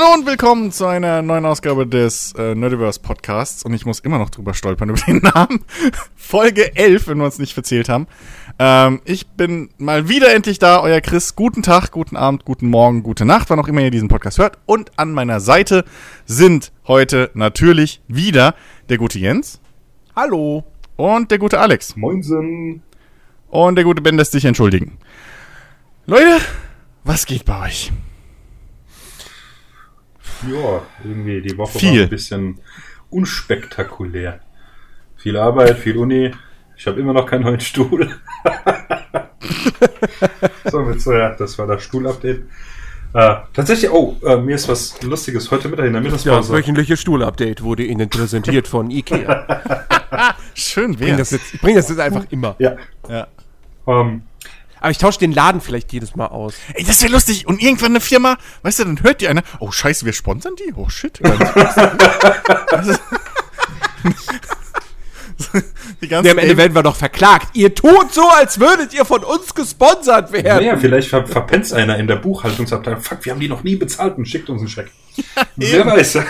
Hallo und willkommen zu einer neuen Ausgabe des äh, Nerdiverse Podcasts. Und ich muss immer noch drüber stolpern über den Namen. Folge 11, wenn wir uns nicht verzählt haben. Ähm, ich bin mal wieder endlich da, euer Chris. Guten Tag, guten Abend, guten Morgen, gute Nacht, wann auch immer ihr diesen Podcast hört. Und an meiner Seite sind heute natürlich wieder der gute Jens. Hallo. Und der gute Alex. Moinsen. Und der gute Ben lässt sich entschuldigen. Leute, was geht bei euch? Ja, irgendwie die Woche Viel. war ein bisschen unspektakulär. Viel Arbeit, viel Uni. Ich habe immer noch keinen neuen Stuhl. so, mit so, ja, das war das Stuhl-Update. Äh, tatsächlich, oh, äh, mir ist was Lustiges heute Mittag in der Ja, das Mittagspause. wöchentliche Stuhlupdate wurde Ihnen präsentiert von Ikea. Schön Ich bring das wär's. jetzt, bring das jetzt einfach immer. Ja, Ja. ähm, Aber ich tausche den Laden vielleicht jedes Mal aus. Ey, das wäre lustig. Und irgendwann eine Firma, weißt du, dann hört die einer, oh scheiße, wir sponsern die? Oh shit. die ganze Nee, am Ende werden wir doch verklagt. Ihr tut so, als würdet ihr von uns gesponsert werden. naja, vielleicht ver verpennt's einer in der Buchhaltungsabteilung. Fuck, wir haben die noch nie bezahlt und schickt uns einen Scheck. Wer eben. weiß.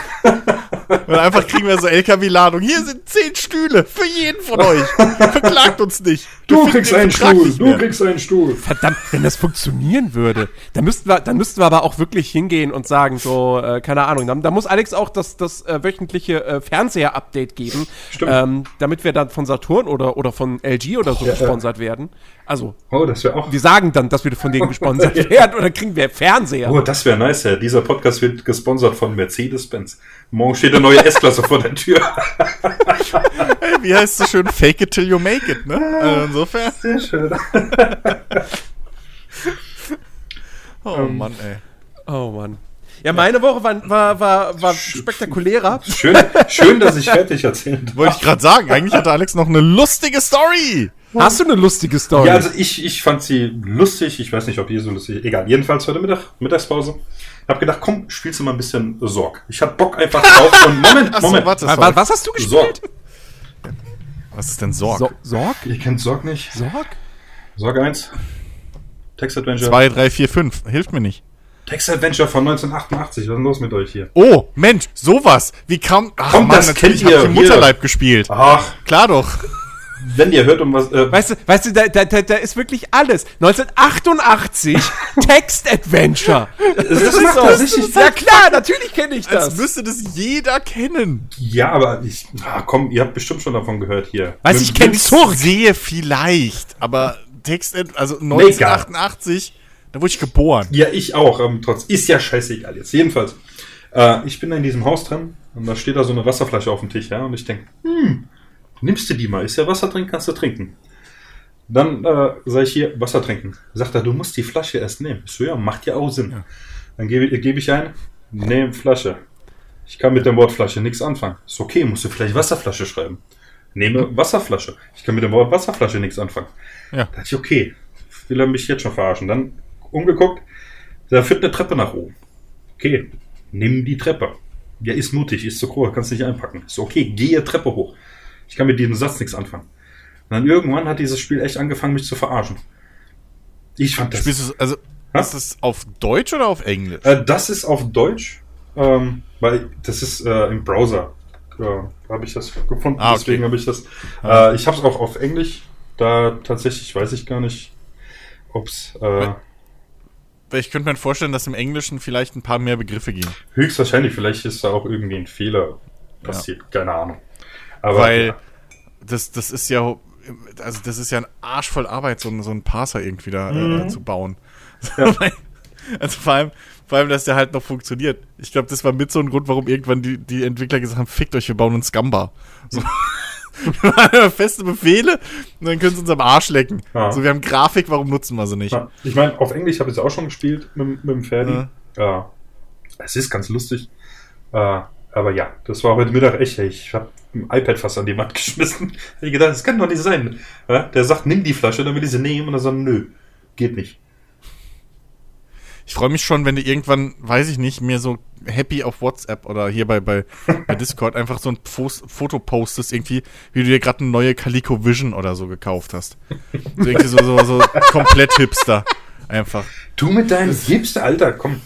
Und einfach kriegen wir so LKW-Ladung. Hier sind zehn Stühle für jeden von euch. Verklagt uns nicht. Du finden kriegst einen Vertrag Stuhl, du kriegst einen Stuhl. Verdammt, wenn das funktionieren würde, dann müssten wir, dann müssten wir aber auch wirklich hingehen und sagen, so, äh, keine Ahnung, dann, dann muss Alex auch das, das äh, wöchentliche äh, Fernseher-Update geben, Stimmt. ähm, damit wir dann von Saturn oder, oder von LG oder so Ja, gesponsert werden. Also, Oh, das wäre auch wir sagen dann, dass wir von denen gesponsert werden dann kriegen wir Fernseher. Oh, das wäre nice, ja. Dieser Podcast wird gesponsert von Mercedes-Benz. Morgen steht eine neue S-Klasse vor der Tür. Hey, wie heißt es so schön? Fake it till you make it, ne? Also insofern. Sehr schön. Oh Mann, ey. Oh Mann. Ja, meine Woche war, war, war, war spektakulärer. Schön, schön, dass ich fertig erzählen darf. Wollte ich gerade sagen. Eigentlich hatte Alex noch eine lustige Story. Hast du eine lustige Story? Ja, also ich, ich fand sie lustig. Ich weiß nicht, ob ihr so lustig Egal, jedenfalls heute Mittag, Mittagspause. Hab gedacht, komm, spielst du mal ein bisschen Sorg. Ich hab Bock einfach drauf. Und Moment, Achso, Moment. warte. Wa- sorry. wa- was hast du Sorg. gespielt? Was ist denn Sorg? So Sorg? Ihr kennt Sorg nicht? Sorg? Sorg 1. Text Adventure. 2, 3, 4, 5. Hilft mir nicht. Text Adventure von 1988. Was ist denn los mit euch hier? Oh, Mensch, sowas. Wie kam. Ach Komm, das natürlich kennt hab ich ihr, im hier. Mutterleib gespielt. Ach, Klar doch. wenn ihr hört, um was. Äh, Weißt du, weißt du, da, da, da, ist wirklich alles. 1988 Text Adventure. das macht so. tatsächlich Ja klar, natürlich kenne ich Als das. müsste das jeder kennen. Ja, aber ich. Ah, komm, ihr habt bestimmt schon davon gehört hier. Weiß ich, kenn Ich Zurg. sehe vielleicht, aber Text, also 1988, da wurde ich geboren. Ja, ich auch, ähm, trotz. Ist ja scheißegal jetzt. Jedenfalls. Äh, ich bin da in diesem Haus drin und da steht da so eine Wasserflasche auf dem Tisch, ja, und ich denke, hm, nimmst du die mal? Ist ja Wasser drin, kannst du trinken. Dann äh, sage ich hier, Wasser trinken. Sagt er, du musst die Flasche erst nehmen. Ich so, ja, macht ja auch Sinn. Dann gebe geb ich ein, nehm Flasche. Ich kann mit dem Wort Flasche nichts anfangen. Ist okay, musst du vielleicht Wasserflasche schreiben. Nehme Wasserflasche. Ich kann mit dem Wort Wasserflasche nichts anfangen. Ja. Da dachte ich, okay, will er mich jetzt schon verarschen. Dann umgeguckt, da führt eine Treppe nach oben. Okay, nimm die Treppe. Ja, ist mutig, ist zu groß, kannst nicht einpacken. Ist okay, gehe Treppe hoch. Ich kann mit diesem Satz nichts anfangen. Und dann irgendwann hat dieses Spiel echt angefangen, mich zu verarschen. Ich fand das. Spielst du, also, Was? ist das auf Deutsch oder auf Englisch? Äh, das ist auf Deutsch, ähm, weil das ist äh, im Browser. Äh, habe ich das gefunden, Ah, okay. deswegen habe ich das. Ah. Äh, ich habe es auch auf Englisch. Da tatsächlich weiß ich gar nicht, ob's äh, Weil ich könnte mir vorstellen, dass im Englischen vielleicht ein paar mehr Begriffe gehen. höchstwahrscheinlich, vielleicht ist da auch irgendwie ein Fehler passiert, keine Ahnung. Aber Weil ja. das, das ist ja, also das ist ja ein Arsch voll Arbeit, so, ein- so einen Parser irgendwie da Mhm. äh, zu bauen. also vor allem, vor allem, dass der halt noch funktioniert. Ich glaube, das war mit so ein Grund, warum irgendwann die, die Entwickler gesagt haben, fickt euch, wir bauen einen Scumbar. So. Feste Befehle und dann können sie uns am Arsch lecken. Ja. So, wir haben Grafik, warum nutzen wir sie nicht? Ja, ich meine, auf Englisch habe ich es auch schon gespielt mit, mit dem Ferdi. Ja. Es ist ganz lustig. Äh, aber ja, das war heute Mittag echt. Ich habe ein iPad fast an die Wand geschmissen. Ich gedacht, das kann doch nicht sein. Der sagt, nimm die Flasche, dann will ich sie nehmen. Und er sagt, nö, geht nicht. Ich freue mich schon, wenn du irgendwann, weiß ich nicht, mir so happy auf WhatsApp oder hier bei, bei, bei Discord einfach so ein Pos Foto postest, irgendwie, wie du dir gerade eine neue Calico Vision oder so gekauft hast. So irgendwie so, so, so komplett hipster. Einfach. Du mit deinem Gibste, Alter, komm.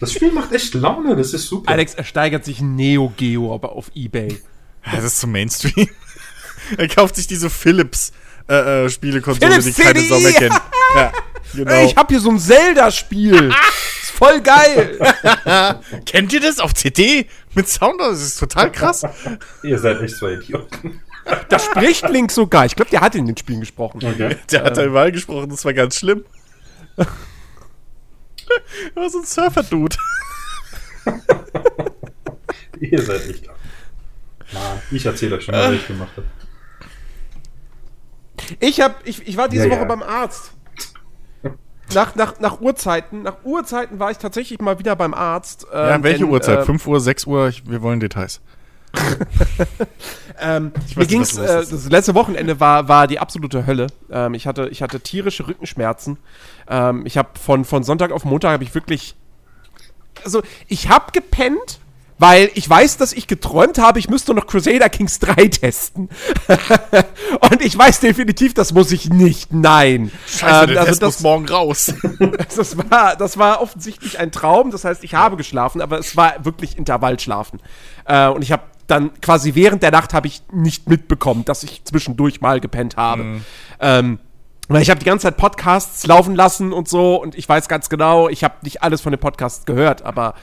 Das Spiel macht echt Laune, das ist super. Alex ersteigert sich Neo Geo, aber auf Ebay. Das ist zum Mainstream. er kauft sich diese Philips äh, äh, Spielekonsole, die keine. Sau mehr kennt. Ja, genau. Ey, ich hab hier so ein Zelda-Spiel. ist voll geil. Kennt ihr das auf CD mit Sound? Das ist total krass. Ihr seid echt zwei Idioten. Da spricht Link sogar. Ich glaube, der hat in den Spielen gesprochen. Okay. Der hat da überall gesprochen, das war ganz schlimm. Er war so ein Surfer-Dude. Ihr seid klar. Mann, ich erzähle euch schon, was ich gemacht habe. Ich, hab, ich, ich war diese Ja, Woche ja. beim Arzt. Nach, nach, nach Uhrzeiten, nach Uhrzeiten war ich tatsächlich mal wieder beim Arzt. Ja, ähm, welche denn, Uhrzeit? äh, 5 Uhr, 6 Uhr? Ich, wir wollen Details. Ähm, mir weiß nicht, ging's, äh, das letzte Wochenende war, war die absolute Hölle. Ähm, ich, hatte, ich hatte tierische Rückenschmerzen. Ähm, ich habe von, von Sonntag auf Montag habe ich wirklich. Also, ich habe gepennt, weil ich weiß, dass ich geträumt habe, ich müsste noch Crusader Kings 3 testen. Und ich weiß definitiv, das muss ich nicht. Nein. Scheiße, Ähm, Test muss morgen raus. das war, das war offensichtlich ein Traum. Das heißt, ich habe geschlafen, aber es war wirklich Intervallschlafen. Äh, und ich habe dann quasi während der Nacht habe ich nicht mitbekommen, dass ich zwischendurch mal gepennt habe. Ähm, weil ich habe die ganze Zeit Podcasts laufen lassen und so und ich weiß ganz genau, ich habe nicht alles von den Podcasts gehört, aber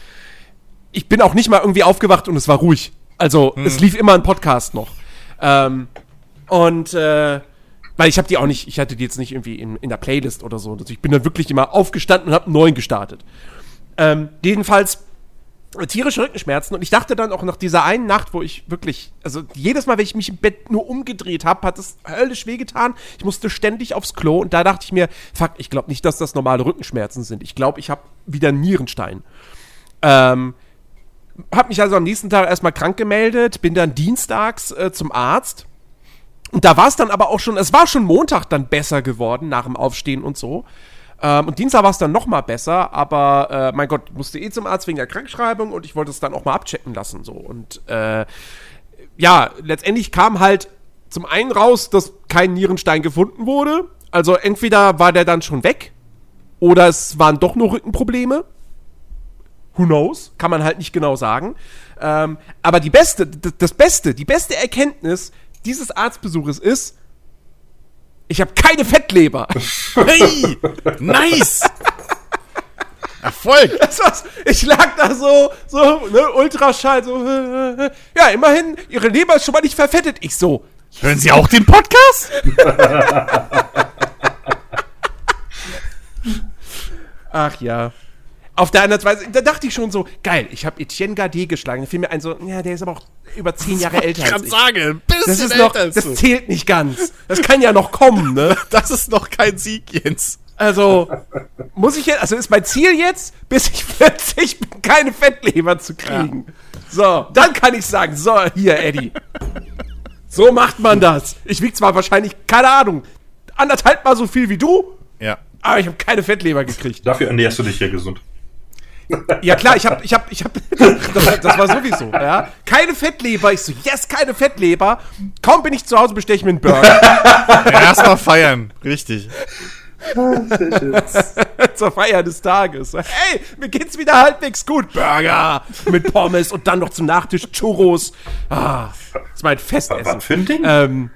ich bin auch nicht mal irgendwie aufgewacht und es war ruhig. Also es lief immer ein Podcast noch. Ähm, und äh, weil ich habe die auch nicht, ich hatte die jetzt nicht irgendwie in, in der Playlist oder so. Also ich bin dann wirklich immer aufgestanden und habe einen neuen gestartet. Ähm, jedenfalls äh, tierische Rückenschmerzen und ich dachte dann auch nach dieser einen Nacht, wo ich wirklich, also jedes Mal, wenn ich mich im Bett nur umgedreht habe, hat es höllisch wehgetan. Ich musste ständig aufs Klo und da dachte ich mir, fuck, ich glaube nicht, dass das normale Rückenschmerzen sind. Ich glaube, ich habe wieder einen Nierenstein. Ähm, hab mich also am nächsten Tag erstmal krank gemeldet, bin dann dienstags äh, zum Arzt. Und da war es dann aber auch schon, es war schon Montag dann besser geworden nach dem Aufstehen und so. Ähm, und Dienstag war es dann noch mal besser, aber äh, mein Gott, musste eh zum Arzt wegen der Krankschreibung und ich wollte es dann auch mal abchecken lassen so. Und äh, ja, letztendlich kam halt zum einen raus, dass kein Nierenstein gefunden wurde. Also entweder war der dann schon weg oder es waren doch nur Rückenprobleme. Who knows? Kann man halt nicht genau sagen. Ähm, aber die beste, das Beste, die beste Erkenntnis dieses Arztbesuches ist, ich habe keine Fettleber. Hey! Nice! Erfolg! Ich lag da so, so, ne, Ultraschall, so, ja, immerhin, ihre Leber ist schon mal nicht verfettet. Ich so, Hören Sie auch den Podcast? ach ja. Auf der anderen Weise, da dachte ich schon so, geil, ich habe Etienne Gardet geschlagen. Da fiel mir ein so, ja, der ist aber auch über zehn Jahre älter Ich als kann ich. sagen, ein bisschen Das ist noch, älter als das du. zählt nicht ganz. Das kann ja noch kommen, ne? Das ist noch kein Sieg, Jens. Also, muss ich jetzt, also ist mein Ziel jetzt, bis ich 40 bin, keine Fettleber zu kriegen. So, dann kann ich sagen, so, hier, Eddie. So macht man das. Ich wieg zwar wahrscheinlich, keine Ahnung, anderthalb Mal so viel wie du, Ja. aber ich habe keine Fettleber gekriegt. Dafür ernährst du dich ja gesund. Ja klar, ich habe, ich habe, ich habe, das, das war sowieso, ja. Keine Fettleber. Ich so, yes, keine Fettleber. Kaum bin ich zu Hause, bestelle ich mir einen Burger. Erstmal feiern. Richtig. zur Feier des Tages. Hey, mir geht's wieder halbwegs gut. Burger mit Pommes und dann noch zum Nachtisch Churros. Ah, das ist mein Festessen. Was für ein Ding? Ähm,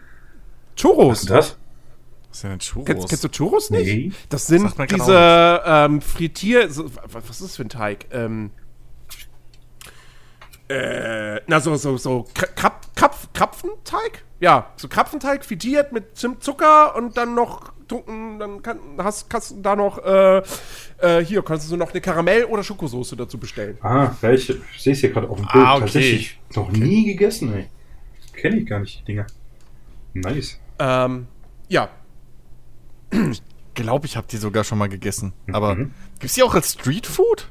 Churros. das? Was ist denn ein Churros? Kennst, kennst du Churros nicht? Nee. Das sind grad diese ähm, Frittier... So, was ist das für ein Teig? Ähm, äh, na, so, so, so Krap, Krapf, Krapfenteig? Ja, so Krapfenteig frittiert mit Zimt, Zucker und dann noch tunken, dann kann, hast, kannst du da noch, äh, äh, hier, kannst du noch eine Karamell- oder Schokosoße dazu bestellen. Ah, ja, ich, ich sehe es hier gerade auf dem Bild. Ah, okay. Tatsächlich noch nie gegessen, ey. Kenne ich gar nicht, die Dinger. Nice. Ähm, ja, glaube, ich habe die sogar schon mal gegessen. Aber Mhm. gibt's die auch als Streetfood?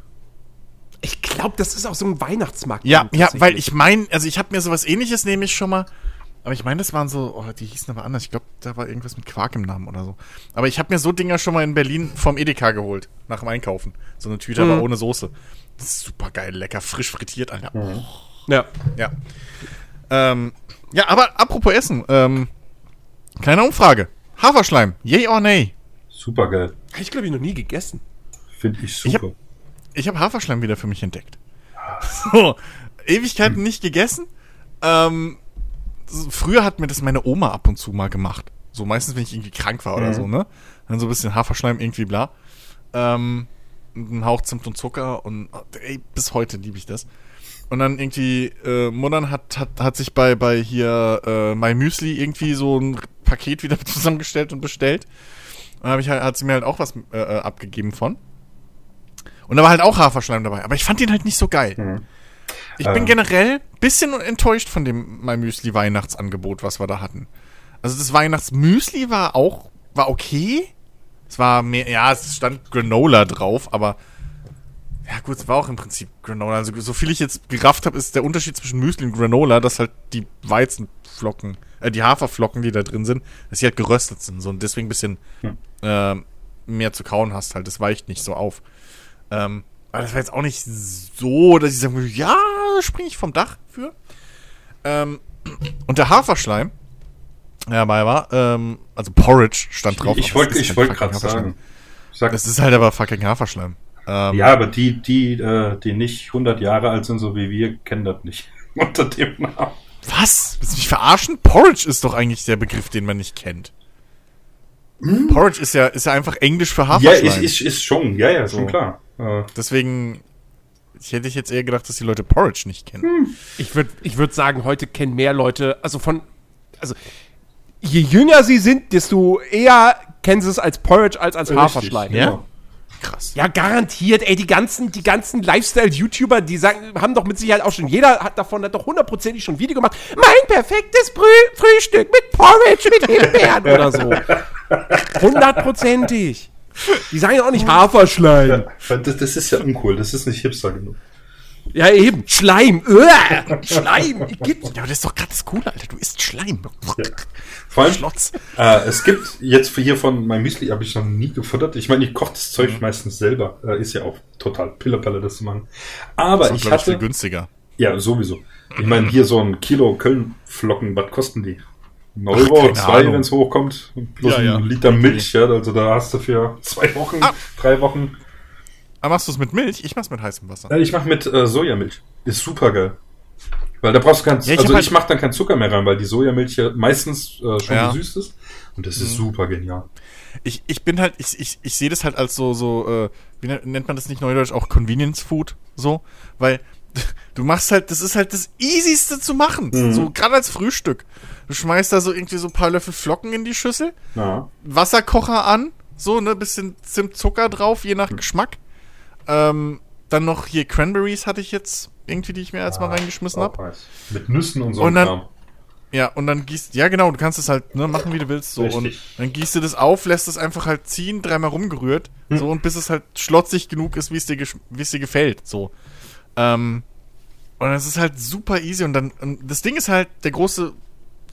ich glaube, das ist auch so ein Weihnachtsmarkt. Ja, ja, weil ich meine, also ich habe mir sowas ähnliches nämlich schon mal, aber ich meine, das waren so, oh, die hießen aber anders. Ich glaube, da war irgendwas mit Quark im Namen oder so. Aber ich habe mir so Dinger schon mal in Berlin vom Edeka geholt, nach dem Einkaufen. So eine Tüte, aber ohne Soße. Das ist super geil, lecker, frisch frittiert, Alter. Ja. Ja. Ähm, ja, aber apropos Essen, ähm, kleine Umfrage. Haferschleim, yay or nay? Super geil. Habe ich, glaube ich, noch nie gegessen. Finde ich Ich hab- super. ich habe Haferschleim wieder für mich entdeckt. So, Ewigkeiten nicht gegessen. Ähm, früher hat mir das meine Oma ab und zu mal gemacht. So meistens, wenn ich irgendwie krank war oder Mhm. so, ne? Dann so ein bisschen Haferschleim irgendwie bla. Ähm, ein Hauch Zimt und Zucker und ey, bis heute liebe ich das. Und dann irgendwie, äh, Muttern hat, hat, hat sich bei, bei hier äh, My Müsli irgendwie so ein Paket wieder zusammengestellt und bestellt. Und dann ich halt, hat sie mir halt auch was äh, äh, abgegeben von. Und da war halt auch Haferschleim dabei. Aber ich fand den halt nicht so geil. Ich bin Ähm. generell bisschen enttäuscht von dem My Müsli Weihnachtsangebot, was wir da hatten. Also das Weihnachtsmüsli war auch, war okay. Es war mehr, ja, es stand Granola drauf, aber ja gut, es war auch im Prinzip Granola. Also so viel ich jetzt gerafft habe, ist der Unterschied zwischen Müsli und Granola, dass halt die Weizenflocken, äh, die Haferflocken, die da drin sind, dass sie halt geröstet sind. So und deswegen ein bisschen ähm, mehr zu kauen hast halt. Das weicht nicht so auf. Ähm, aber das war jetzt auch nicht so, dass ich sagen würde, ja, springe ich vom Dach für. Ähm, und der Haferschleim, der dabei war, ähm, also Porridge stand drauf. ich wollte ich wollte gerade sagen. Sag, Das ist halt aber fucking Haferschleim. Ähm, ja, aber die, die, äh, die nicht 100 Jahre alt sind, so wie wir, kennen das nicht. Unter dem Namen. Was? Willst du mich verarschen? Porridge ist doch eigentlich der Begriff, den man nicht kennt. Porridge ist ja, ist ja einfach Englisch für Hm? Ja, Haferschleim. ist, ist, ist schon, ja, ja, schon So. klar. Äh, Deswegen, ich hätte ich jetzt eher gedacht, dass die Leute Porridge nicht kennen. Ich würde ich würd sagen, heute kennen mehr Leute, also von, also je jünger sie sind, desto eher kennen sie es als Porridge als als Haferschleim. Ja? Krass. Ja, garantiert, ey, die ganzen, die ganzen Lifestyle-YouTuber, die sagen, haben doch mit Sicherheit auch schon, jeder hat davon, hat doch hundertprozentig schon ein Video gemacht. Mein perfektes Brü Frühstück mit Porridge, mit Himbeeren oder so. Hundertprozentig. Die sagen ja auch nicht Haferschleim. Ja, das, das ist ja uncool, das ist nicht hipster genug. Ja, eben. Schleim. Uah, Schleim. Gibt's. Ja, aber das ist doch gerade das Coole, Alter. Du isst Schleim. Vor allem, Schlotz. äh, es gibt jetzt hier von mein Müsli habe ich noch nie gefuttert. Ich meine, ich koche das Mhm. Zeug meistens selber. Äh, ist ja auch total Pillepalle, das zu machen. Aber Das ich ist, glaub ich, viel hatte, günstiger. ja, sowieso. Ich meine, hier so ein Kilo Köln-Flocken, was kosten die? Ein Euro, keine zwei, Ahnung. wenn es hochkommt. Plus Ja, ja. ein Liter Milch, ja. Also da hast du für zwei Wochen, Ah. drei Wochen. Aber machst du es mit Milch? Ich mach's mit heißem Wasser. Ja, ich mache mit äh, Sojamilch. Ist super geil. Weil da brauchst du kein, Ja, ich also halt- ich mache dann kein Zucker mehr rein, weil die Sojamilch ja meistens äh, schon Ja. Mhm. gesüßt ist. Und das ist super genial. Ich, ich bin halt, ich, ich, ich sehe das halt als so, so, äh, wie nennt- nennt man das nicht neudeutsch, auch Convenience Food, so, weil du machst halt, das ist halt das easyste zu machen, so, gerade als Frühstück. Du schmeißt da so irgendwie so ein paar Löffel Flocken in die Schüssel, Ja. Wasserkocher an, so, ne, bisschen Zimt, Zucker drauf, je nach Geschmack. Ähm, dann noch hier Cranberries hatte ich jetzt irgendwie, die ich mir jetzt mal reingeschmissen Auch hab. nice. Mit Nüssen und so. Und dann- Kram. Ja, und dann gießt, ja genau, du kannst es halt ne, machen, wie du willst, so. Richtig. Und dann gießt du das auf, lässt es einfach halt ziehen, dreimal rumgerührt, Hm. so, und bis es halt schlotzig genug ist, wie es dir, wie es dir gefällt, so. Ähm, und das ist halt super easy und dann, und das Ding ist halt, der große,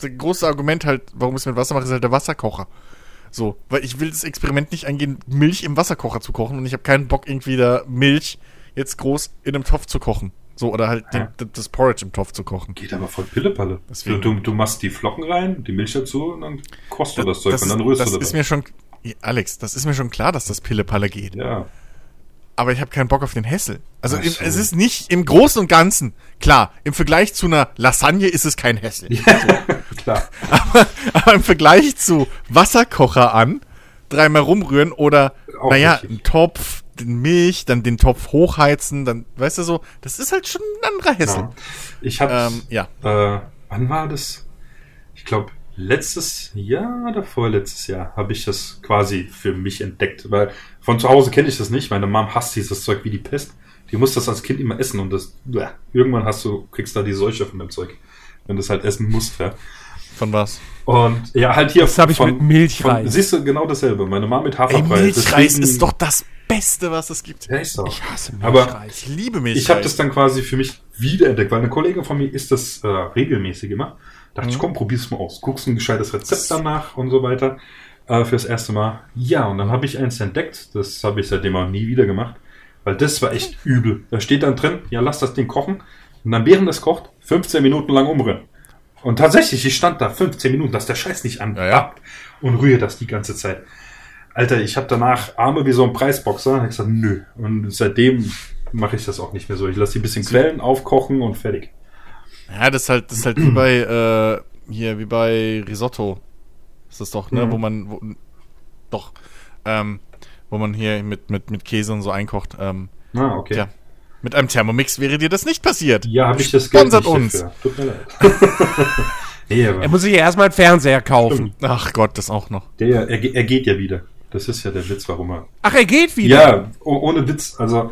der große Argument halt, warum ich es mit Wasser mache, ist halt der Wasserkocher. So, weil ich will das Experiment nicht eingehen, Milch im Wasserkocher zu kochen und ich habe keinen Bock, irgendwie da Milch jetzt groß in einem Topf zu kochen. So, oder halt den, Ja. das Porridge im Topf zu kochen. Geht aber voll Pillepalle. Du, du, du machst die Flocken rein, die Milch dazu und dann kochst du das, Zeug das und dann rührst das du das. ist mir schon, Ja, Alex, das ist mir schon klar, dass das Pille-Palle geht. ja. Aber ich habe keinen Bock auf den Hessel. Also im, es ist nicht im Großen und Ganzen, klar, im Vergleich zu einer Lasagne ist es kein Hessel. Klar. Aber, aber im Vergleich zu Wasserkocher an, dreimal rumrühren oder, Auch naja, richtig. ein Topf, den Milch, dann den Topf hochheizen, dann, weißt du so, das ist halt schon ein anderer Hessel. Ja. Ich habe, Ähm, ja. äh, wann war das? Ich glaube, letztes Jahr oder vorletztes Jahr habe ich das quasi für mich entdeckt. Weil von zu Hause kenne ich das nicht. Meine Mom hasst dieses Zeug wie die Pest. Die muss das als Kind immer essen und das, bleh, irgendwann hast du, kriegst da die Seuche von dem Zeug. Wenn du es halt essen musst, ja. Von was? Und ja, halt hier Das habe ich mit Milchreis. Von, siehst du, genau dasselbe. Meine Mom mit Ey, Haferbrei. Milchreis Deswegen- ist doch das Beste, was es gibt. Ja, ist doch. Ich hasse Aber Milchreis. Ich liebe Milchreis. Ich habe das dann quasi für mich wiederentdeckt, weil eine Kollegin von mir isst das äh, regelmäßig immer. Dachte ich, Mhm. komm, probier's mal aus. Guckst ein gescheites Rezept danach und so weiter. Äh, fürs erste Mal. Ja, und dann habe ich eins entdeckt. Das habe ich seitdem auch nie wieder gemacht. Weil das war echt übel. Da steht dann drin, ja, lass das Ding kochen. Und dann während es kocht, 15 Minuten lang umrühren. Und tatsächlich, ich stand da 15 Minuten, dass der Scheiß nicht an Ja, ja. und rühre das die ganze Zeit. Alter, ich habe danach Arme wie so ein Preisboxer. Ich gesagt, nö. Und seitdem mache ich das auch nicht mehr so. Ich lasse die ein bisschen quellen, aufkochen und fertig. Ja, das ist halt, das ist halt wie bei, äh, hier, wie bei Risotto. Das ist doch, ne, Mhm. wo man, wo, doch, ähm, wo man hier mit, mit, mit Käse und so einkocht. Ähm, Ah, okay. Tja, mit einem Thermomix wäre dir das nicht passiert. Ja, habe ich das Geld Sponsert nicht uns. dafür. Tut mir leid. nee, Er muss sich ja erstmal einen Fernseher kaufen. Ach Gott, das auch noch. der, er, er geht ja wieder. Das ist ja der Witz, warum er Ach, er geht wieder. Ja, oh- ohne Witz. Also,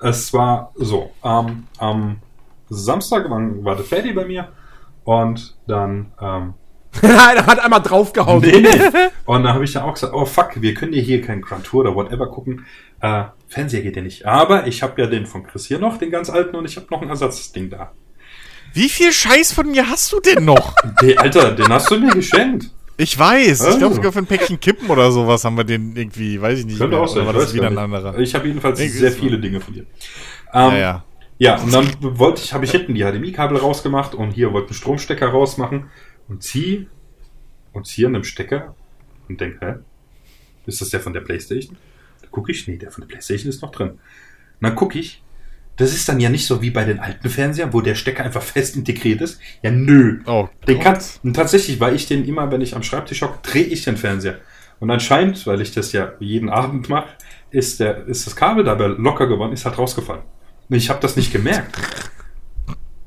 es war so. Am am Samstag war, war der Ferdi bei mir und dann. Ähm, Nein, er hat einmal draufgehauen. nee, nee. Und dann habe ich ja auch gesagt: Oh fuck, wir können ja hier kein Grand Tour oder whatever gucken. Äh, Fernseher geht ja nicht. Aber ich habe ja den von Chris hier noch, den ganz alten, und ich habe noch ein Ersatzding da. Wie viel Scheiß von mir hast du denn noch? Der, Alter, den hast du mir geschenkt. Ich weiß. Ich Oh. glaube, sogar für ein Päckchen Kippen oder sowas haben wir den irgendwie, weiß ich nicht. Könnte mehr. auch sein. War ich das wieder ein anderer? Ich habe jedenfalls Nee, sehr viele Dinge von dir. Ähm, ja, ja. Ja, und dann wollte ich, habe ich hinten die HDMI-Kabel rausgemacht und hier wollte einen Stromstecker rausmachen und zieh und ziehe an dem Stecker und denk, hä? Ist das der von der Playstation? Gucke ich, nee, der von der Playstation ist noch drin. Und dann gucke ich, das ist dann ja nicht so wie bei den alten Fernsehern, wo der Stecker einfach fest integriert ist. Ja, nö. Oh, Den kann, und tatsächlich, weil ich den immer, wenn ich am Schreibtisch hocke, drehe ich den Fernseher. Und anscheinend, weil ich das ja jeden Abend mache, ist, der, ist das Kabel dabei locker geworden, ist halt rausgefallen. Und ich habe das nicht gemerkt.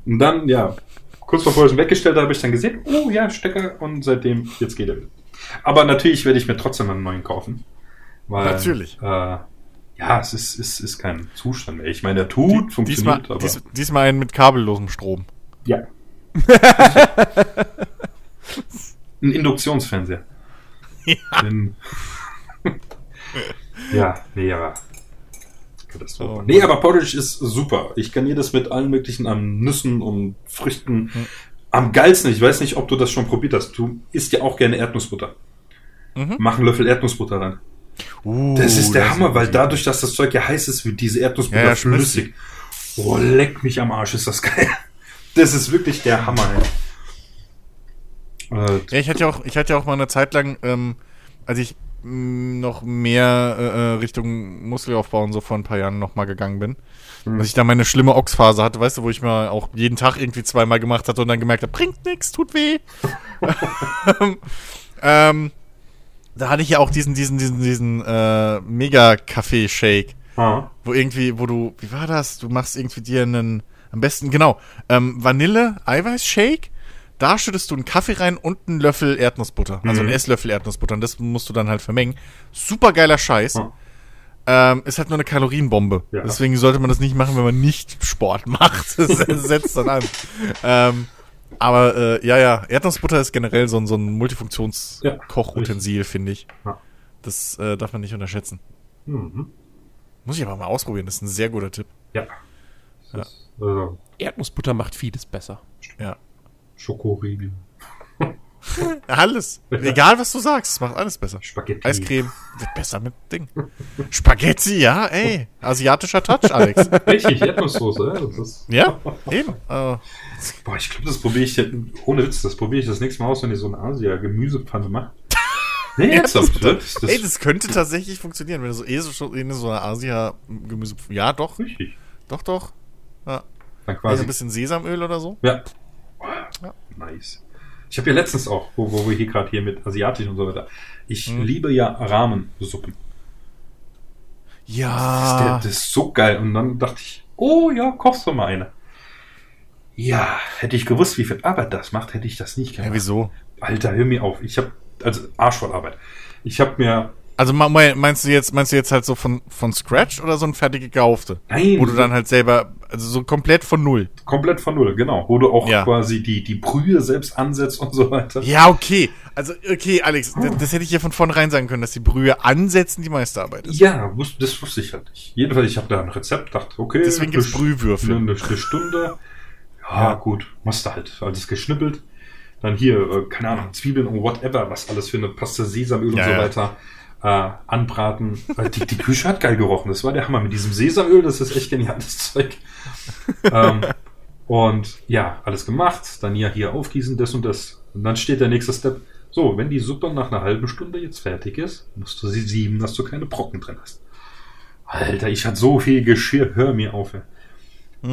Und dann, ja, kurz bevor ich ihn weggestellt habe, habe ich dann gesehen, oh ja, Stecker, und seitdem, jetzt geht er wieder. Aber natürlich werde ich mir trotzdem einen neuen kaufen. Weil, Natürlich. Äh, ja, es ist, ist, ist kein Zustand mehr. Ich meine, er tut, Diesmal, funktioniert, aber. dies, diesmal einen mit kabellosem Strom. Ja. Ein Induktionsfernseher. Ja. Ein- ja, nee, aber. Katastrophe. Oh. nee, aber Porridge ist super. Ich kann das mit allen möglichen an Nüssen und Früchten. Hm. Am geilsten, ich weiß nicht, ob du das schon probiert hast. Du isst ja auch gerne Erdnussbutter. Mhm. Mach einen Löffel Erdnussbutter rein. Uh, Das ist der das Hammer, weil gut. dadurch, dass das Zeug ja heiß ist, wird diese Erdnussbutter Ja, ja, flüssig. Oh, leck mich am Arsch, ist das geil. Das ist wirklich der Hammer, ey. Äh, Ja, ich hatte ja auch, ich hatte ja auch mal eine Zeit lang, ähm, als ich mh, noch mehr äh, äh, Richtung Muskelaufbau und so vor ein paar Jahren noch mal gegangen bin. Mhm. Als ich da meine schlimme Ochsphase hatte, weißt du, wo ich mal auch jeden Tag irgendwie zweimal gemacht hatte und dann gemerkt habe, bringt nix, tut weh. ähm, da hatte ich ja auch diesen, diesen, diesen, diesen äh, Mega-Kaffee-Shake ah, wo irgendwie, wo du, wie war das? Du machst irgendwie dir einen, am besten, genau, ähm, Vanille-Eiweiß-Shake. Da schüttest du einen Kaffee rein und einen Löffel Erdnussbutter. Also einen Mhm. Esslöffel Erdnussbutter. Und das musst du dann halt vermengen. Super geiler Scheiß. Ah. Ähm, ist halt nur eine Kalorienbombe. Ja. Deswegen sollte man das nicht machen, wenn man nicht Sport macht. Das setzt dann an. Ähm, aber äh, ja, ja, Erdnussbutter ist generell so ein, so ein Ja, Multifunktions-Kochutensil, finde ich. Ja. Das äh, darf man nicht unterschätzen. mhm. Muss ich aber mal ausprobieren. Das ist ein sehr guter Tipp. ja. Das ist, also, Erdnussbutter macht vieles besser. Ja. Schokoriegel, Alles. Egal, was du sagst, es macht alles besser. Spaghetti. Eiscreme wird besser mit Ding. Spaghetti, ja, ey. Asiatischer Touch, Alex. Richtig, Erdnusssoße, ja. Ja, eben. Äh, boah, ich glaube, das probiere ich, ja- ohne Witz, das probiere ich das nächste Mal aus, wenn ich so eine Asia-Gemüsepfanne mache. Nee, ernsthaft, das, das, ey, das könnte tatsächlich funktionieren, wenn du so eh so, so in so eine Asia-Gemüse. Ja, doch, richtig. doch, doch. Ja. Dann Also quasi ein bisschen Sesamöl oder so. Ja. Ja. Nice. Ich habe ja letztens auch, wo, wo wir hier gerade hier mit Asiatisch und so weiter. Ich Mhm. liebe ja Rahmensuppen. Das, ist der, Ja. das ist so geil. Und dann dachte ich, oh ja, kochst du mal eine. Ja, hätte ich gewusst, wie viel Arbeit das macht, hätte ich das nicht gemacht. ja, wieso? Alter, hör mir auf. Ich habe also Arsch voll Arbeit. Ich habe mir Also meinst du jetzt, meinst du jetzt halt so von, von Scratch oder so ein fertige gekaufte? nein, Wo du dann halt selber, also so komplett von null. komplett von null, genau, wo du auch Ja. quasi die die Brühe selbst ansetzt und so weiter. Ja, okay. Also, okay, Alex, das, das hätte ich ja von vornherein sagen können, dass die Brühe ansetzen die meiste Arbeit ist. Ja, das wusste ich halt nicht. Jedenfalls, ich habe da ein Rezept, dachte, okay. Deswegen gibt's eine- Brühwürfel. Eine, eine Stunde. Ja, Ja. gut, machst du halt. Alles geschnippelt. Dann hier, äh, keine Ahnung, Zwiebeln und whatever, was alles für eine Paste Sesamöl Ja, und so ja. Äh, anbraten. Die, die Küche hat geil gerochen. Das war der Hammer. Mit diesem Sesamöl, das ist echt geniales Zeug. ähm, und ja, alles gemacht. Dann ja hier aufgießen, das und das. Und dann steht der nächste Step. So, wenn die Suppe nach einer halben Stunde jetzt fertig ist, musst du sie sieben, dass du keine Brocken drin hast. Alter, ich hatte so viel Geschirr, hör mir auf. Ey.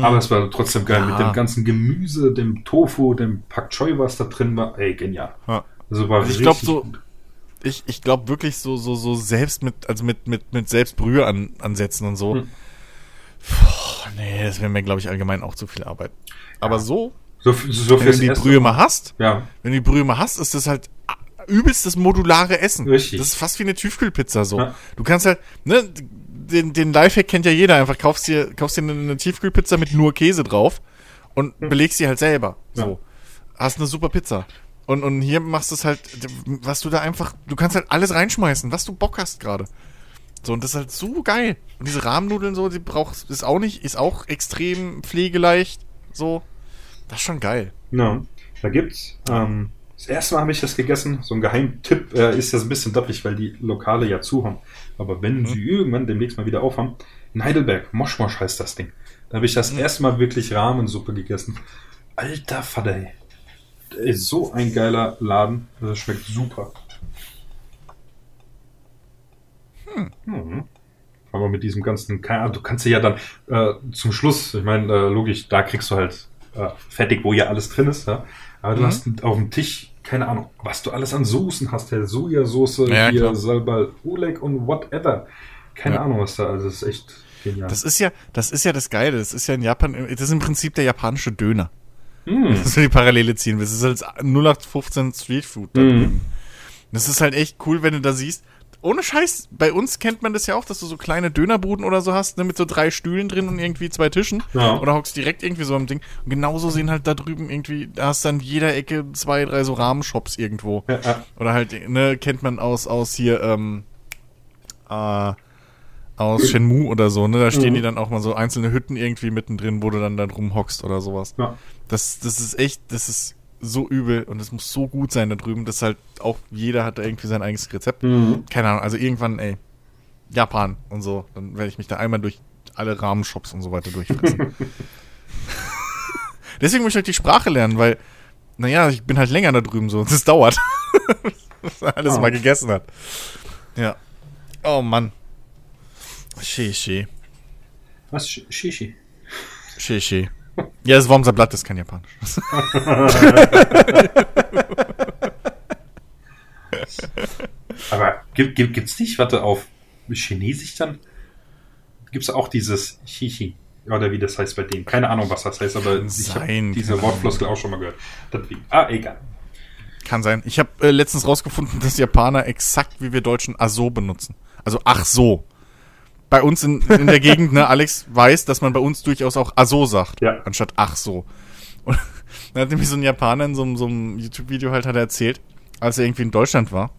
Aber es war trotzdem geil Ja. mit dem ganzen Gemüse, dem Tofu, dem Pak Choi, was da drin war. Ey, genial. Ja. Also war Also ich richtig glaub, so- gut. Ich, ich glaube wirklich so, so, so selbst mit, also mit, mit, mit Selbstbrühe an, ansetzen und so. Hm. Puh, nee, das wäre mir, glaube ich, allgemein auch zu viel Arbeit. Aber Ja. so, So, so wenn du die Essen. Brühe mal hast, Ja, wenn du die Brühe mal hast, ist das halt übelstes modulare Essen. Richtig. Das ist fast wie eine Tiefkühlpizza so. Ja. Du kannst halt, ne, den, den Lifehack kennt ja jeder, einfach kaufst dir, kaufst dir eine, Tiefkühlpizza mit nur Käse drauf und belegst die halt selber. So. Hast eine super Pizza. Und, und hier machst du es halt, was du da einfach, du kannst halt alles reinschmeißen, was du Bock hast gerade. So, und das ist halt so geil. Und diese Rahmennudeln so, die brauchst, ist auch nicht, ist auch extrem pflegeleicht. So. Das ist schon geil. Ja, da gibt's. Ähm, das erste Mal habe ich das gegessen. So ein Geheimtipp äh, ist jetzt ein bisschen doppig, weil die Lokale ja zu haben. Aber wenn Mhm. sie irgendwann demnächst mal wieder aufhaben, in Heidelberg, Moschmosch heißt das Ding. Da habe ich das Mhm. erste Mal wirklich Rahmensuppe gegessen. Alter Vater, ey. Ist so ein geiler Laden. Das schmeckt super. Hm. Aber mit diesem ganzen, keine Ahnung, du kannst ja dann äh, zum Schluss, ich meine, äh, logisch, da kriegst du halt äh, fertig, wo ja alles drin ist, ja. Aber du Mhm. hast auf dem Tisch, keine Ahnung, was du alles an Soßen hast, der Sojasauce, Ja, hier. Salbal Oleg und whatever. Keine Ja. Ahnung, was da, also das ist echt genial. Das ist ja, das ist ja das Geile. Das ist ja in Japan, das ist im Prinzip der japanische Döner. Hm. Das ist die Parallele ziehen. willst. Das ist halt 0815 Streetfood da Mhm. drüben. Das ist halt echt cool, wenn du da siehst. Ohne Scheiß, bei uns kennt man das ja auch, dass du so kleine Dönerbuden oder so hast, ne, mit so drei Stühlen drin und irgendwie zwei Tischen. Ja. Oder hockst direkt irgendwie so am Ding. Und genauso sehen halt da drüben irgendwie, da hast dann jeder Ecke zwei, drei so Rahmenshops irgendwo. Ja, ja. Oder halt, ne, kennt man aus, aus hier, ähm, äh, aus Shenmue oder so, ne? Da stehen Mhm. die dann auch mal so einzelne Hütten irgendwie mittendrin, wo du dann, dann rumhockst oder sowas. Ja. Das, das ist echt, das ist so übel und es muss so gut sein da drüben, dass halt auch jeder hat da irgendwie sein eigenes Rezept. Mhm. Keine Ahnung, also irgendwann, ey, Japan und so, dann werde ich mich da einmal durch alle Rahmenshops und so weiter durchfressen. Deswegen muss ich halt die Sprache lernen, weil, naja, ich bin halt länger da drüben so und es dauert. Bis man alles Ah. mal gegessen hat. Ja. Oh Mann. She. Was? Sh- Shishi. She. Ja, das Wormser Blatt ist kein Japanisch. Aber gibt, gibt, gibt's nicht, warte, auf Chinesisch dann? Gibt's auch dieses Shishi? Oder wie das heißt bei denen? Keine Ahnung, was das heißt, aber ich habe diese Wortfloskel auch schon mal gehört. Deswegen. Ah, egal. Kann sein. Ich habe äh, letztens rausgefunden, dass Japaner exakt wie wir Deutschen Aso benutzen. Also ach so. Bei uns in, in der Gegend, ne, Alex weiß, dass man bei uns durchaus auch Aso sagt, Ja. anstatt ach so. Und dann hat nämlich so ein Japaner in so, einem- so einem YouTube-Video halt hat er erzählt, als er irgendwie in Deutschland war.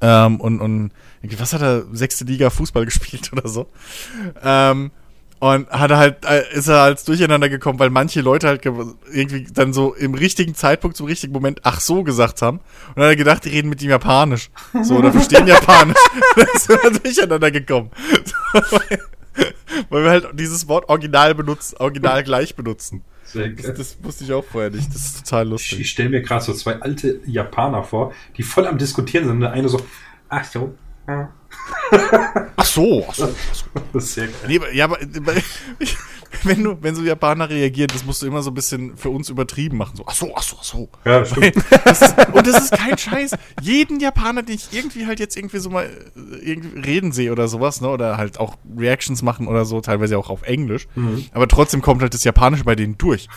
Ähm, und, und irgendwie, was hat er, sechste Liga Fußball gespielt oder so. Ähm, und hat er halt, äh, ist er als Durcheinander gekommen, weil manche Leute halt ge- irgendwie dann so im richtigen Zeitpunkt, zum richtigen Moment, ach so gesagt haben. Und dann hat er gedacht, die reden mit ihm Japanisch. So, oder verstehen Japanisch. dann ist er durcheinander gekommen. So, weil, wir halt dieses Wort original benutzen, original gleich benutzen. Sehr Das, geil. das wusste ich auch vorher nicht. Das ist total Ich, lustig. ich stelle mir gerade so zwei alte Japaner vor, die voll am Diskutieren sind. Und der eine so, ach so. ja. Ach so, ach so, ach so. Das ist sehr geil. Nee, ja, aber wenn du, wenn so Japaner reagieren, das musst du immer so ein bisschen für uns übertrieben machen. So, ach so, ach so, ach so. Ja, stimmt. Das ist, und das ist kein Scheiß. Jeden Japaner, den ich irgendwie halt jetzt irgendwie so mal äh, irgendwie reden sehe oder sowas, ne, oder halt auch Reactions machen oder so, teilweise auch auf Englisch. Aber trotzdem kommt halt das Japanische bei denen durch.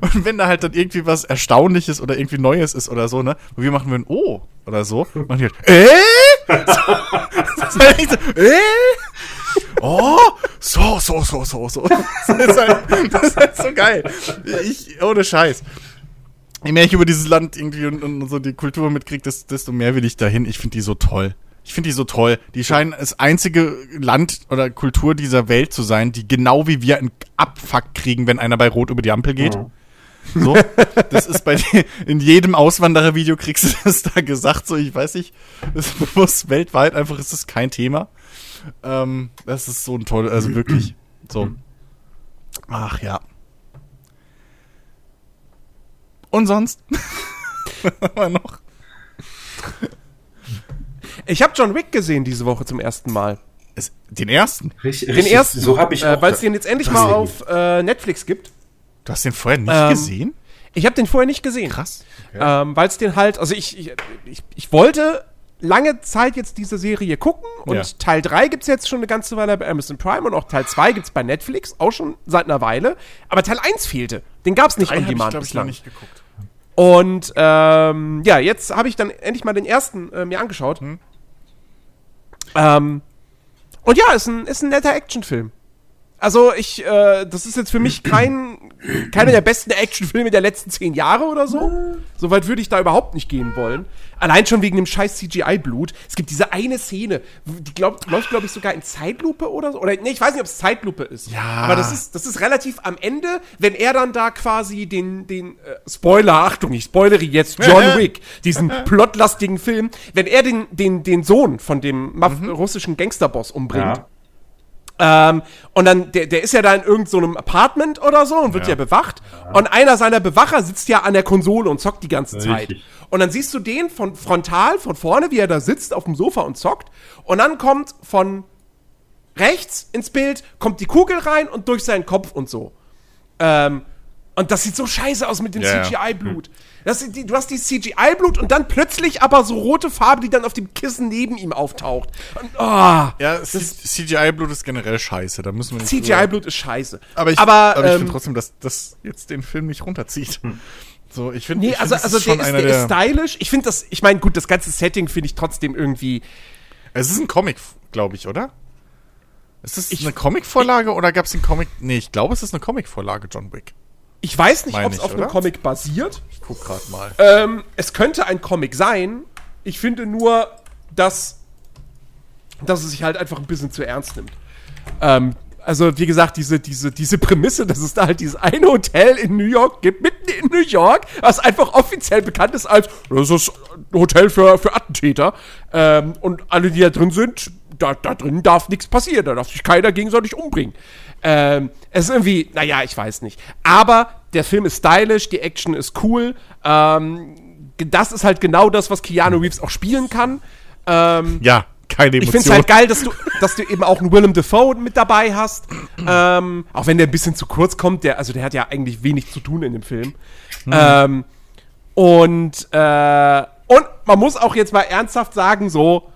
Und wenn da halt dann irgendwie was Erstaunliches oder irgendwie Neues ist oder so, ne, wo wir machen würden, oh, oder so, machen die halt, äh? So, äh? Oh, so, so, so, so, so. Das ist halt, das ist halt so geil. Ich, ohne Scheiß. Je mehr ich über dieses Land irgendwie und, und so die Kultur mitkriege, desto, mehr will ich dahin. Ich finde die so toll. Ich finde die so toll. Die scheinen das einzige Land oder Kultur dieser Welt zu sein, die genau wie wir einen Abfuck kriegen, wenn einer bei Rot über die Ampel geht. Ja. So, das ist bei dir, in jedem Auswanderervideo kriegst du das da gesagt, so, ich weiß nicht, das muss weltweit einfach ist das kein Thema. Ähm, das ist so ein toll, also wirklich, so. Ach ja. Und sonst? Aber noch. Ich habe John Wick gesehen diese Woche zum ersten Mal. Es, den ersten. Richtig, Den richtig, ersten. So habe ich äh. Weil es den jetzt endlich mal ist auf äh, Netflix gibt. Du hast den vorher nicht Ähm, gesehen? Ich habe den vorher nicht gesehen. Krass. Ähm, weil es den halt, also ich, ich, ich, ich wollte lange Zeit jetzt diese Serie gucken und Ja. Teil 3 gibt es jetzt schon eine ganze Weile bei Amazon Prime und auch Teil 2 gibt es bei Netflix, auch schon seit einer Weile. Aber Teil 1 fehlte. Den gab es nicht on ich, demand ich, noch bislang. nicht geguckt. Und ähm, ja, jetzt habe ich dann endlich mal den ersten äh, mir angeschaut. Hm. Ähm, und ja, ist ein, ist ein netter Actionfilm. Also ich, äh, das ist jetzt für mich kein, keiner der besten Actionfilme der letzten zehn Jahre oder so. Soweit würde ich da überhaupt nicht gehen wollen. Allein schon wegen dem scheiß CGI-Blut. Es gibt diese eine Szene, die glaub, läuft, glaube ich, sogar in Zeitlupe oder so. Oder nee, ich weiß nicht, ob es Zeitlupe ist. Ja. Aber das ist, das ist relativ am Ende, wenn er dann da quasi den, den äh, Spoiler, Achtung, ich spoilere jetzt John Wick, diesen plotlastigen Film, wenn er den, den, den Sohn von dem Maf russischen Gangsterboss umbringt. Ja. Ähm, und dann, der, der ist ja da in irgendeinem so einem Apartment oder so und wird ja, Ja. bewacht. Und einer seiner Bewacher sitzt ja an der Konsole und zockt die ganze Zeit. Richtig. Und dann siehst du den von frontal, von vorne, wie er da sitzt auf dem Sofa und zockt. Und dann kommt von rechts ins Bild, kommt die Kugel rein und durch seinen Kopf und so. Ähm, und das sieht so scheiße aus mit dem Ja, ja. CGI-Blut. Sind die- Du hast die CGI-Blut und dann plötzlich aber so rote Farbe, die dann auf dem Kissen neben ihm auftaucht. Und, oh, Ja, CGI-Blut ist generell scheiße. Da müssen wir nicht CGI-Blut ist scheiße. Aber ich, aber, aber ich ähm, finde trotzdem, dass das jetzt den Film nicht runterzieht. So, ich finde, Nee, ich find, also, also ist der, schon ist, einer der ist der. stylisch. Ich finde das, ich meine, gut, das ganze Setting finde ich trotzdem irgendwie. Es ist ein Comic, glaube ich, oder? Ist das Ich- eine Comicvorlage oder gab es den Comic? Nee, ich glaube, es ist eine Comicvorlage, John Wick. Ich weiß nicht, ob es auf einem oder? Comic basiert. Ich guck gerade mal. Ähm, es könnte ein Comic sein. Ich finde nur, dass, dass es sich halt einfach ein bisschen zu ernst nimmt. Ähm, also, wie gesagt, diese, diese, diese Prämisse, dass es da halt dieses eine Hotel in New York gibt, mitten in New York, was einfach offiziell bekannt ist als das ist ein Hotel für, für Attentäter. Ähm, und alle, die da drin sind, da, da drin darf nichts passieren, da darf sich keiner gegenseitig umbringen. Ähm, es ist irgendwie, naja, ich weiß nicht. Aber der Film ist stylisch, die Action ist cool. Ähm, das ist halt genau das, was Keanu Reeves auch spielen kann. Ähm, Ja, keine ich Emotion. finde es halt geil, dass du, dass du eben auch einen Willem Dafoe mit dabei hast. ähm, auch wenn der ein bisschen zu kurz kommt, der, also der hat ja eigentlich wenig zu tun in dem Film. Ähm, und, äh, und man muss auch jetzt mal ernsthaft sagen, so.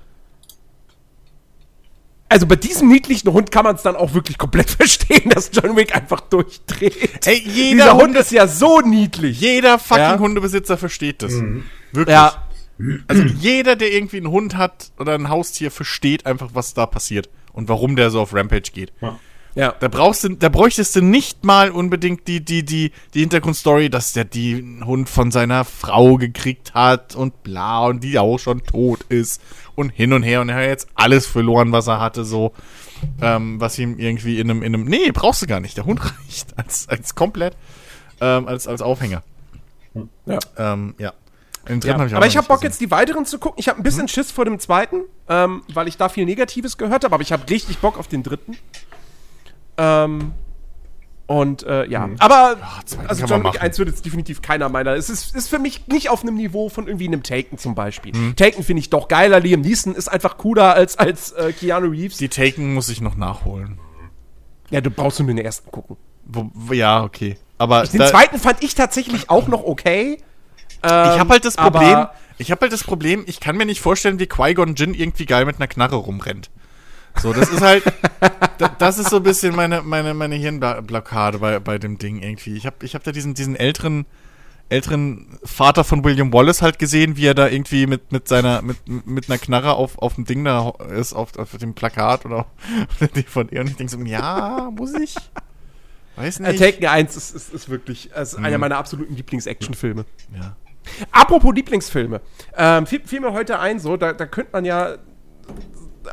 Also bei diesem niedlichen Hund kann man es dann auch wirklich komplett verstehen, dass John Wick einfach durchdreht. Ey, jeder Dieser Hund Hund ist ja so niedlich. Jeder fucking Ja. Hundebesitzer versteht das. Wirklich. Ja. Also jeder, der irgendwie einen Hund hat oder ein Haustier, versteht einfach, was da passiert und warum der so auf Rampage geht. Ja. Da brauchst du, da bräuchtest du nicht mal unbedingt die, die, die, die Hintergrundstory, dass der den Hund von seiner Frau gekriegt hat und bla und die auch schon tot ist und hin und her und er hat jetzt alles verloren, was er hatte, so, ähm, was ihm irgendwie in einem, in einem, nee, brauchst du gar nicht. Der Hund reicht als, als komplett, ähm, als, als Aufhänger. Ja. Ähm, ja. Den dritten Ja. hab auch aber ich habe Bock gesehen. jetzt die weiteren zu gucken. Ich habe ein bisschen Schiss vor dem zweiten, ähm, weil ich da viel Negatives gehört habe, aber ich habe richtig Bock auf den dritten. Ähm, und äh, ja, aber zweiten also John Wick machen. 1 wird jetzt definitiv keiner meiner. Es ist, ist für mich nicht auf einem Niveau von irgendwie einem Taken zum Beispiel. Hm. Taken finde ich doch geiler. Liam Neeson ist einfach cooler als, als äh, Keanu Reeves. Die Taken muss ich noch nachholen. ja, du brauchst nur den ersten gucken. Wo, ja, okay. Aber Den zweiten fand ich tatsächlich auch noch okay. ich habe halt das Problem, aber- ich habe halt das Problem, ich kann mir nicht vorstellen, wie Qui-Gon Jinn irgendwie geil mit einer Knarre rumrennt. So, das ist halt, da, das ist so ein bisschen meine, meine, meine Hirnblockade bei, bei dem Ding irgendwie. Ich habe ich hab da diesen, diesen älteren, älteren Vater von William Wallace halt gesehen, wie er da irgendwie mit, mit seiner, mit, mit einer Knarre auf, auf dem Ding da ist, auf, auf dem Plakat oder auf der DVD. Und ich denke so, ja, muss ich? Weiß nicht. Taken 1 ist, ist, ist wirklich ist Mhm. einer meiner absoluten Lieblings-Actionfilme. ja. Apropos Lieblingsfilme. Ähm, fiel, fiel mir heute ein, so, da, da könnte man ja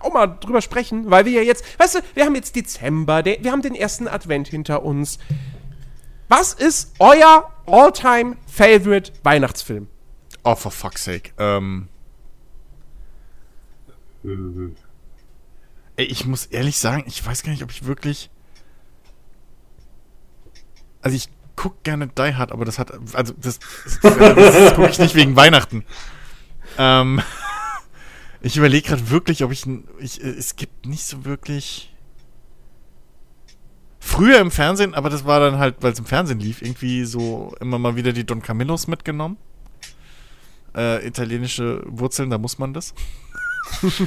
auch mal drüber sprechen, weil wir ja jetzt, weißt du, wir haben jetzt Dezember, der, wir haben den ersten Advent hinter uns. Was ist euer all-time favorite Weihnachtsfilm? Oh, for fuck's sake. Ähm, Äh, ey, ich muss ehrlich sagen, ich weiß gar nicht, ob ich wirklich. Also ich gucke gerne Die Hard, aber das hat, also das, das, das gucke ich nicht wegen Weihnachten. Ähm, ich überlege gerade wirklich, ob ich, ich, äh, es gibt nicht so wirklich. Früher im Fernsehen, aber das war dann halt, weil es im Fernsehen lief, irgendwie so immer mal wieder die Don Camillos mitgenommen. Äh, italienische Wurzeln, da muss man das.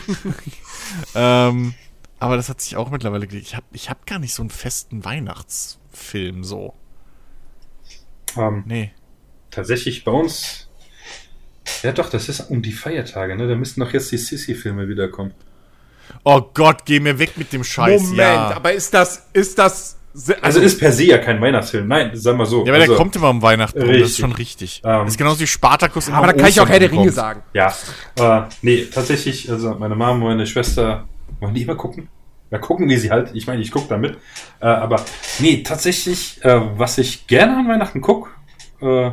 ähm, aber das hat sich auch mittlerweile gelegt. Ich habe ich hab gar nicht so einen festen Weihnachtsfilm so. Ähm, Nee. tatsächlich bei uns. Ja, doch, das ist um die Feiertage, ne? Da müssten doch jetzt die Sissy-Filme wiederkommen. Oh Gott, geh mir weg mit dem Scheiß. Moment, ja. aber ist das, ist das, se- Also ist per se ja kein Weihnachtsfilm. Nein, sagen wir so. Ja, aber also, der kommt immer um Weihnachten rum, das ist schon richtig. Ähm, das ist genauso wie Spartacus immer aber da um kann ich auch Herr der Ringe sagen. Ja, äh, nee, tatsächlich, also meine Mama und meine Schwester wollen die immer gucken. Ja, gucken wie sie halt. Ich meine, ich gucke da mit. Äh, aber nee, tatsächlich, äh, was ich gerne an Weihnachten gucke, äh,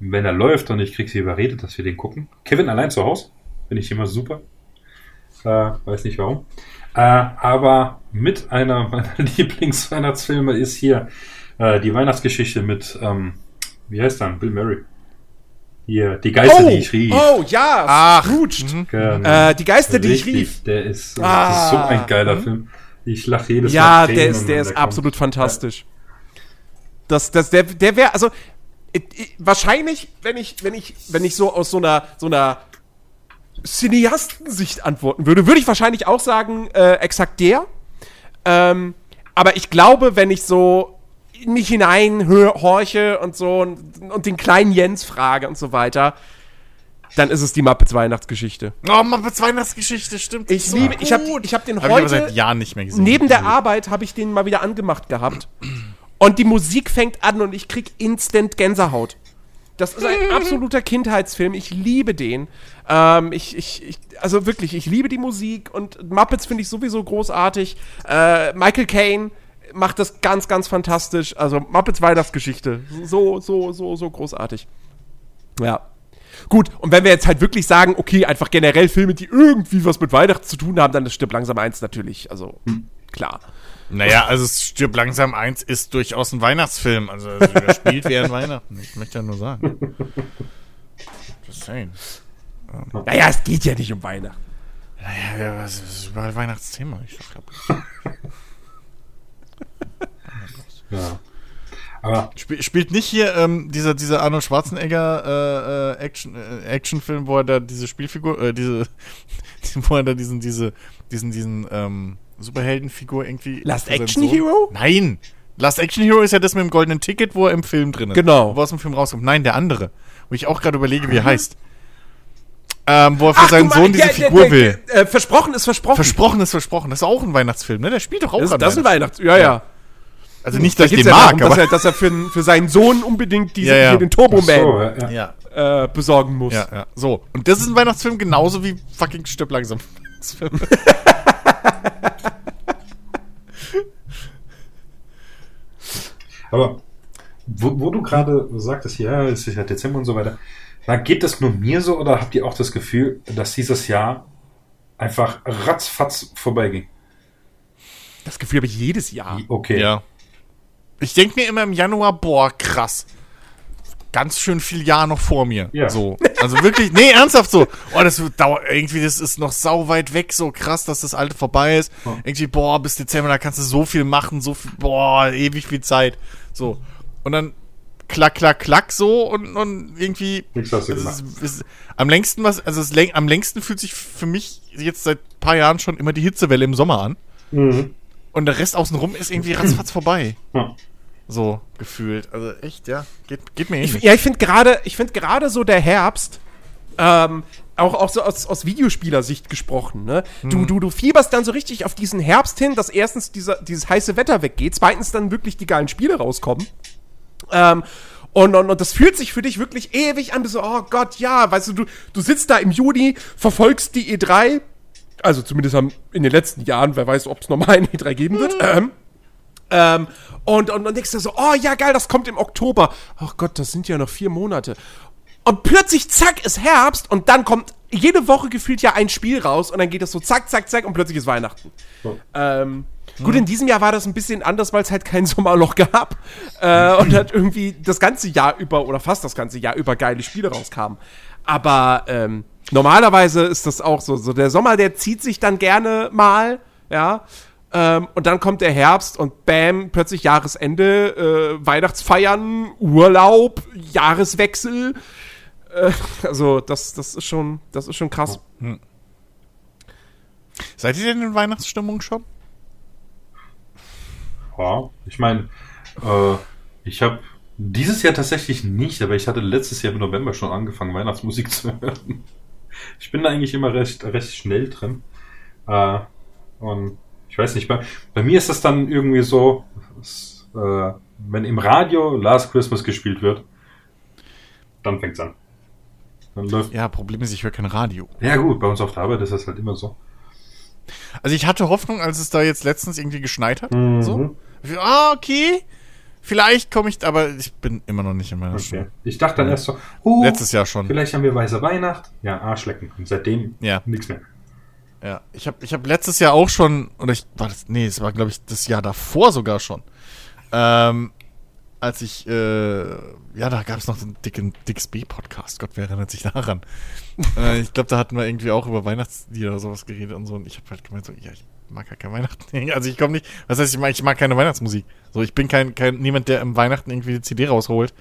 wenn er läuft und ich krieg sie überredet, dass wir den gucken. Kevin allein zu Hause. Finde ich immer super. Äh, weiß nicht warum. Äh, aber mit einer meiner Lieblingsweihnachtsfilme ist hier äh, die Weihnachtsgeschichte mit, ähm, wie heißt er? Bill Murray. Hier, die Geister, die ich rief. oh, ja, Ach, mhm. Genau. Äh, die Geister, die ich Richtig, rief. Der ist, das Ah. ist so ein geiler Film. Ich lache jedes Ja, Mal. der Tränen, ist, der ist kommt. absolut fantastisch. Das, das, der, der wäre, also, wahrscheinlich, wenn ich, wenn ich, wenn ich so aus so einer, so einer Cineastensicht antworten würde, würde ich wahrscheinlich auch sagen, äh, exakt der. Ähm, aber ich glaube, wenn ich so in mich hinein hör- horche und so und, und den kleinen Jens frage und so weiter, dann ist es die Muppets Weihnachtsgeschichte. Oh, Muppets Weihnachtsgeschichte, stimmt. Ich so liebe, ich habe ich hab den Hab ich aber heute seit Jahren nicht mehr gesehen. neben der Arbeit habe ich den mal wieder angemacht gehabt. Und die Musik fängt an und ich krieg instant Gänsehaut. Das ist ein absoluter Kindheitsfilm. Ich liebe den. Ähm, ich, ich, ich, also wirklich, ich liebe die Musik und Muppets finde ich sowieso großartig. Äh, Michael Caine macht das ganz, ganz fantastisch. Also Muppets Weihnachtsgeschichte. So, so, so, so großartig. Ja. Gut, und wenn wir jetzt halt wirklich sagen, okay, einfach generell Filme, die irgendwie was mit Weihnachten zu tun haben, dann ist Stirb langsam eins natürlich. Also, klar. Naja, also es stirbt langsam eins ist durchaus ein Weihnachtsfilm. Also es überspielt wie ein Weihnachten. Ich möchte ja nur sagen. Just saying. Naja, es geht ja nicht um Weihnachten. Ja, ja, es ist überall Weihnachtsthema. Ich glaube. Ja. Aber Sp spielt nicht hier ähm, dieser, dieser Arnold Schwarzenegger äh, äh, Action, äh, Actionfilm, wo er da diese Spielfigur, äh, diese, wo er da diesen, diese, diesen, diesen ähm, Superheldenfigur irgendwie. Last seinen Action Sohn- Hero? Nein! Last Action Hero ist ja das mit dem goldenen Ticket, wo er im Film drin ist. Genau. Wo er aus dem Film rauskommt. Nein, der andere. Wo ich auch gerade überlege, wie er heißt. Ähm, wo er für seinen guck mal, Sohn diese ja, Figur der- will. Äh, versprochen ist versprochen. Versprochen ist versprochen. Das ist auch ein Weihnachtsfilm, ne? Der spielt doch auch das, an das ist ein Weihnachten. Weihnachts... Ja, ja. Also nicht, Da dass ich geht's den ja mag, darum, dass aber. er, dass er für, für seinen Sohn unbedingt diese, Ja, ja. hier den ach Turbo so, Man ja, ja. Ja, äh, besorgen muss. ja, ja. So. Und das ist ein Weihnachtsfilm genauso wie fucking Stirb langsam. Aber wo, wo du gerade sagtest, ja, es ist ja Dezember und so weiter, na, geht das nur mir so oder habt ihr auch das Gefühl, dass dieses Jahr einfach ratzfatz vorbeiging? Das Gefühl habe ich jedes Jahr. Okay. Ja. Ich denke mir immer im Januar, boah, krass. Ganz schön viel Jahr noch vor mir. Ja. So. Also wirklich, nee, ernsthaft so. Oh, das wird dauert, irgendwie, das ist noch sau weit weg, so krass, dass das alte vorbei ist. Ja. Irgendwie, boah, bis Dezember, da kannst du so viel machen, so viel, boah, ewig viel Zeit. So. Und dann klack, klack, klack so und, und irgendwie. Nichts hast du gemacht. ist, ist, am längsten was, also es, am längsten fühlt sich für mich jetzt seit ein paar Jahren schon immer die Hitzewelle im Sommer an. Mhm. Und der Rest außenrum ist irgendwie ratzfatz vorbei. Ja. So gefühlt. Also echt, ja. Geht, geht mir. Ich, ja, ich finde gerade, ich finde gerade so der Herbst, ähm, auch, auch so aus, aus Videospielersicht gesprochen, ne? Du, du, du fieberst dann so richtig auf diesen Herbst hin, dass erstens dieser, dieses heiße Wetter weggeht, zweitens dann wirklich die geilen Spiele rauskommen. Ähm, und, und, und das fühlt sich für dich wirklich ewig an, bist so, oh Gott, ja, weißt du, du, du sitzt da im Juni, verfolgst die E3, also zumindest in den letzten Jahren, wer weiß, ob es nochmal eine E3 geben wird, ähm, ähm, und, und, und denkst du so, oh ja, geil, das kommt im Oktober. Ach Gott, das sind ja noch vier Monate. Und plötzlich, zack, ist Herbst und dann kommt jede Woche gefühlt ja ein Spiel raus und dann geht es so zack, zack, zack und plötzlich ist Weihnachten. So. Ähm, Gut, in diesem Jahr war das ein bisschen anders, weil es halt kein Sommerloch gab äh, und halt irgendwie das ganze Jahr über oder fast das ganze Jahr über geile Spiele rauskamen. Aber ähm, normalerweise ist das auch so. So der Sommer, der zieht sich dann gerne mal, ja. Ähm, und dann kommt der Herbst und bam, plötzlich Jahresende, äh, Weihnachtsfeiern, Urlaub, Jahreswechsel. Äh, also das, das ist schon, das ist schon krass. Seid ihr denn in Weihnachtsstimmung schon? Ja, ich meine, äh, ich habe dieses Jahr tatsächlich nicht, aber ich hatte letztes Jahr im November schon angefangen, Weihnachtsmusik zu hören. Ich bin da eigentlich immer recht, recht schnell drin. Äh, und ich weiß nicht, bei, bei mir ist das dann irgendwie so, dass, äh, wenn im Radio Last Christmas gespielt wird, dann fängt's an. Dann läuft. Ja, Problem ist, ich höre kein Radio. Ja gut, bei uns auf der Arbeit ist das halt immer so. Also ich hatte Hoffnung, als es da jetzt letztens irgendwie geschneit hat. Mhm. So. Ah, okay. Vielleicht komme ich, aber ich bin immer noch nicht in meiner Okay. Stimmung. Ich dachte dann erst so, oh, Letztes Jahr schon. vielleicht haben wir weiße Weihnacht. Ja, Arschlecken. Und seitdem Ja. nichts mehr. Ja, ich habe ich hab letztes Jahr auch schon, oder ich, war das, nee, es war glaube ich das Jahr davor sogar schon. Ähm, als ich, äh, ja, da gab es noch den dicken Dix B-Podcast. Gott, wer erinnert sich daran? äh, ich glaube, da hatten wir irgendwie auch über Weihnachtslieder oder sowas geredet und so. Und ich habe halt gemeint, so, ja, ich mag ja kein Weihnachten. Also ich komme nicht, was heißt, ich mag, ich mag keine Weihnachtsmusik. So, ich bin kein, kein niemand, der im Weihnachten irgendwie die CD rausholt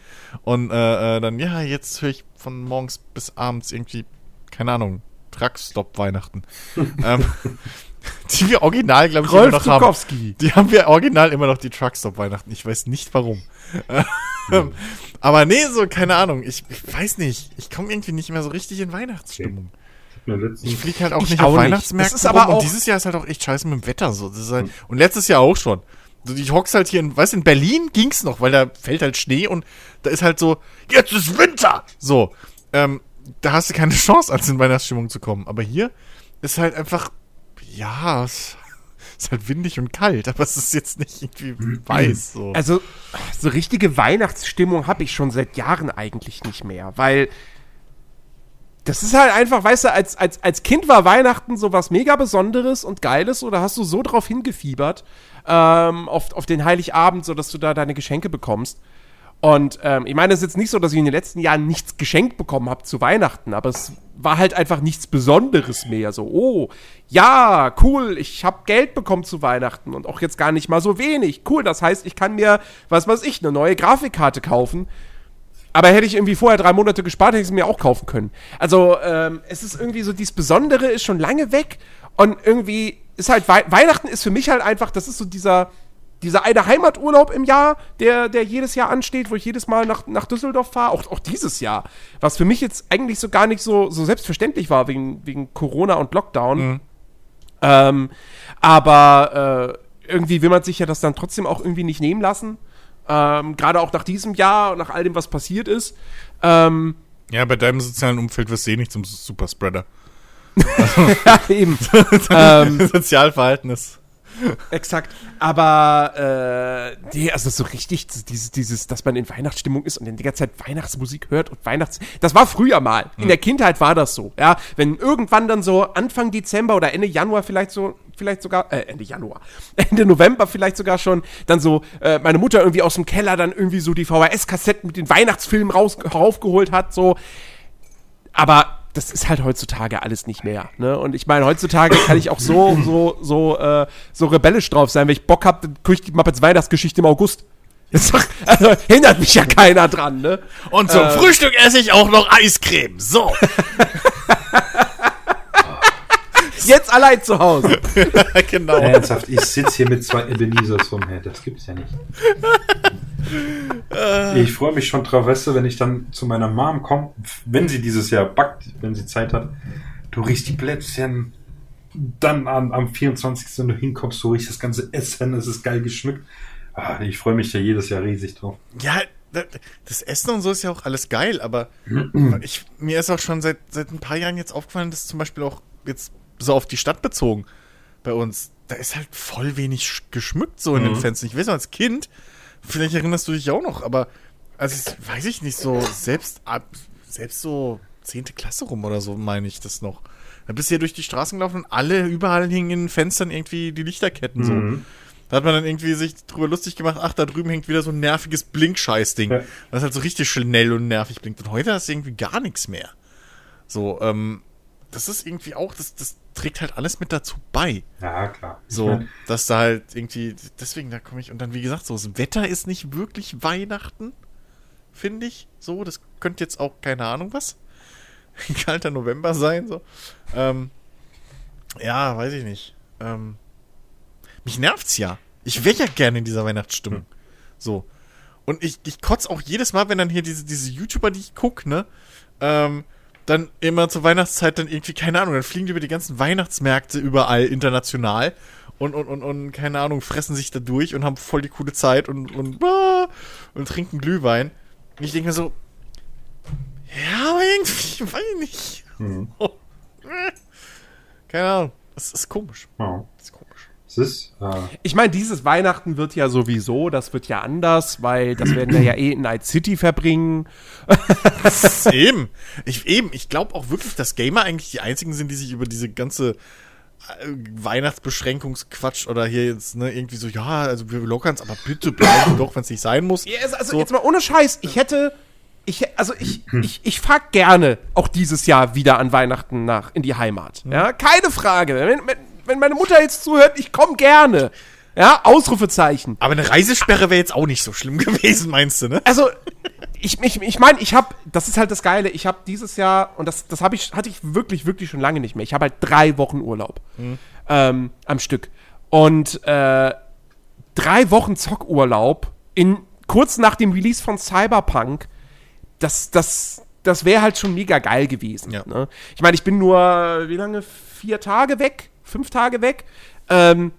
und äh, äh, dann, ja, jetzt höre ich von morgens bis abends irgendwie, keine Ahnung, Truckstop Weihnachten. ähm, die wir original, glaube ich, immer Rolf noch haben. Zukowski. Die haben wir original immer noch die Truckstop Weihnachten. Ich weiß nicht warum. Ähm, Aber nee, so, keine Ahnung. Ich, ich weiß nicht. Ich komme irgendwie nicht mehr so richtig in Weihnachtsstimmung. Letztens- Ich fliege halt auch Ich nicht auch auf nicht. Weihnachtsmärkten Das ist aber rum. auch- Und dieses Jahr ist halt auch echt scheiße mit dem Wetter so. Halt, und letztes Jahr auch schon. So, ich hock's halt hier in, weißt in Berlin ging's noch, weil da fällt halt Schnee und da ist halt so, jetzt ist Winter! So. Ähm, da hast du keine Chance, als in Weihnachtsstimmung zu kommen. Aber hier ist halt einfach, ja, es ist halt windig und kalt, aber es ist jetzt nicht irgendwie weiß. So. Also, so richtige Weihnachtsstimmung habe ich schon seit Jahren eigentlich nicht mehr, weil das ist halt einfach, weißt du, als, als, als Kind war Weihnachten so was mega Besonderes und Geiles, da hast du so drauf hingefiebert, ähm, auf, auf den Heiligabend, so dass du da deine Geschenke bekommst. Und ähm, ich meine, es ist jetzt nicht so, dass ich in den letzten Jahren nichts geschenkt bekommen habe zu Weihnachten, aber es war halt einfach nichts Besonderes mehr. So, oh, ja, cool, ich habe Geld bekommen zu Weihnachten und auch jetzt gar nicht mal so wenig. Cool, das heißt, ich kann mir, was weiß ich, eine neue Grafikkarte kaufen. Aber hätte ich irgendwie vorher drei Monate gespart, hätte ich es mir auch kaufen können. Also, ähm, es ist irgendwie so, dieses Besondere ist schon lange weg. Und irgendwie ist halt, Wei Weihnachten ist für mich halt einfach, das ist so dieser, dieser eine Heimaturlaub im Jahr, der, der jedes Jahr ansteht, wo ich jedes Mal nach, nach Düsseldorf fahre, auch, auch dieses Jahr. Was für mich jetzt eigentlich so gar nicht so, so selbstverständlich war, wegen, wegen Corona und Lockdown. Ähm, aber äh, irgendwie will man sich ja das dann trotzdem auch irgendwie nicht nehmen lassen. Ähm, Gerade auch nach diesem Jahr und nach all dem, was passiert ist. Ähm, Ja, bei deinem sozialen Umfeld wirst du eh nicht zum Superspreader. ja, eben. ähm, Sozialverhalten ist. exakt. Aber, äh, nee, also so richtig, dieses, dieses, dass man in Weihnachtsstimmung ist und die ganze Zeit Weihnachtsmusik hört und Weihnachts. Das war früher mal. In der Kindheit war das so. Ja, wenn irgendwann dann so Anfang Dezember oder Ende Januar vielleicht so, vielleicht sogar, äh, Ende Januar, Ende November vielleicht sogar schon, dann so, äh, meine Mutter irgendwie aus dem Keller dann irgendwie so die VHS-Kassetten mit den Weihnachtsfilmen raus, raufgeholt hat, so. Aber das ist halt heutzutage alles nicht mehr. Ne? Und ich meine, heutzutage kann ich auch so, so, so, äh, so rebellisch drauf sein. Wenn ich Bock habe, dann gucke ich die Muppets Weihnachtsgeschichte im August. Doch, also hindert mich ja keiner dran, ne? Und zum Frühstück esse ich auch noch Eiscreme. So. Jetzt allein zu Hause. genau. Ernsthaft, ich sitze hier mit zwei Ebenezers rum. Hey, das gibt's ja nicht. Ich freue mich schon drauf, weißt du, wenn ich dann zu meiner Mom komme, wenn sie dieses Jahr backt, wenn sie Zeit hat, du riechst die Plätzchen, dann am, am 24. wenn du hinkommst, du riechst das ganze Essen, es ist geil geschmückt. Ah, ich freue mich ja jedes Jahr riesig drauf. Ja, da- das Essen und so ist ja auch alles geil, aber ich, mir ist auch schon seit, seit ein paar Jahren jetzt aufgefallen, dass zum Beispiel auch jetzt so auf die Stadt bezogen bei uns, da ist halt voll wenig sch- geschmückt so in den Fenstern. Ich weiß noch, als Kind, vielleicht erinnerst du dich auch noch, aber also weiß ich nicht, so selbst ab, selbst so zehnte Klasse rum oder so meine ich das noch. Da bist du ja durch die Straßen gelaufen und alle, überall hingen in den Fenstern irgendwie die Lichterketten so. Mhm. Da hat man dann irgendwie sich drüber lustig gemacht, ach, da drüben hängt wieder so ein nerviges Blinkscheißding. Ja. Was halt so richtig schnell und nervig blinkt. Und heute hast du irgendwie gar nichts mehr. So, ähm, das ist irgendwie auch, das, das trägt halt alles mit dazu bei. Ja, klar. So, dass da halt irgendwie, deswegen, da komme ich, und dann, wie gesagt, so, das Wetter ist nicht wirklich Weihnachten, finde ich. So, das könnte jetzt auch, keine Ahnung was, ein kalter November sein, so. Ähm, ja, weiß ich nicht. Ähm, mich nervt's ja. Ich wäre ja gerne in dieser Weihnachtsstimmung. So. Und ich, ich kotz auch jedes Mal, wenn dann hier diese, diese YouTuber, die ich guck, ne, ähm, dann immer zur Weihnachtszeit dann irgendwie, keine Ahnung, dann fliegen die über die ganzen Weihnachtsmärkte überall international und, und, und, und keine Ahnung, fressen sich da durch und haben voll die coole Zeit und, und, ah, und trinken Glühwein. Und ich denke mir so, ja, aber irgendwie, weiß ich nicht. Mhm. Keine Ahnung. Das ist komisch. Ja. Das ist komisch. Es ist, äh, Ich meine, dieses Weihnachten wird ja sowieso, das wird ja anders, weil das werden wir ja eh in Night City verbringen. eben. Ich, eben, ich glaube auch wirklich, dass Gamer eigentlich die einzigen sind, die sich über diese ganze äh, Weihnachtsbeschränkungsquatsch oder hier jetzt, ne, irgendwie so, ja, also wir lockern es, aber bitte bleiben doch, wenn es nicht sein muss. Ja, also, also So. jetzt mal ohne Scheiß, ich hätte, ich, also ich, ich, ich fahr gerne auch dieses Jahr wieder an Weihnachten nach in die Heimat. Ja, keine Frage. Wenn, wenn, wenn meine Mutter jetzt zuhört, ich komme gerne. Ja, Ausrufezeichen. Aber eine Reisesperre wäre jetzt auch nicht so schlimm gewesen, meinst du, ne? Also, ich ich, ich meine, ich habe, das ist halt das Geile, ich habe dieses Jahr, und das, das hab ich, hatte ich wirklich, wirklich schon lange nicht mehr, ich habe halt drei Wochen Urlaub ähm, am Stück. Und äh, drei Wochen Zockurlaub in, kurz nach dem Release von Cyberpunk, das, das, das wäre halt schon mega geil gewesen. Ja. Ne? Ich meine, ich bin nur, wie lange? Vier Tage weg? Fünf Tage weg? Ähm,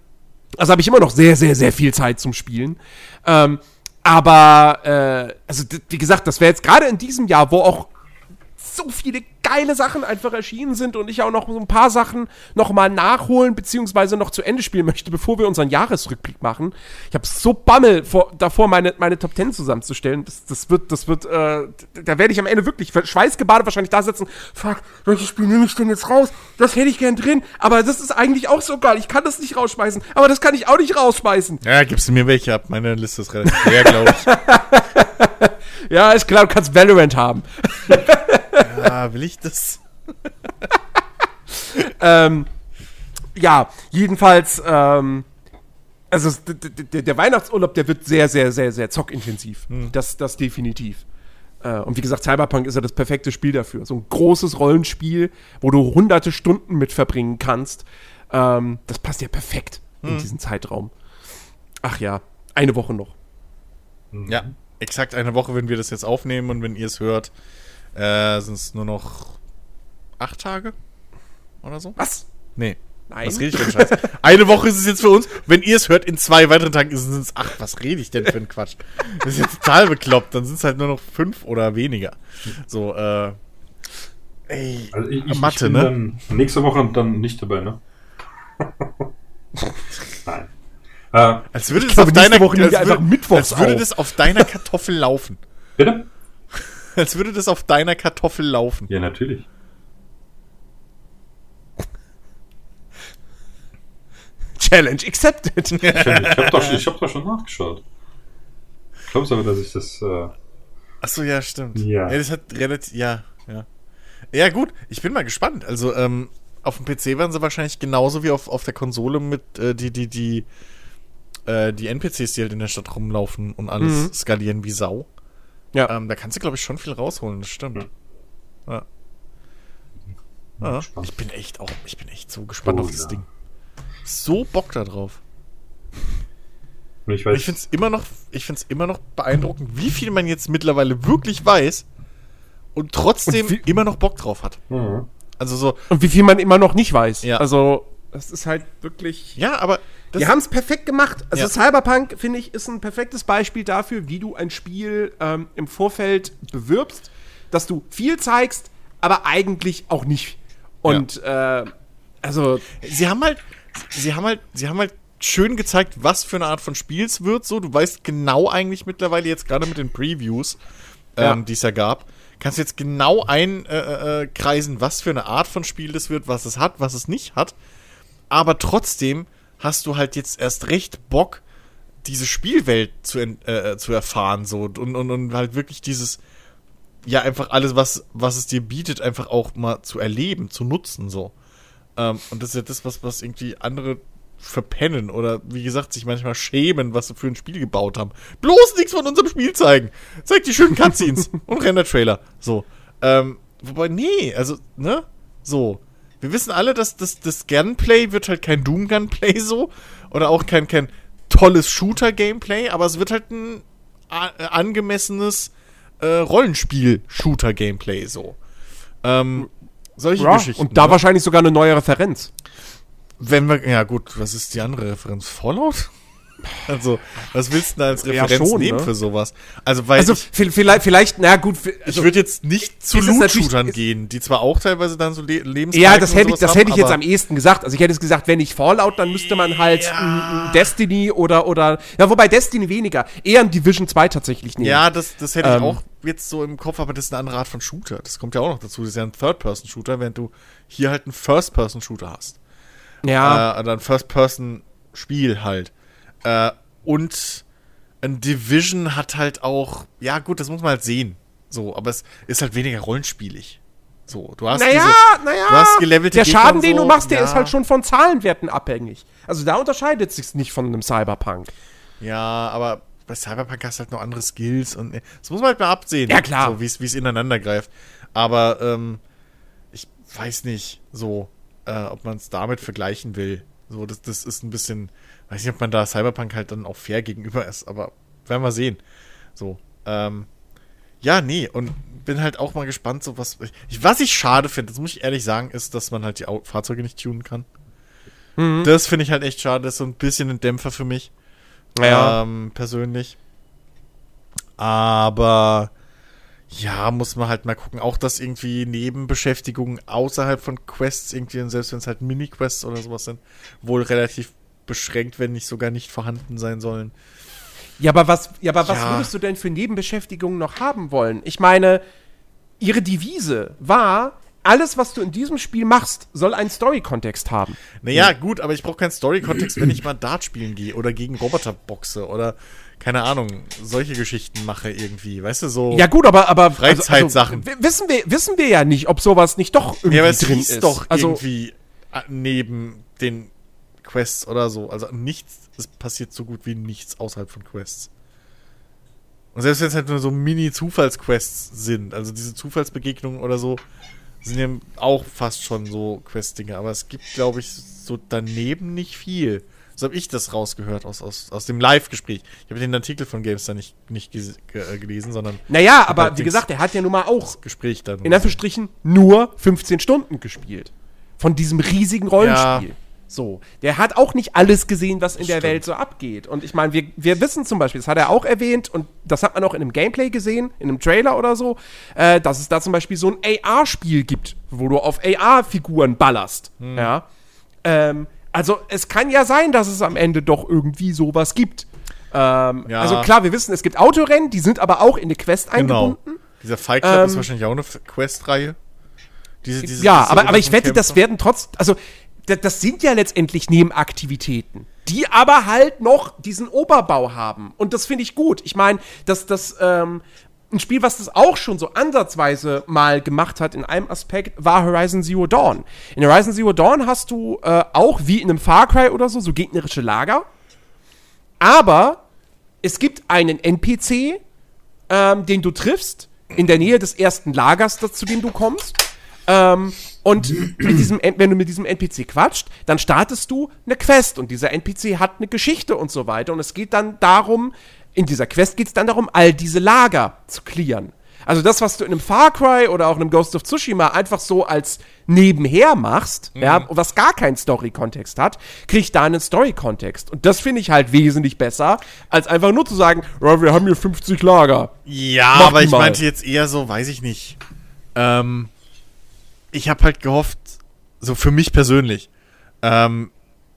also habe ich immer noch sehr, sehr, sehr viel Zeit zum Spielen. Ähm, aber, äh, also wie gesagt, das wäre jetzt gerade in diesem Jahr, wo auch so viele geile Sachen einfach erschienen sind und ich auch noch so ein paar Sachen noch mal nachholen beziehungsweise noch zu Ende spielen möchte, bevor wir unseren Jahresrückblick machen. Ich habe so Bammel vor, davor, meine, meine Top 10 zusammenzustellen. Das, das wird, das wird, äh, da werde ich am Ende wirklich schweißgebadet wahrscheinlich da sitzen. Fuck, welches Spiel nehme ich denn jetzt raus? Das hätte ich gern drin, aber das ist eigentlich auch so geil. Ich kann das nicht rausschmeißen, aber das kann ich auch nicht rausschmeißen. Ja, gibst du mir welche ab. Meine Liste ist relativ leer, glaube ich. Ja, ist klar, du kannst Valorant haben. Ja, will ich das? ähm, ja, jedenfalls, ähm, also der Weihnachtsurlaub, der wird sehr, sehr, sehr, sehr zockintensiv. Das, das definitiv. Äh, und wie gesagt, Cyberpunk ist ja das perfekte Spiel dafür. So ein großes Rollenspiel, wo du hunderte Stunden mit verbringen kannst. Ähm, das passt ja perfekt in diesen Zeitraum. Ach ja, eine Woche noch. Ja, exakt eine Woche, wenn wir das jetzt aufnehmen und wenn ihr es hört, äh, sind es nur noch acht Tage oder so? Was? Nee. Nein. Was rede ich denn Scheiß? Eine Woche ist es jetzt für uns. Wenn ihr es hört, in zwei weiteren Tagen sind es acht. Was rede ich denn für ein Quatsch? Das ist jetzt total bekloppt. Dann sind es halt nur noch fünf oder weniger. So, äh. Ey, also ich, ich, Mathe, ich bin ne? dann nächste Woche dann nicht dabei, ne? Nein. Äh, Als würde das glaube, auf deiner Woche als einfach würde, mittwochs als würde auf. das auf deiner Kartoffel laufen. bitte? Als würde das auf deiner Kartoffel laufen. Ja, natürlich. Challenge accepted. Ich habe doch, ich hab doch schon nachgeschaut. Ich glaube aber, dass ich das. Äh, Achso, ja, stimmt. Ja. das hat relativ. Ja, ja. Ja, gut, ich bin mal gespannt. Also, ähm, auf dem PC werden sie wahrscheinlich genauso wie auf, auf der Konsole mit äh, die, die, die, äh, die NPCs, die halt in der Stadt rumlaufen und alles Mhm. skalieren wie Sau. Ja. Ähm, da kannst du, glaube ich, schon viel rausholen, das stimmt. Ja. Ja, ich bin echt auch, ich bin echt so gespannt Oh, auf das ja. Ding. So Bock da drauf. und ich Und weiß, ich finde es immer noch, ich find's immer noch beeindruckend, wie viel man jetzt mittlerweile wirklich weiß und trotzdem Und immer noch Bock drauf hat. Mhm. Also so, Und wie viel man immer noch nicht weiß. Ja. Also, das ist halt wirklich. ja, aber das, Die haben es perfekt gemacht. Also Ja. Cyberpunk, finde ich, ist ein perfektes Beispiel dafür, wie du ein Spiel ähm, im Vorfeld bewirbst, dass du viel zeigst, aber eigentlich auch nicht. Und äh, also, sie haben halt, sie haben halt, sie haben halt schön gezeigt, was für eine Art von Spiel es wird. So, du weißt genau eigentlich mittlerweile jetzt gerade mit den Previews, ähm, Ja. die es ja gab, kannst du jetzt genau einkreisen, äh, äh, kreisen, was für eine Art von Spiel das wird, was es hat, was es nicht hat. Aber trotzdem hast du halt jetzt erst recht Bock, diese Spielwelt zu, äh, äh, zu erfahren, so und, und, und halt wirklich dieses, ja, einfach alles, was, was es dir bietet, einfach auch mal zu erleben, zu nutzen, so. Ähm, und das ist ja das, was, was irgendwie andere verpennen oder wie gesagt, sich manchmal schämen, was sie für ein Spiel gebaut haben. Bloß nichts von unserem Spiel zeigen. Zeig die schönen Cutscenes und Render-Trailer. So. Ähm, wobei, nee, also, ne? So. Wir wissen alle, dass das, das Gunplay wird halt kein Doom-Gunplay so. Oder auch kein, kein tolles Shooter-Gameplay, aber es wird halt ein angemessenes äh, Rollenspiel-Shooter-Gameplay so. Ähm, solche Ja, Geschichten. und da ne? wahrscheinlich sogar eine neue Referenz. Wenn wir, ja gut, was ist die andere Referenz? Fallout? Also, was willst du denn da als Ja, Referenz schon, nehmen ne? für sowas? Also, weil Also ich, vi- vielleicht, vielleicht, na gut, vi- ich also, würde jetzt nicht zu Loot-Shootern gehen, die zwar auch teilweise dann so le ja, das hätte ich, das hätte ich jetzt am ehesten gesagt. Also ich hätte es gesagt, wenn nicht Fallout, dann müsste man halt Ja. Destiny oder oder ja, wobei Destiny weniger, eher ein Division 2 tatsächlich nehmen. Ja, das, das hätte ich Ähm. auch jetzt so im Kopf, aber das ist eine andere Art von Shooter. Das kommt ja auch noch dazu. Das ist ja ein Third-Person-Shooter, während du hier halt einen First-Person-Shooter hast. ja. Äh, oder ein First-Person-Spiel halt. Äh, und ein Division hat halt auch, ja gut, das muss man halt sehen. So, aber es ist halt weniger rollenspielig. So, du hast naja, diese, naja. du hast gelevelte der Gegner Schaden, und den so, du machst, der ja. ist halt schon von Zahlenwerten abhängig. Also da unterscheidet sich's nicht von einem Cyberpunk. Ja, aber bei Cyberpunk hast du halt noch andere Skills und äh, das muss man halt mal absehen. Ja, klar. So, wie es wie es ineinander greift. Aber ähm, ich weiß nicht, so, äh, ob man es damit vergleichen will. So, das, das ist ein bisschen, weiß nicht, ob man da Cyberpunk halt dann auch fair gegenüber ist, aber werden wir sehen. So, ähm, ja, nee, und bin halt auch mal gespannt, so was. Ich, was ich schade finde, das muss ich ehrlich sagen, ist, dass man halt die Fahrzeuge nicht tunen kann. Mhm. Das finde ich halt echt schade. Das ist so ein bisschen ein Dämpfer für mich. Ja. Ähm, persönlich. Aber ja, muss man halt mal gucken. Auch dass irgendwie Nebenbeschäftigungen außerhalb von Quests irgendwie, selbst wenn es halt Mini-Quests oder sowas sind, wohl relativ beschränkt, wenn nicht sogar nicht vorhanden sein sollen. Ja, aber was, ja, aber was Ja. würdest du denn für Nebenbeschäftigungen noch haben wollen? Ich meine, ihre Devise war, alles, was du in diesem Spiel machst, soll einen Story-Kontext haben. Naja, gut, aber ich brauche keinen Story-Kontext, wenn ich mal Dart spielen gehe oder gegen Roboter boxe oder keine Ahnung, solche Geschichten mache irgendwie. Weißt du, so. Ja gut, aber aber Freizeitsachen. Also, also, wissen wir wissen wir ja nicht, ob sowas nicht doch irgendwie Ja, aber es drin ist. doch also irgendwie äh, neben den Quests oder so. Also nichts, es passiert so gut wie nichts außerhalb von Quests. Und selbst wenn es halt nur so Mini-Zufallsquests sind, also diese Zufallsbegegnungen oder so, sind ja auch fast schon so Quest-Dinge. Aber es gibt, glaube ich, so daneben nicht viel. So habe ich das rausgehört aus, aus, aus dem Live-Gespräch. Ich habe den Artikel von GameStar nicht, nicht ge äh, gelesen, sondern naja, aber halt wie gesagt, er hat ja nun mal auch Gespräch dann. in Anführungsstrichen nur 15 Stunden gespielt. Von diesem riesigen Rollenspiel. Ja. So. Der hat auch nicht alles gesehen, was in der Stimmt. Welt so abgeht. Und ich meine, wir, wir wissen zum Beispiel, das hat er auch erwähnt und das hat man auch in einem Gameplay gesehen, in einem Trailer oder so, äh, dass es da zum Beispiel so ein AR-Spiel gibt, wo du auf AR-Figuren ballerst. Hm. Ja. Ähm, also es kann ja sein, dass es am Ende doch irgendwie sowas gibt. Ähm, Ja. Also klar, wir wissen, es gibt Autorennen, die sind aber auch in eine Quest Genau. eingebunden. Dieser Fight Club Ähm, ist wahrscheinlich auch eine Quest-Reihe. Diese, diese, ja, aber, aber ich wette, das werden trotz, also das, sind ja letztendlich Nebenaktivitäten, die aber halt noch diesen Oberbau haben. Und das finde ich gut. Ich meine, dass das ähm, ein Spiel, was das auch schon so ansatzweise mal gemacht hat in einem Aspekt, war Horizon Zero Dawn. In Horizon Zero Dawn hast du äh, auch wie in einem Far Cry oder so so gegnerische Lager. Aber es gibt einen NPC, ähm, den du triffst, in der Nähe des ersten Lagers, zu dem du kommst. Ähm, und mit diesem, wenn du mit diesem NPC quatscht, dann startest du eine Quest und dieser NPC hat eine Geschichte und so weiter. Und es geht dann darum, in dieser Quest geht es dann darum, all diese Lager zu clearen. Also das, was du in einem Far Cry oder auch in einem Ghost of Tsushima einfach so als nebenher machst, ja, was gar keinen Story-Kontext hat, kriegt da einen Story-Kontext. Und das finde ich halt wesentlich besser, als einfach nur zu sagen, ja, wir haben hier 50 Lager. Ja, Mach aber ich mal. meinte jetzt eher so, weiß ich nicht. Ähm, ich habe halt gehofft, so für mich persönlich, ähm,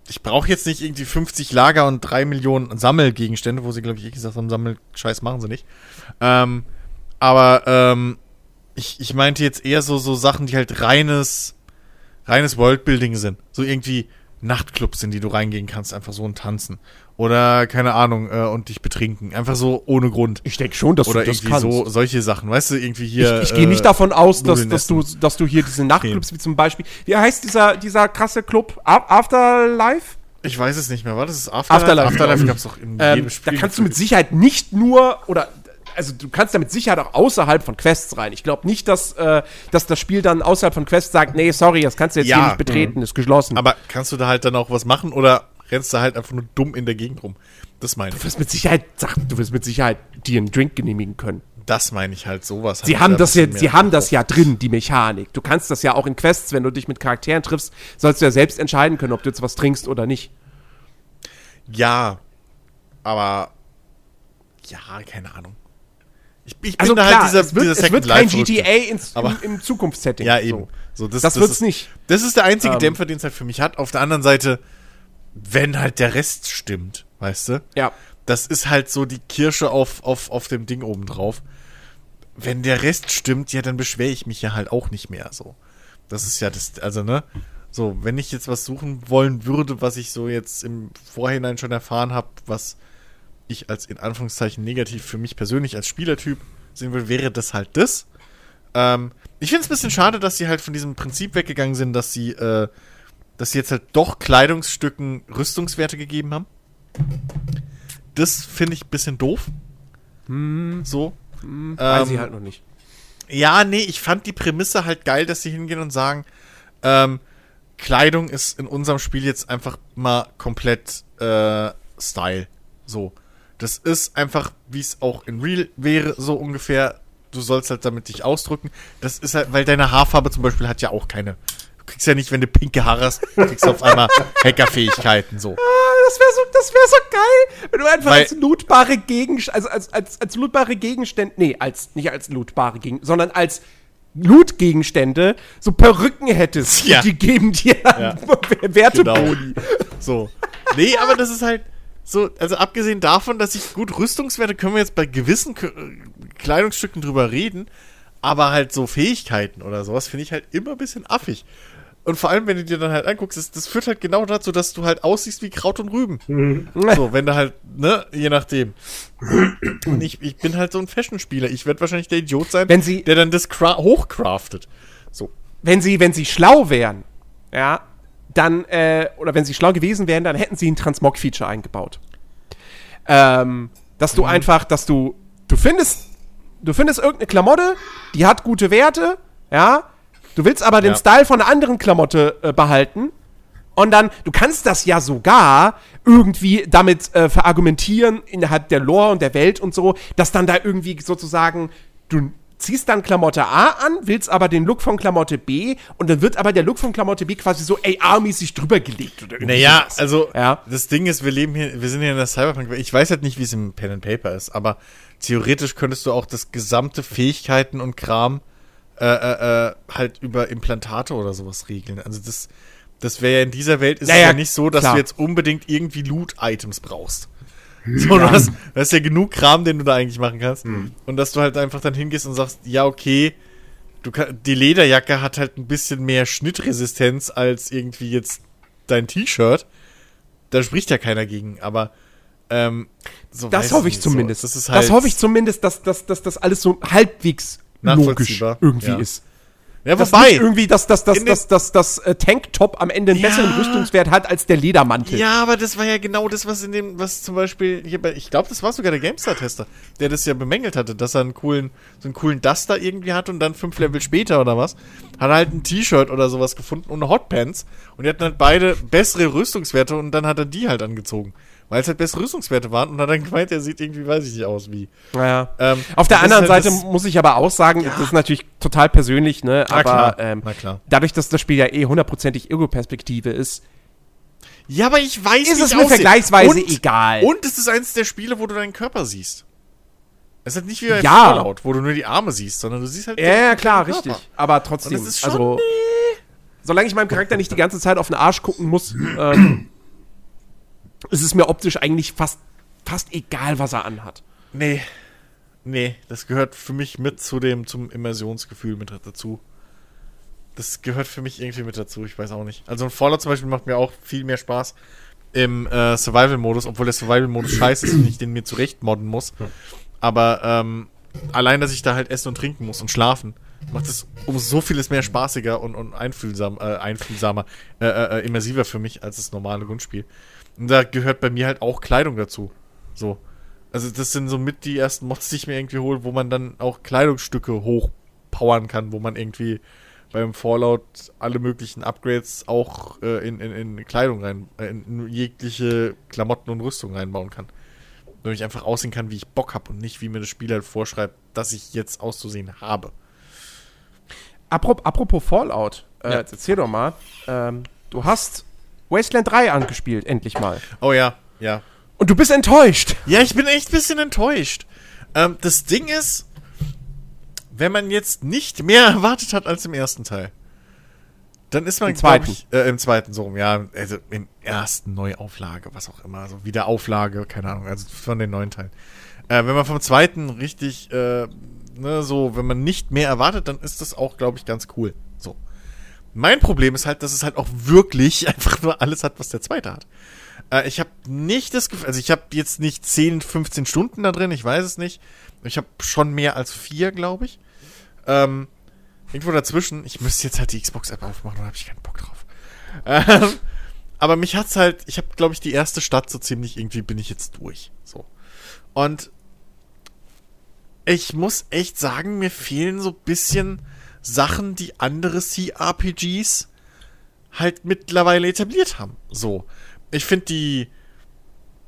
ich brauche jetzt nicht irgendwie 50 Lager und 3 Millionen Sammelgegenstände, wo sie, glaube ich, eh gesagt haben, Sammelscheiß machen sie nicht. Ähm, Aber ähm, ich, ich meinte jetzt eher so, so Sachen, die halt reines, reines Worldbuilding sind. So irgendwie Nachtclubs, in die du reingehen kannst, einfach so und tanzen. Oder, keine Ahnung, äh, und dich betrinken. Einfach so ohne Grund. Ich denke schon, dass Oder du das irgendwie kannst. so, solche Sachen. Weißt du, irgendwie hier. ich ich gehe nicht äh, davon aus, dass, dass, du, dass du hier diese Nachtclubs wie zum Beispiel. Wie heißt dieser, dieser krasse Club? Afterlife? Ich weiß es nicht mehr. War das das Afterlife? Afterlife. Afterlife gab's doch in Ähm, jedem da Spiel. kannst du mit Sicherheit nicht nur oder also du kannst da mit Sicherheit auch außerhalb von Quests rein. Ich glaube nicht, dass, äh, dass das Spiel dann außerhalb von Quests sagt, nee, sorry, das kannst du jetzt Ja. hier nicht betreten, ist geschlossen. Aber kannst du da halt dann auch was machen oder rennst du halt einfach nur dumm in der Gegend rum? Das meine ich. du wirst mit Sicherheit, sag, du wirst mit Sicherheit dir einen Drink genehmigen können. Das meine ich halt, sowas. Sie halt haben da das ja, sie haben das ja drin, die Mechanik. Du kannst das ja auch in Quests, wenn du dich mit Charakteren triffst, sollst du ja selbst entscheiden können, ob du jetzt was trinkst oder nicht. Ja, aber ja, keine Ahnung. Ich, ich bin Also da klar, halt dieser, es wird, dieser es wird kein. GTA ins, Aber- im, im Zukunftssetting. Ja, eben. So. So, das Das wird's ist, nicht. Das ist der einzige Ähm. Dämpfer, den es halt für mich hat. Auf der anderen Seite, wenn halt der Rest stimmt, weißt du? Ja. Das ist halt so die Kirsche auf, auf, auf dem Ding oben drauf. Wenn der Rest stimmt, ja, dann beschwere ich mich ja halt auch nicht mehr so. Das ist ja das, also, ne? So, wenn ich jetzt was suchen wollen würde, was ich so jetzt im Vorhinein schon erfahren habe, was ich als in Anführungszeichen negativ für mich persönlich als Spielertyp sehen will, wäre das halt das. Ähm, ich finde es ein bisschen schade, dass sie halt von diesem Prinzip weggegangen sind, dass sie, äh, dass sie jetzt halt doch Kleidungsstücken Rüstungswerte gegeben haben. Das finde ich ein bisschen doof. So. Weiß ich Ähm, halt noch nicht. Ja, nee, ich fand die Prämisse halt geil, dass sie hingehen und sagen, ähm, Kleidung ist in unserem Spiel jetzt einfach mal komplett äh, Style. So. Das ist einfach, wie es auch in Real wäre, so ungefähr. Du sollst halt damit dich ausdrücken. Das ist halt, weil deine Haarfarbe zum Beispiel hat ja auch keine. Du kriegst ja nicht, wenn du pinke Haare hast, kriegst du auf einmal Hackerfähigkeiten, so. Das wäre so, das wäre so geil, wenn du einfach Weil- als lootbare Gegenstände, also als, als, als lootbare Gegenstände, nee, als, nicht als lootbare Gegenstände, sondern als Loot-Gegenstände so Perücken hättest. Ja. Die geben dir Ja. Werteboni. So. Nee, aber das ist halt so, also abgesehen davon, dass ich gut Rüstungswerte können wir jetzt bei gewissen Kleidungsstücken drüber reden, aber halt so Fähigkeiten oder sowas finde ich halt immer ein bisschen affig. Und vor allem, wenn du dir dann halt anguckst, das, das führt halt genau dazu, dass du halt aussiehst wie Kraut und Rüben. So, wenn du halt, ne, je nachdem. Und ich, ich bin halt so ein Fashion-Spieler. Ich werde wahrscheinlich der Idiot sein, Wenn sie- der dann das cra- hochcraftet. So. Wenn sie, wenn sie schlau wären, ja, dann, äh, oder wenn sie schlau gewesen wären, dann hätten sie ein Transmog-Feature eingebaut. Ähm, dass du einfach, dass du, du findest, du findest irgendeine Klamotte, die hat gute Werte, ja, du willst aber den Ja. Style von einer anderen Klamotte äh, behalten und dann, du kannst das ja sogar irgendwie damit äh, verargumentieren innerhalb der Lore und der Welt und so, dass dann da irgendwie sozusagen, du ziehst dann Klamotte A an, willst aber den Look von Klamotte B und dann wird aber der Look von Klamotte B quasi so AR-mäßig drüber gelegt oder irgendwie Naja, sowas. also Ja. das Ding ist, wir leben hier, wir sind hier in der Cyberpunk. Ich weiß halt nicht, wie es im Pen and Paper ist, aber theoretisch könntest du auch das gesamte Fähigkeiten und Kram äh, äh, äh, halt über Implantate oder sowas regeln. Also das, das wäre ja in dieser Welt ist es Naja, ja nicht so, dass klar. du jetzt unbedingt irgendwie Loot-Items brauchst. So, du, hast, du hast ja genug Kram, den du da eigentlich machen kannst. Und dass du halt einfach dann hingehst und sagst, ja, okay, du kann, die Lederjacke hat halt ein bisschen mehr Schnittresistenz als irgendwie jetzt dein T-Shirt. Da spricht ja keiner gegen, aber ähm, so Das hoffe ich nicht, zumindest. So. Das, ist das halt, hoffe ich zumindest, dass, dass, dass das alles so halbwegs logisch Nachvollziehbar, irgendwie ja. ist. Ja, Dass wobei. irgendwie, dass das, das, das, das, das, äh, Tanktop am Ende einen Ja. besseren Rüstungswert hat als der Ledermantel. Ja, aber das war ja genau das, was in dem, was zum Beispiel hier bei, ich glaube, das war sogar der GameStar-Tester, der das ja bemängelt hatte, dass er einen coolen, so einen coolen Duster irgendwie hatte und dann fünf Level später oder was, hat er halt ein T-Shirt oder sowas gefunden und Hotpants und die hatten halt beide bessere Rüstungswerte und dann hat er die halt angezogen. Weil es halt bessere Rüstungswerte waren und hat dann gemeint, er sieht irgendwie, weiß ich nicht aus wie. Naja. Ähm, Auf der anderen ist halt Seite muss ich aber auch sagen, das ist natürlich total persönlich, ne? Na aber klar, ähm, na klar. dadurch, dass das Spiel ja eh hundertprozentig Ego-Perspektive ist, Ja, aber ich weiß Ist wie es ich mir vergleichsweise und, egal. Und es ist eines der Spiele, wo du deinen Körper siehst. Es ist halt nicht wie bei Ja. Fallout, wo du nur die Arme siehst, sondern du siehst halt ja, ja klar, richtig. Aber trotzdem, es ist also, solange ich meinem Charakter nicht die ganze Zeit auf den Arsch gucken muss, ähm, ist es mir optisch eigentlich fast, fast egal, was er anhat. Nee. nee, das gehört für mich mit zu dem, zum Immersionsgefühl mit dazu. Das gehört für mich irgendwie mit dazu, ich weiß auch nicht. Also ein Fallout zum Beispiel macht mir auch viel mehr Spaß im äh, Survival-Modus, obwohl der Survival-Modus scheiße ist und ich den mir zurecht modden muss. Aber ähm, allein, dass ich da halt essen und trinken muss und schlafen, macht es um so vieles mehr spaßiger und, und einfühlsam, äh, einfühlsamer, äh, äh, äh, immersiver für mich als das normale Grundspiel. Und da gehört bei mir halt auch Kleidung dazu. So. Also das sind so mit die ersten Mods, die ich mir irgendwie hole, wo man dann auch Kleidungsstücke hochpowern kann, wo man irgendwie beim Fallout alle möglichen Upgrades auch äh, in, in, in Kleidung rein, äh, in jegliche Klamotten und Rüstung reinbauen kann. Damit ich einfach aussehen kann, wie ich Bock habe und nicht, wie mir das Spiel halt vorschreibt, dass ich jetzt auszusehen habe. Apropos, Fallout, äh, Ja. erzähl doch mal. Ähm, du hast Wasteland 3 angespielt, endlich mal. Oh ja, ja. Und du bist enttäuscht. Ja, ich bin echt ein bisschen enttäuscht. Ähm, das Ding ist, wenn man jetzt nicht mehr erwartet hat als im ersten Teil, dann ist man, Im zweiten. Ich, äh, im zweiten so rum, ja, also im ersten Neuauflage, was auch immer, also Wiederauflage, keine Ahnung, also von den neuen Teilen. Äh, wenn man vom zweiten richtig, äh, ne, so, wenn man nicht mehr erwartet, dann ist das auch, glaube ich, ganz cool. So. Mein Problem ist halt, dass es halt auch wirklich einfach nur alles hat, was der zweite hat. Äh, ich habe nicht das Gefühl, also ich habe jetzt nicht 10, 15 Stunden da drin, ich weiß es nicht. Ich habe schon mehr als vier, glaube ich. Ähm, irgendwo dazwischen. Ich müsste jetzt halt die Xbox-App aufmachen, da habe ich keinen Bock drauf. Ähm, aber mich hat's halt, ich habe, glaube ich, die erste Stadt so ziemlich irgendwie bin ich jetzt durch. So. Und ich muss echt sagen, mir fehlen so bisschen Sachen, die andere CRPGs halt mittlerweile etabliert haben. So. Ich finde die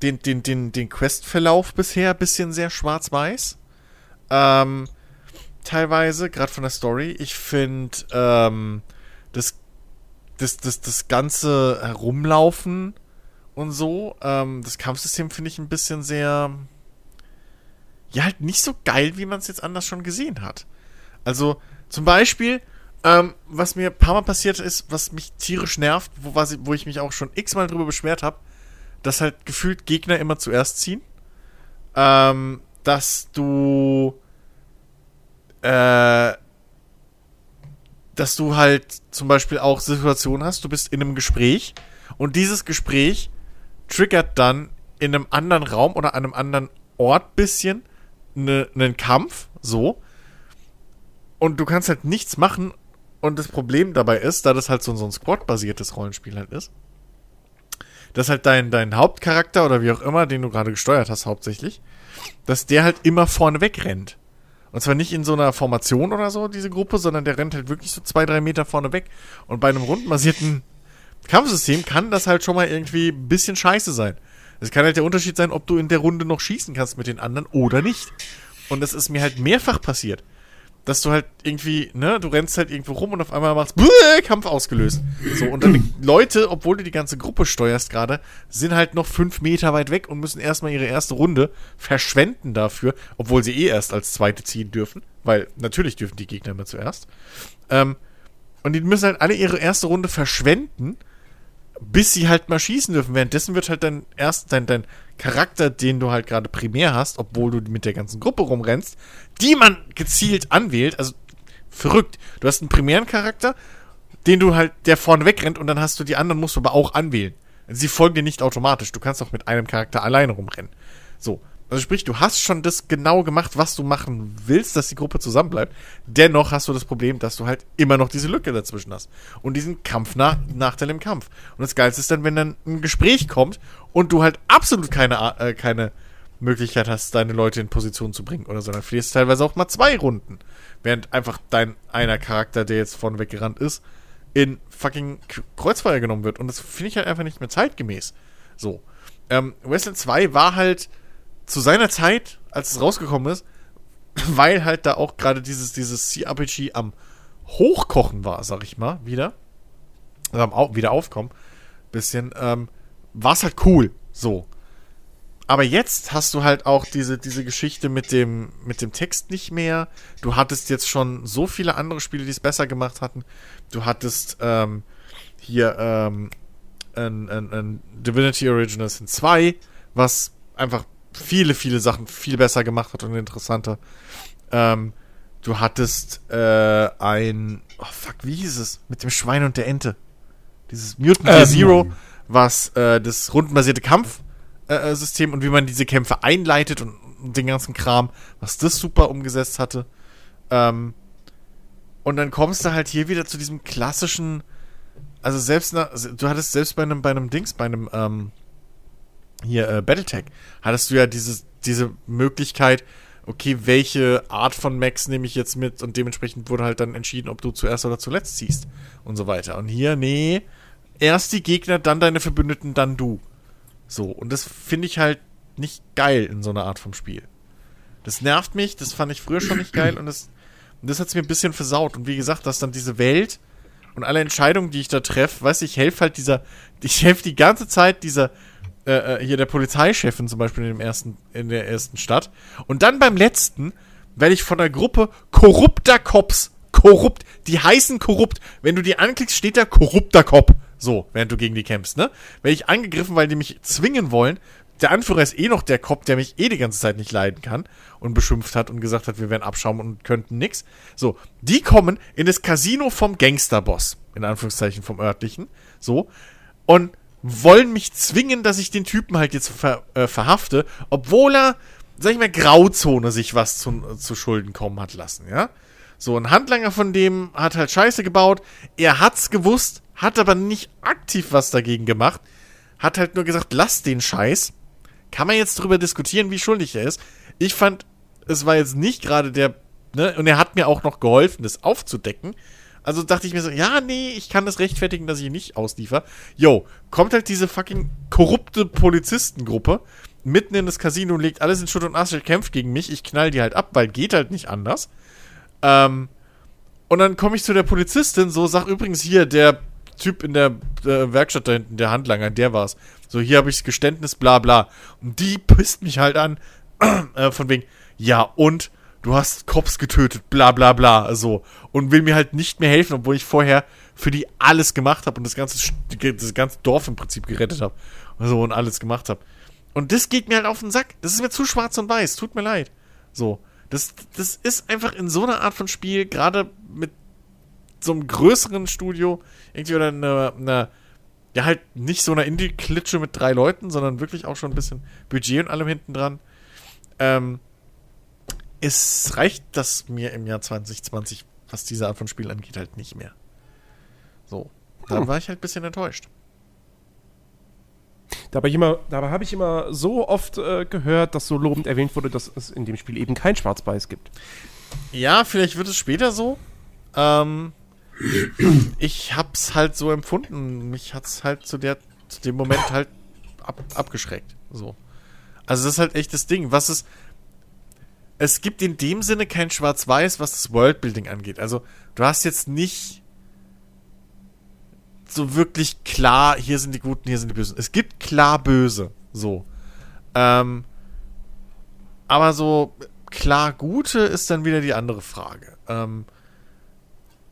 den, den, den, den Questverlauf bisher ein bisschen sehr schwarz-weiß. Ähm, teilweise, gerade von der Story. Ich finde ähm, das, das, das, das ganze Herumlaufen und so, ähm, das Kampfsystem finde ich ein bisschen sehr, ja, halt nicht so geil, wie man es jetzt anders schon gesehen hat. Also, zum Beispiel, ähm, was mir ein paar Mal passiert ist, was mich tierisch nervt, wo, was, wo ich mich auch schon x-mal drüber beschwert habe, dass halt gefühlt Gegner immer zuerst ziehen. Ähm, dass du äh, dass du halt zum Beispiel auch Situationen hast, du bist in einem Gespräch und dieses Gespräch triggert dann in einem anderen Raum oder an einem anderen Ort bisschen ne, einen Kampf, so. Und du kannst halt nichts machen. Und das Problem dabei ist, da das halt so, so ein Squad-basiertes Rollenspiel halt ist, dass halt dein, dein Hauptcharakter oder wie auch immer, den du gerade gesteuert hast hauptsächlich, dass der halt immer vorne wegrennt. Und zwar nicht in so einer Formation oder so, diese Gruppe, sondern der rennt halt wirklich so zwei, drei Meter vorne weg. Und bei einem rundenbasierten Kampfsystem kann das halt schon mal irgendwie ein bisschen scheiße sein. Es kann halt der Unterschied sein, ob du in der Runde noch schießen kannst mit den anderen oder nicht. Und das ist mir halt mehrfach passiert. Dass du halt irgendwie, ne, du rennst halt irgendwo rum und auf einmal machst, Bäh, Kampf ausgelöst. So, und dann die Leute, obwohl du die ganze Gruppe steuerst gerade, sind halt noch fünf Meter weit weg und müssen erstmal ihre erste Runde verschwenden dafür, obwohl sie eh erst als zweite ziehen dürfen, weil natürlich dürfen die Gegner immer zuerst. Ähm, und die müssen halt alle ihre erste Runde verschwenden, bis sie halt mal schießen dürfen. Währenddessen wird halt dein erst dein, dein Charakter, den du halt gerade primär hast, obwohl du mit der ganzen Gruppe rumrennst, die man gezielt anwählt, also verrückt. Du hast einen primären Charakter, den du halt, der vorne wegrennt und dann hast du die anderen, musst du aber auch anwählen. Sie folgen dir nicht automatisch. Du kannst auch mit einem Charakter alleine rumrennen. So. Also sprich, du hast schon das genau gemacht, was du machen willst, dass die Gruppe zusammenbleibt. Dennoch hast du das Problem, dass du halt immer noch diese Lücke dazwischen hast. Und diesen Kampf nach, Nachteil im Kampf. Und das Geilste ist dann, wenn dann ein Gespräch kommt und du halt absolut keine, äh, keine Möglichkeit hast, deine Leute in Position zu bringen oder so. Dann verlierst du teilweise auch mal zwei Runden. Während einfach dein einer Charakter, der jetzt vorne weggerannt ist, in fucking Kreuzfeuer genommen wird. Und das finde ich halt einfach nicht mehr zeitgemäß. So. Ähm, Westland 2 war halt zu seiner Zeit, als es rausgekommen ist, weil halt da auch gerade dieses, dieses CRPG am Hochkochen war, sag ich mal, wieder. Also am Au wieder aufkommen. Bisschen, ähm, war es halt cool. So. Aber jetzt hast du halt auch diese, diese Geschichte mit dem, mit dem Text nicht mehr. Du hattest jetzt schon so viele andere Spiele, die es besser gemacht hatten. Du hattest ähm, hier ähm, ein, ein, ein Divinity Original Sin 2, was einfach viele, viele Sachen viel besser gemacht hat und interessanter. Ähm, du hattest äh, ein, oh fuck, wie hieß es? Mit dem Schwein und der Ente. Dieses Mutant Ähm. Zero, was äh, das rundenbasierte Kampfsystem und wie man diese Kämpfe einleitet und, und den ganzen Kram, was das super umgesetzt hatte. Ähm, und dann kommst du halt hier wieder zu diesem klassischen, also selbst na, du hattest selbst bei einem, bei einem Dings, bei einem, ähm, hier, äh, Battletech, hattest du ja dieses, diese Möglichkeit, okay, welche Art von Max nehme ich jetzt mit und dementsprechend wurde halt dann entschieden, ob du zuerst oder zuletzt ziehst und so weiter. Und hier, nee, erst die Gegner, dann deine Verbündeten, dann du. So, und das finde ich halt nicht geil in so einer Art vom Spiel. Das nervt mich, das fand ich früher schon nicht geil und das, und das hat es mir ein bisschen versaut. Und wie gesagt, dass dann diese Welt und alle Entscheidungen, die ich da treffe, weiß ich, helfe halt dieser, ich helfe die ganze Zeit dieser, äh, äh, hier der Polizeichefin zum Beispiel in dem ersten, in der ersten Stadt. Und dann beim letzten werde ich von einer Gruppe korrupter Cops, korrupt, die heißen korrupt. Wenn du die anklickst, steht da korrupter Cop. So, während du gegen die kämpfst, ne? Werde ich angegriffen, weil die mich zwingen wollen. Der Anführer ist eh noch der Cop, der mich eh die ganze Zeit nicht leiden kann und beschimpft hat und gesagt hat, wir wären Abschaum und könnten nix. So, die kommen in das Casino vom Gangsterboss, in Anführungszeichen vom örtlichen, so, und wollen mich zwingen, dass ich den Typen halt jetzt ver, äh, verhafte, obwohl er, sag ich mal, Grauzone sich was zu, zu Schulden kommen hat lassen, ja? So, ein Handlanger von dem hat halt Scheiße gebaut. Er hat's gewusst, hat aber nicht aktiv was dagegen gemacht. Hat halt nur gesagt, lass den Scheiß. Kann man jetzt drüber diskutieren, wie schuldig er ist. Ich fand, es war jetzt nicht gerade der, ne, und er hat mir auch noch geholfen, das aufzudecken. Also dachte ich mir so, ja, nee, ich kann das rechtfertigen, dass ich ihn nicht ausliefer. Yo, kommt halt diese fucking korrupte Polizistengruppe mitten in das Casino und legt alles in Schutt und Asche, kämpft gegen mich. Ich knall die halt ab, weil geht halt nicht anders. Ähm, und dann komme ich zu der Polizistin, so, sag übrigens hier, der Typ in der äh, Werkstatt da hinten, der Handlanger, der war's. So, hier habe ich das Geständnis, bla bla. Und die pisst mich halt an, äh, von wegen, ja, und du hast Cops getötet, bla bla bla, so. Und will mir halt nicht mehr helfen, obwohl ich vorher für die alles gemacht habe und das ganze, das ganze Dorf im Prinzip gerettet habe. So, und alles gemacht habe. Und das geht mir halt auf den Sack. Das ist mir zu schwarz und weiß. Tut mir leid. So. Das, das ist einfach in so einer Art von Spiel, gerade mit so einem größeren Studio, irgendwie oder einer, einer ja, halt nicht so einer Indie-Klitsche mit drei Leuten, sondern wirklich auch schon ein bisschen Budget und allem hinten dran. Ähm, es reicht das mir im Jahr 2020, was diese Art von Spiel angeht, halt nicht mehr. So. Dann Hm. war ich halt ein bisschen enttäuscht. Dabei, immer, dabei habe ich immer so oft äh, gehört, dass so lobend erwähnt wurde, dass es in dem Spiel eben kein Schwarz-Weiß gibt. Ja, vielleicht wird es später so. Ähm, ich hab's halt so empfunden. Mich hat's halt zu der, zu dem Moment halt ab, abgeschreckt. So. Also das ist halt echt das Ding. Was ist. Es gibt in dem Sinne kein Schwarz-Weiß, was das Worldbuilding angeht. Also, du hast jetzt nicht so wirklich klar, hier sind die Guten, hier sind die Bösen. Es gibt klar Böse. So. Ähm, aber so klar Gute ist dann wieder die andere Frage. Ähm,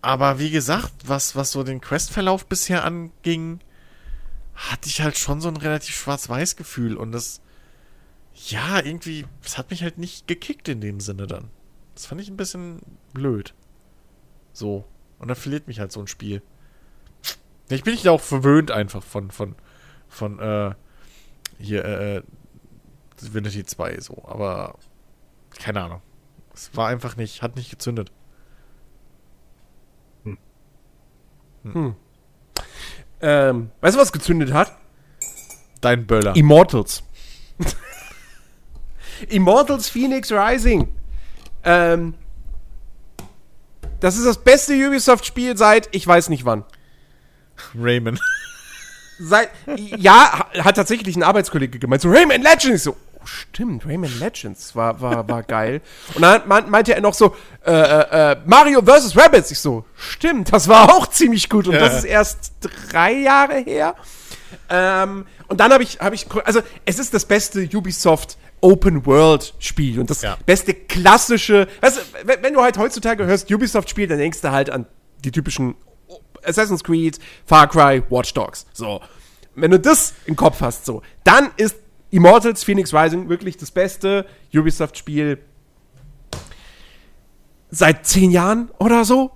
aber wie gesagt, was, was so den Questverlauf bisher anging, hatte ich halt schon so ein relativ schwarz-weiß Gefühl und das, ja, irgendwie, das hat mich halt nicht gekickt in dem Sinne dann. Das fand ich ein bisschen blöd. So. Und da verliert mich halt so ein Spiel. Ich bin nicht auch verwöhnt einfach von, von, von, äh, hier, äh, Divinity 2 so, aber keine Ahnung. Es war einfach nicht, hat nicht gezündet. Ähm, weißt du, was gezündet hat? Dein Böller. Immortals. Immortals Phoenix Rising. Ähm, das ist das beste Ubisoft-Spiel seit ich weiß nicht wann. Rayman. Seit, ja, ha- hat tatsächlich ein Arbeitskollege gemeint, so Rayman Legends. Ich so, oh stimmt, Rayman Legends war, war, war geil. Und dann meint- meinte er noch so, äh, äh, äh, Mario vs. Rabbids. Ich so, stimmt, das war auch ziemlich gut. Und das Ja. ist erst drei Jahre her. Ähm, und dann habe ich, habe ich, also es ist das beste Ubisoft Open World Spiel und das Ja. beste klassische, weißt du, wenn, wenn du halt heutzutage hörst Ubisoft Spiel, dann denkst du halt an die typischen Assassin's Creed, Far Cry, Watch Dogs. So. Wenn du das im Kopf hast, so, dann ist Immortals Phoenix Rising, wirklich das beste Ubisoft-Spiel seit zehn Jahren oder so.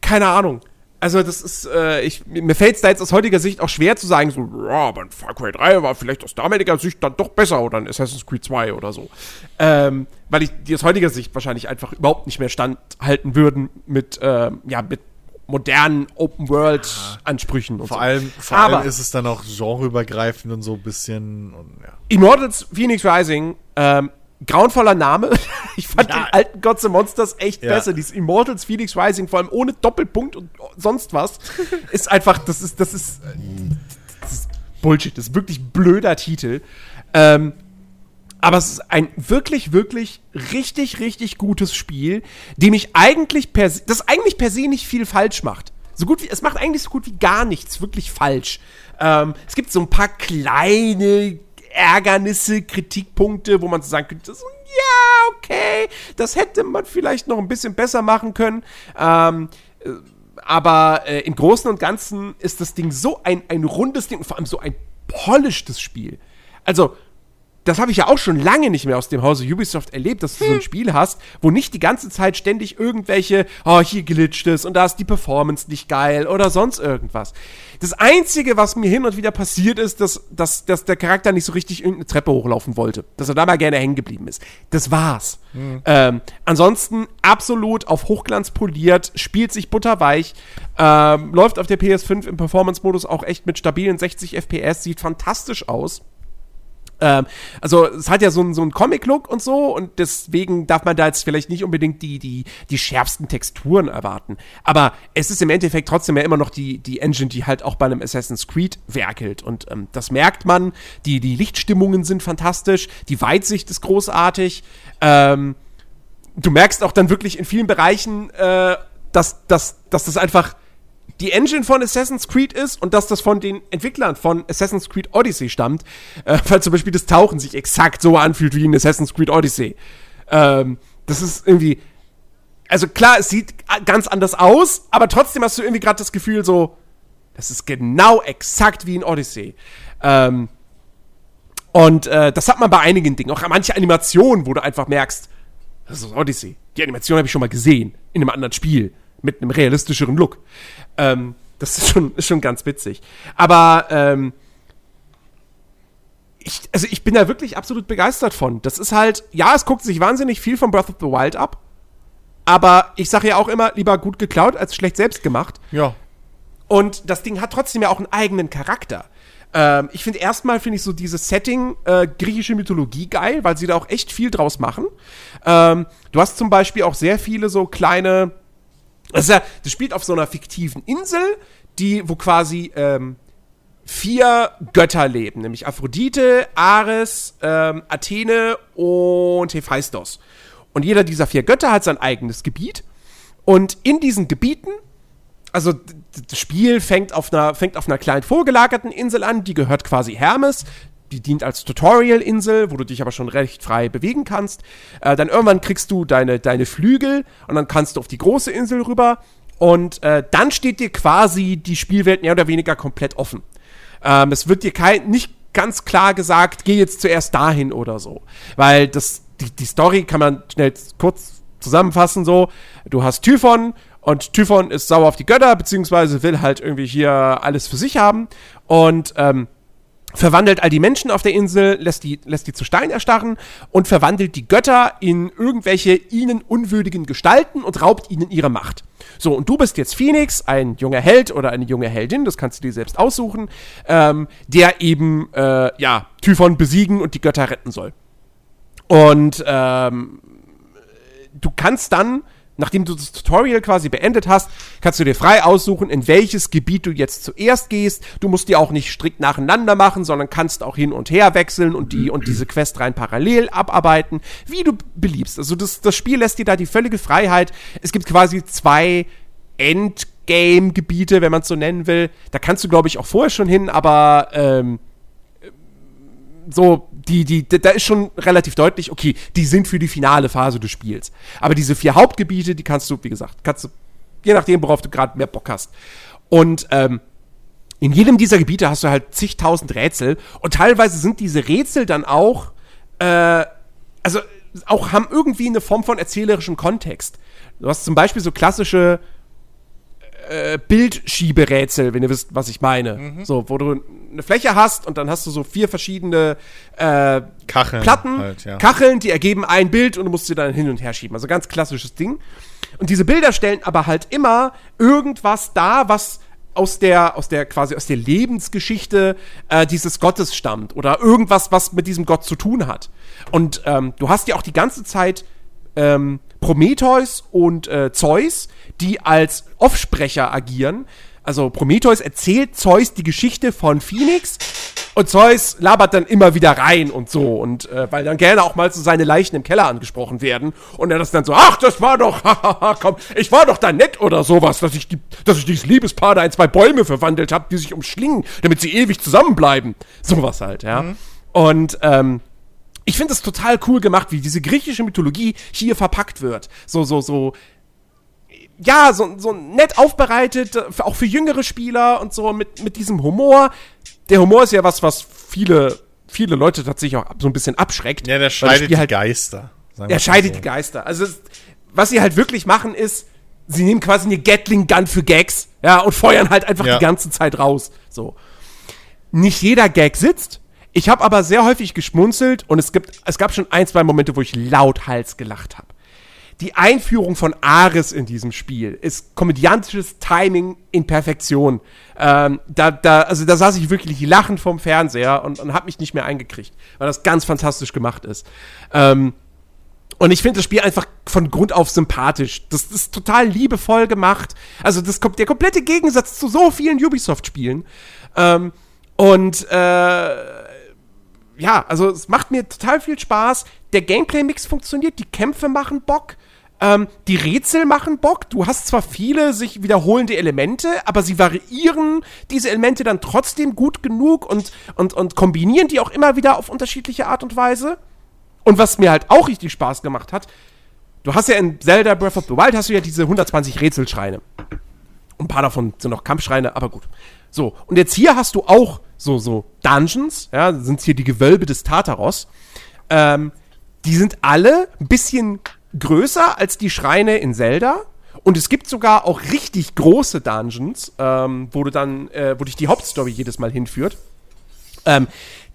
Keine Ahnung. Also das ist, äh, ich, mir fällt es da jetzt aus heutiger Sicht auch schwer zu sagen, so, ja, aber Far Cry 3 war vielleicht aus damaliger Sicht dann doch besser oder ein Assassin's Creed 2 oder so. Ähm, weil ich die aus heutiger Sicht wahrscheinlich einfach überhaupt nicht mehr standhalten würden mit, ähm, ja, mit modernen Open-World-Ansprüchen. und Vor so. allem, vor Aber- allem ist es dann auch genreübergreifend und so ein bisschen. Und, ja. Immortals Phoenix Rising, ähm, grauenvoller Name. Ich fand Ja. den alten Gods and Monsters echt Ja. besser. Dieses Immortals Phoenix Rising, vor allem ohne Doppelpunkt und sonst was, ist einfach, das ist, das ist, äh, das ist Bullshit. Das ist wirklich blöder Titel. Ähm, aber es ist ein wirklich, wirklich richtig, richtig gutes Spiel, dem ich eigentlich per se, das eigentlich per se nicht viel falsch macht. So gut wie, es macht eigentlich so gut wie gar nichts wirklich falsch. Ähm, es gibt so ein paar kleine Ärgernisse, Kritikpunkte, wo man so sagen könnte, so, ja, okay, das hätte man vielleicht noch ein bisschen besser machen können. Ähm, äh, aber äh, im Großen und Ganzen ist das Ding so ein, ein rundes Ding und vor allem so ein polishtes Spiel. Also, das habe ich ja auch schon lange nicht mehr aus dem Hause Ubisoft erlebt, dass du so ein Spiel hast, wo nicht die ganze Zeit ständig irgendwelche, oh, hier glitscht es und da ist die Performance nicht geil oder sonst irgendwas. Das Einzige, was mir hin und wieder passiert ist, dass, dass, dass der Charakter nicht so richtig irgendeine Treppe hochlaufen wollte. Dass er da mal gerne hängen geblieben ist. Das war's. Ähm, ansonsten absolut auf Hochglanz poliert, spielt sich butterweich, ähm, läuft auf der PS5 im Performance-Modus auch echt mit stabilen 60 FPS, sieht fantastisch aus. Ähm, also es hat ja so einen so Comic-Look und so und deswegen darf man da jetzt vielleicht nicht unbedingt die, die, die schärfsten Texturen erwarten. Aber es ist im Endeffekt trotzdem ja immer noch die, die Engine, die halt auch bei einem Assassin's Creed werkelt. Und ähm, das merkt man. Die, die Lichtstimmungen sind fantastisch, die Weitsicht ist großartig. Ähm, du merkst auch dann wirklich in vielen Bereichen, äh, dass, dass, dass das einfach die Engine von Assassin's Creed ist und dass das von den Entwicklern von Assassin's Creed Odyssey stammt, äh, weil zum Beispiel das Tauchen sich exakt so anfühlt wie in Assassin's Creed Odyssey. Ähm, das ist irgendwie, also klar, es sieht ganz anders aus, aber trotzdem hast du irgendwie gerade das Gefühl so, das ist genau exakt wie in Odyssey. Ähm, und äh, das hat man bei einigen Dingen. Auch manche Animationen, wo du einfach merkst, das ist Odyssey. Die Animation habe ich schon mal gesehen. In einem anderen Spiel. Mit einem realistischeren Look. Ähm, das ist schon, ist schon ganz witzig. Aber, ähm, ich, also ich bin da wirklich absolut begeistert von. Das ist halt, ja, es guckt sich wahnsinnig viel von Breath of the Wild ab. Aber ich sage ja auch immer, lieber gut geklaut als schlecht selbst gemacht. Ja. Und das Ding hat trotzdem ja auch einen eigenen Charakter. Ähm, ich finde erstmal finde ich so dieses Setting äh, griechische Mythologie geil, weil sie da auch echt viel draus machen. Ähm, du hast zum Beispiel auch sehr viele so kleine. Das, ja, das spielt auf so einer fiktiven Insel, die, wo quasi ähm, vier Götter leben, nämlich Aphrodite, Ares, ähm, Athene und Hephaistos. Und jeder dieser vier Götter hat sein eigenes Gebiet. Und in diesen Gebieten also das Spiel fängt auf einer fängt auf einer kleinen vorgelagerten Insel an, die gehört quasi Hermes. Die dient als Tutorial-Insel, wo du dich aber schon recht frei bewegen kannst. Äh, dann irgendwann kriegst du deine, deine Flügel und dann kannst du auf die große Insel rüber. Und äh, dann steht dir quasi die Spielwelt mehr oder weniger komplett offen. Ähm, es wird dir kein, nicht ganz klar gesagt, geh jetzt zuerst dahin oder so. Weil das, die, die Story kann man schnell kurz zusammenfassen so. Du hast Typhon und Typhon ist sauer auf die Götter, beziehungsweise will halt irgendwie hier alles für sich haben. Und ähm, verwandelt all die Menschen auf der Insel, lässt die, lässt die zu Stein erstarren und verwandelt die Götter in irgendwelche ihnen unwürdigen Gestalten und raubt ihnen ihre Macht. So, und du bist jetzt Phoenix, ein junger Held oder eine junge Heldin, das kannst du dir selbst aussuchen, ähm, der eben, äh, ja, Typhon besiegen und die Götter retten soll. Und ähm, du kannst dann, nachdem du das Tutorial quasi beendet hast, kannst du dir frei aussuchen, in welches Gebiet du jetzt zuerst gehst. Du musst die auch nicht strikt nacheinander machen, sondern kannst auch hin und her wechseln und die und diese Quest rein parallel abarbeiten, wie du beliebst. Also das, das Spiel lässt dir da die völlige Freiheit. Es gibt quasi zwei Endgame-Gebiete, wenn man es so nennen will. Da kannst du, glaube ich, auch vorher schon hin, aber ähm, so, die, die, da ist schon relativ deutlich, okay, die sind für die finale Phase des Spiels. Aber diese vier Hauptgebiete, die kannst du, wie gesagt, kannst du, je nachdem, worauf du gerade mehr Bock hast. Und ähm, in jedem dieser Gebiete hast du halt zigtausend Rätsel und teilweise sind diese Rätsel dann auch, äh, also auch haben irgendwie eine Form von erzählerischem Kontext. Du hast zum Beispiel so klassische äh, Bildschieberätsel, wenn ihr wisst, was ich meine. Mhm. So, wo du eine Fläche hast und dann hast du so vier verschiedene äh, Kacheln Platten, halt, ja. Kacheln, die ergeben ein Bild und du musst sie dann hin und her schieben. Also ganz klassisches Ding. Und diese Bilder stellen aber halt immer irgendwas dar, was aus der, aus der quasi aus der Lebensgeschichte äh, dieses Gottes stammt oder irgendwas, was mit diesem Gott zu tun hat. Und ähm, du hast ja auch die ganze Zeit ähm, Prometheus und äh, Zeus, die als Offsprecher agieren. Also Prometheus erzählt Zeus die Geschichte von Phoenix und Zeus labert dann immer wieder rein und so und äh, weil dann gerne auch mal so seine Leichen im Keller angesprochen werden und er das dann so, ach, das war doch, hahaha, komm, ich war doch da nett oder sowas, dass ich die, dass ich dieses Liebespaar da in zwei Bäume verwandelt habe, die sich umschlingen, damit sie ewig zusammenbleiben, sowas halt, ja. Und ähm, ich finde es total cool gemacht, wie diese griechische Mythologie hier verpackt wird. So, so, so. Ja, so, so nett aufbereitet, äh, auch für jüngere Spieler und so mit, mit diesem Humor. Der Humor ist ja was, was viele, viele Leute tatsächlich auch so ein bisschen abschreckt. Ja, der scheidet Spiel die halt, Geister. Er scheidet so. die Geister. Also, es, was sie halt wirklich machen ist, sie nehmen quasi eine Gatling-Gun für Gags, ja, und feuern halt einfach Ja. die ganze Zeit raus. So. Nicht jeder Gag sitzt. Ich habe aber sehr häufig geschmunzelt und es gibt, es gab schon ein, zwei Momente, wo ich lauthals gelacht habe. Die Einführung von Ares in diesem Spiel ist komödiantisches Timing in Perfektion. Ähm, da, da, also da saß ich wirklich lachend vorm Fernseher und, und habe mich nicht mehr eingekriegt, weil das ganz fantastisch gemacht ist. Ähm, und ich finde das Spiel einfach von Grund auf sympathisch. Das ist total liebevoll gemacht. Also das kommt der komplette Gegensatz zu so vielen Ubisoft-Spielen. Ähm, und äh, ja, also es macht mir total viel Spaß. Der Gameplay-Mix funktioniert, die Kämpfe machen Bock. Ähm, die Rätsel machen Bock. Du hast zwar viele sich wiederholende Elemente, aber sie variieren diese Elemente dann trotzdem gut genug und, und, und kombinieren die auch immer wieder auf unterschiedliche Art und Weise. Und was mir halt auch richtig Spaß gemacht hat, du hast ja in Zelda Breath of the Wild hast du ja diese 120 Rätselschreine. Ein paar davon sind noch Kampfschreine, aber gut. So, und jetzt hier hast du auch so, so Dungeons, ja, sind hier die Gewölbe des Tartaros. Ähm, die sind alle ein bisschen größer als die Schreine in Zelda. Und es gibt sogar auch richtig große Dungeons, ähm, wo du dann, äh, wo dich die Hauptstory jedes Mal hinführt. Ähm,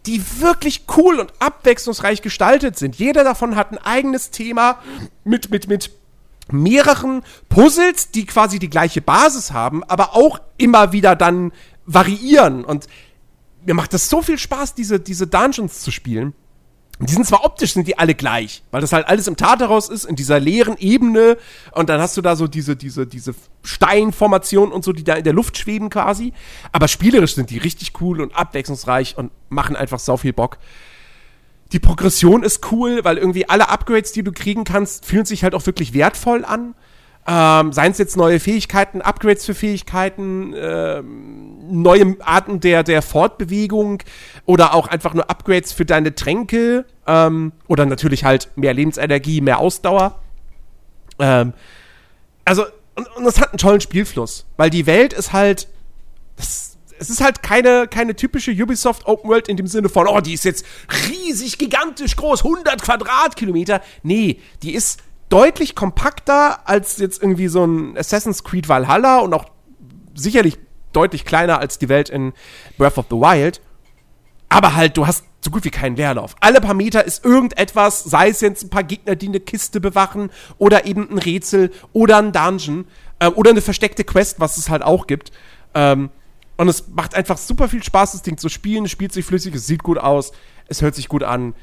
die wirklich cool und abwechslungsreich gestaltet sind. Jeder davon hat ein eigenes Thema mit, mit, mit mehreren Puzzles, die quasi die gleiche Basis haben, aber auch immer wieder dann variieren. Und mir macht das so viel Spaß, diese, diese Dungeons zu spielen. Die sind zwar optisch sind die alle gleich, weil das halt alles im Tartaros ist, in dieser leeren Ebene und dann hast du da so diese, diese, diese Steinformationen und so, die da in der Luft schweben quasi. Aber spielerisch sind die richtig cool und abwechslungsreich und machen einfach sau viel Bock. Die Progression ist cool, weil irgendwie alle Upgrades, die du kriegen kannst, fühlen sich halt auch wirklich wertvoll an. Ähm, Seien es jetzt neue Fähigkeiten, Upgrades für Fähigkeiten, ähm, neue Arten der, der Fortbewegung oder auch einfach nur Upgrades für deine Tränke ähm, oder natürlich halt mehr Lebensenergie, mehr Ausdauer. Ähm, also, und, und es hat einen tollen Spielfluss, weil die Welt ist halt, das, es ist halt keine, keine typische Ubisoft Open World in dem Sinne von, oh, die ist jetzt riesig, gigantisch groß, 100 Quadratkilometer. Nee, die ist deutlich kompakter als jetzt irgendwie so ein Assassin's Creed Valhalla und auch sicherlich deutlich kleiner als die Welt in Breath of the Wild. Aber halt, du hast so gut wie keinen Leerlauf. Alle paar Meter ist irgendetwas, sei es jetzt ein paar Gegner, die eine Kiste bewachen oder eben ein Rätsel oder ein Dungeon ähm, oder eine versteckte Quest, was es halt auch gibt. Ähm, und es macht einfach super viel Spaß, das Ding zu spielen. Es spielt sich flüssig, es sieht gut aus, es hört sich gut an.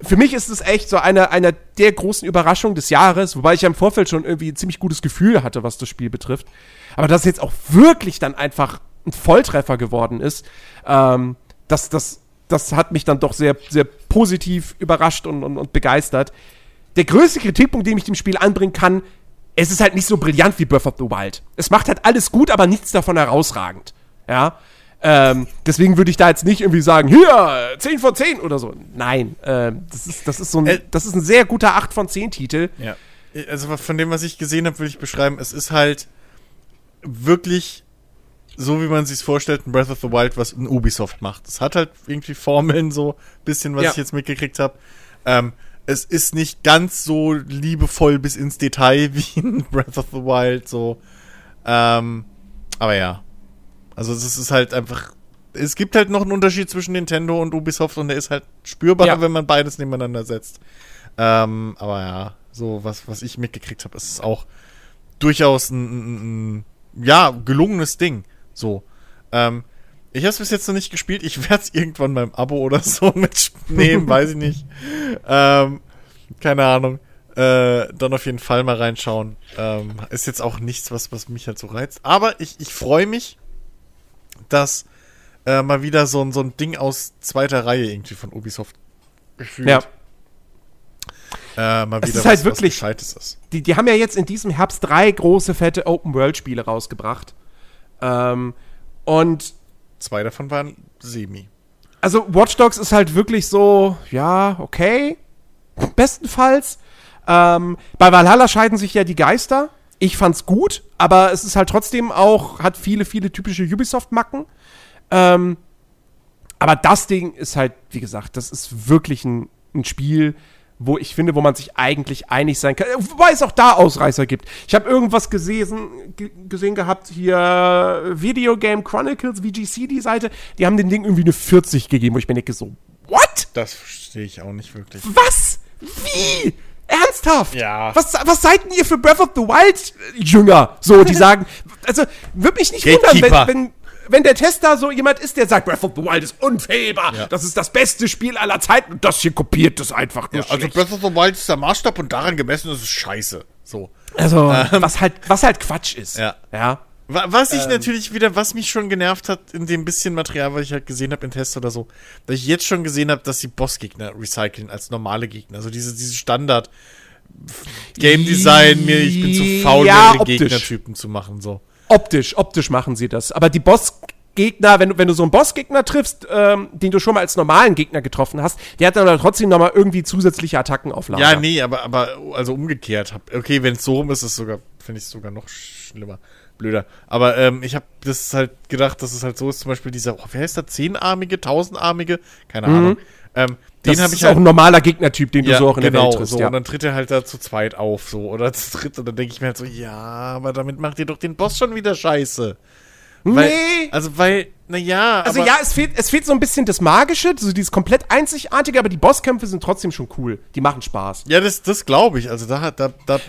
Für mich ist es echt so eine, eine der großen Überraschungen des Jahres, wobei ich ja im Vorfeld schon irgendwie ein ziemlich gutes Gefühl hatte, was das Spiel betrifft. Aber dass es jetzt auch wirklich dann einfach ein Volltreffer geworden ist, ähm, das, das, das hat mich dann doch sehr, sehr positiv überrascht und, und, und begeistert. Der größte Kritikpunkt, den ich dem Spiel anbringen kann, es ist halt nicht so brillant wie Breath of the Wild. Es macht halt alles gut, aber nichts davon herausragend. Ja. Ähm, deswegen würde ich da jetzt nicht irgendwie sagen, hier, 10 von 10 oder so. Nein, ähm, das, ist, das, ist so ein, Äh, das ist ein sehr guter 8 von 10 Titel. Ja. Also von dem, was ich gesehen habe, würde ich beschreiben, es ist halt wirklich so wie man sich vorstellt, ein Breath of the Wild, was ein Ubisoft macht. Es hat halt irgendwie Formeln, so bisschen, was Ja. ich jetzt mitgekriegt habe. Ähm, es ist nicht ganz so liebevoll bis ins Detail wie ein Breath of the Wild, so. Ähm, aber ja. Also es ist halt einfach. Es gibt halt noch einen Unterschied zwischen Nintendo und Ubisoft und der ist halt spürbar, Ja. wenn man beides nebeneinander setzt. Ähm, aber ja, so was, was ich mitgekriegt habe, ist auch durchaus ein, ein, ein ja, gelungenes Ding. So. Ähm, ich habe es bis jetzt noch nicht gespielt. Ich werde es irgendwann beim Abo oder so mitnehmen, weiß ich nicht. Ähm, keine Ahnung. Äh, dann auf jeden Fall mal reinschauen. Ähm, ist jetzt auch nichts, was, was mich halt so reizt. Aber ich, ich freue mich, dass äh, mal wieder so, ein so ein Ding aus zweiter Reihe irgendwie von Ubisoft gefühlt Ja. äh, mal Es wieder ist halt wirklich- Gescheites ist. Die, die haben ja jetzt in diesem Herbst drei große, fette Open-World-Spiele rausgebracht. Ähm, und Zwei davon waren Semi. also Watch Dogs ist halt wirklich so, ja, okay. Bestenfalls. Ähm, bei Valhalla scheiden sich ja die Geister. Ich fand's gut, aber es ist halt trotzdem auch, hat viele, viele typische Ubisoft-Macken. Ähm, aber das Ding ist halt, wie gesagt, das ist wirklich ein, ein Spiel, wo ich finde, wo man sich eigentlich einig sein kann. Wobei es auch da Ausreißer gibt. Ich habe irgendwas gesehen, ge gesehen gehabt, hier Video Game Chronicles, VGC, die Seite, die haben dem Ding irgendwie eine 40 gegeben, wo ich mir denke so, what? Das verstehe ich auch nicht wirklich. Was? Wie? Ernsthaft? Ja. Was, was seid denn ihr für Breath of the Wild Jünger? So, die sagen, also, würde mich nicht wundern, wenn, wenn, wenn der Tester so jemand ist, der sagt, Breath of the Wild ist unfehlbar, Ja. das ist das beste Spiel aller Zeiten und das hier kopiert es einfach nur also schlecht. Breath of the Wild ist der Maßstab und daran gemessen ist es scheiße. So. Also, was halt, was halt Quatsch ist. Ja. Ja. Wa- Was ich natürlich wieder, was mich schon genervt hat in dem bisschen Material, was ich halt gesehen habe in Tests oder so, dass ich jetzt schon gesehen habe, dass die Bossgegner recyceln als normale Gegner. Also diese, diese Standard Game Design, mir, ich bin zu faul, Ja. Gegnertypen zu machen, so. Optisch, optisch machen sie das. Aber die Bossgegner, wenn du, wenn du so einen Bossgegner triffst, ähm, den du schon mal als normalen Gegner getroffen hast, der hat dann aber trotzdem nochmal irgendwie zusätzliche Attacken auf Lager. Ja, nee, aber, aber, also umgekehrt. Okay, wenn es so rum ist, ist es sogar, finde ich es sogar noch schlimmer. Blöder. Aber ähm, ich habe das halt gedacht, dass es halt so ist, zum Beispiel dieser, oh, wer heißt der? Zehnarmige, tausenarmige? Keine Ahnung. Ähm, den habe ist ich auch halt. ein normaler Gegnertyp, den du so auch in der Welt triffst. so. ja. Und dann tritt er halt da zu zweit auf, so. Oder zu dritt. Und dann denke ich mir halt so, ja, aber damit macht ihr doch den Boss schon wieder scheiße. Weil, Nee. Also, weil, na ja. Also ja, es fehlt, es fehlt so ein bisschen das Magische, so dieses komplett Einzigartige, aber die Bosskämpfe sind trotzdem schon cool. Die machen Spaß. Ja, das, das glaube ich. Also da, da, da,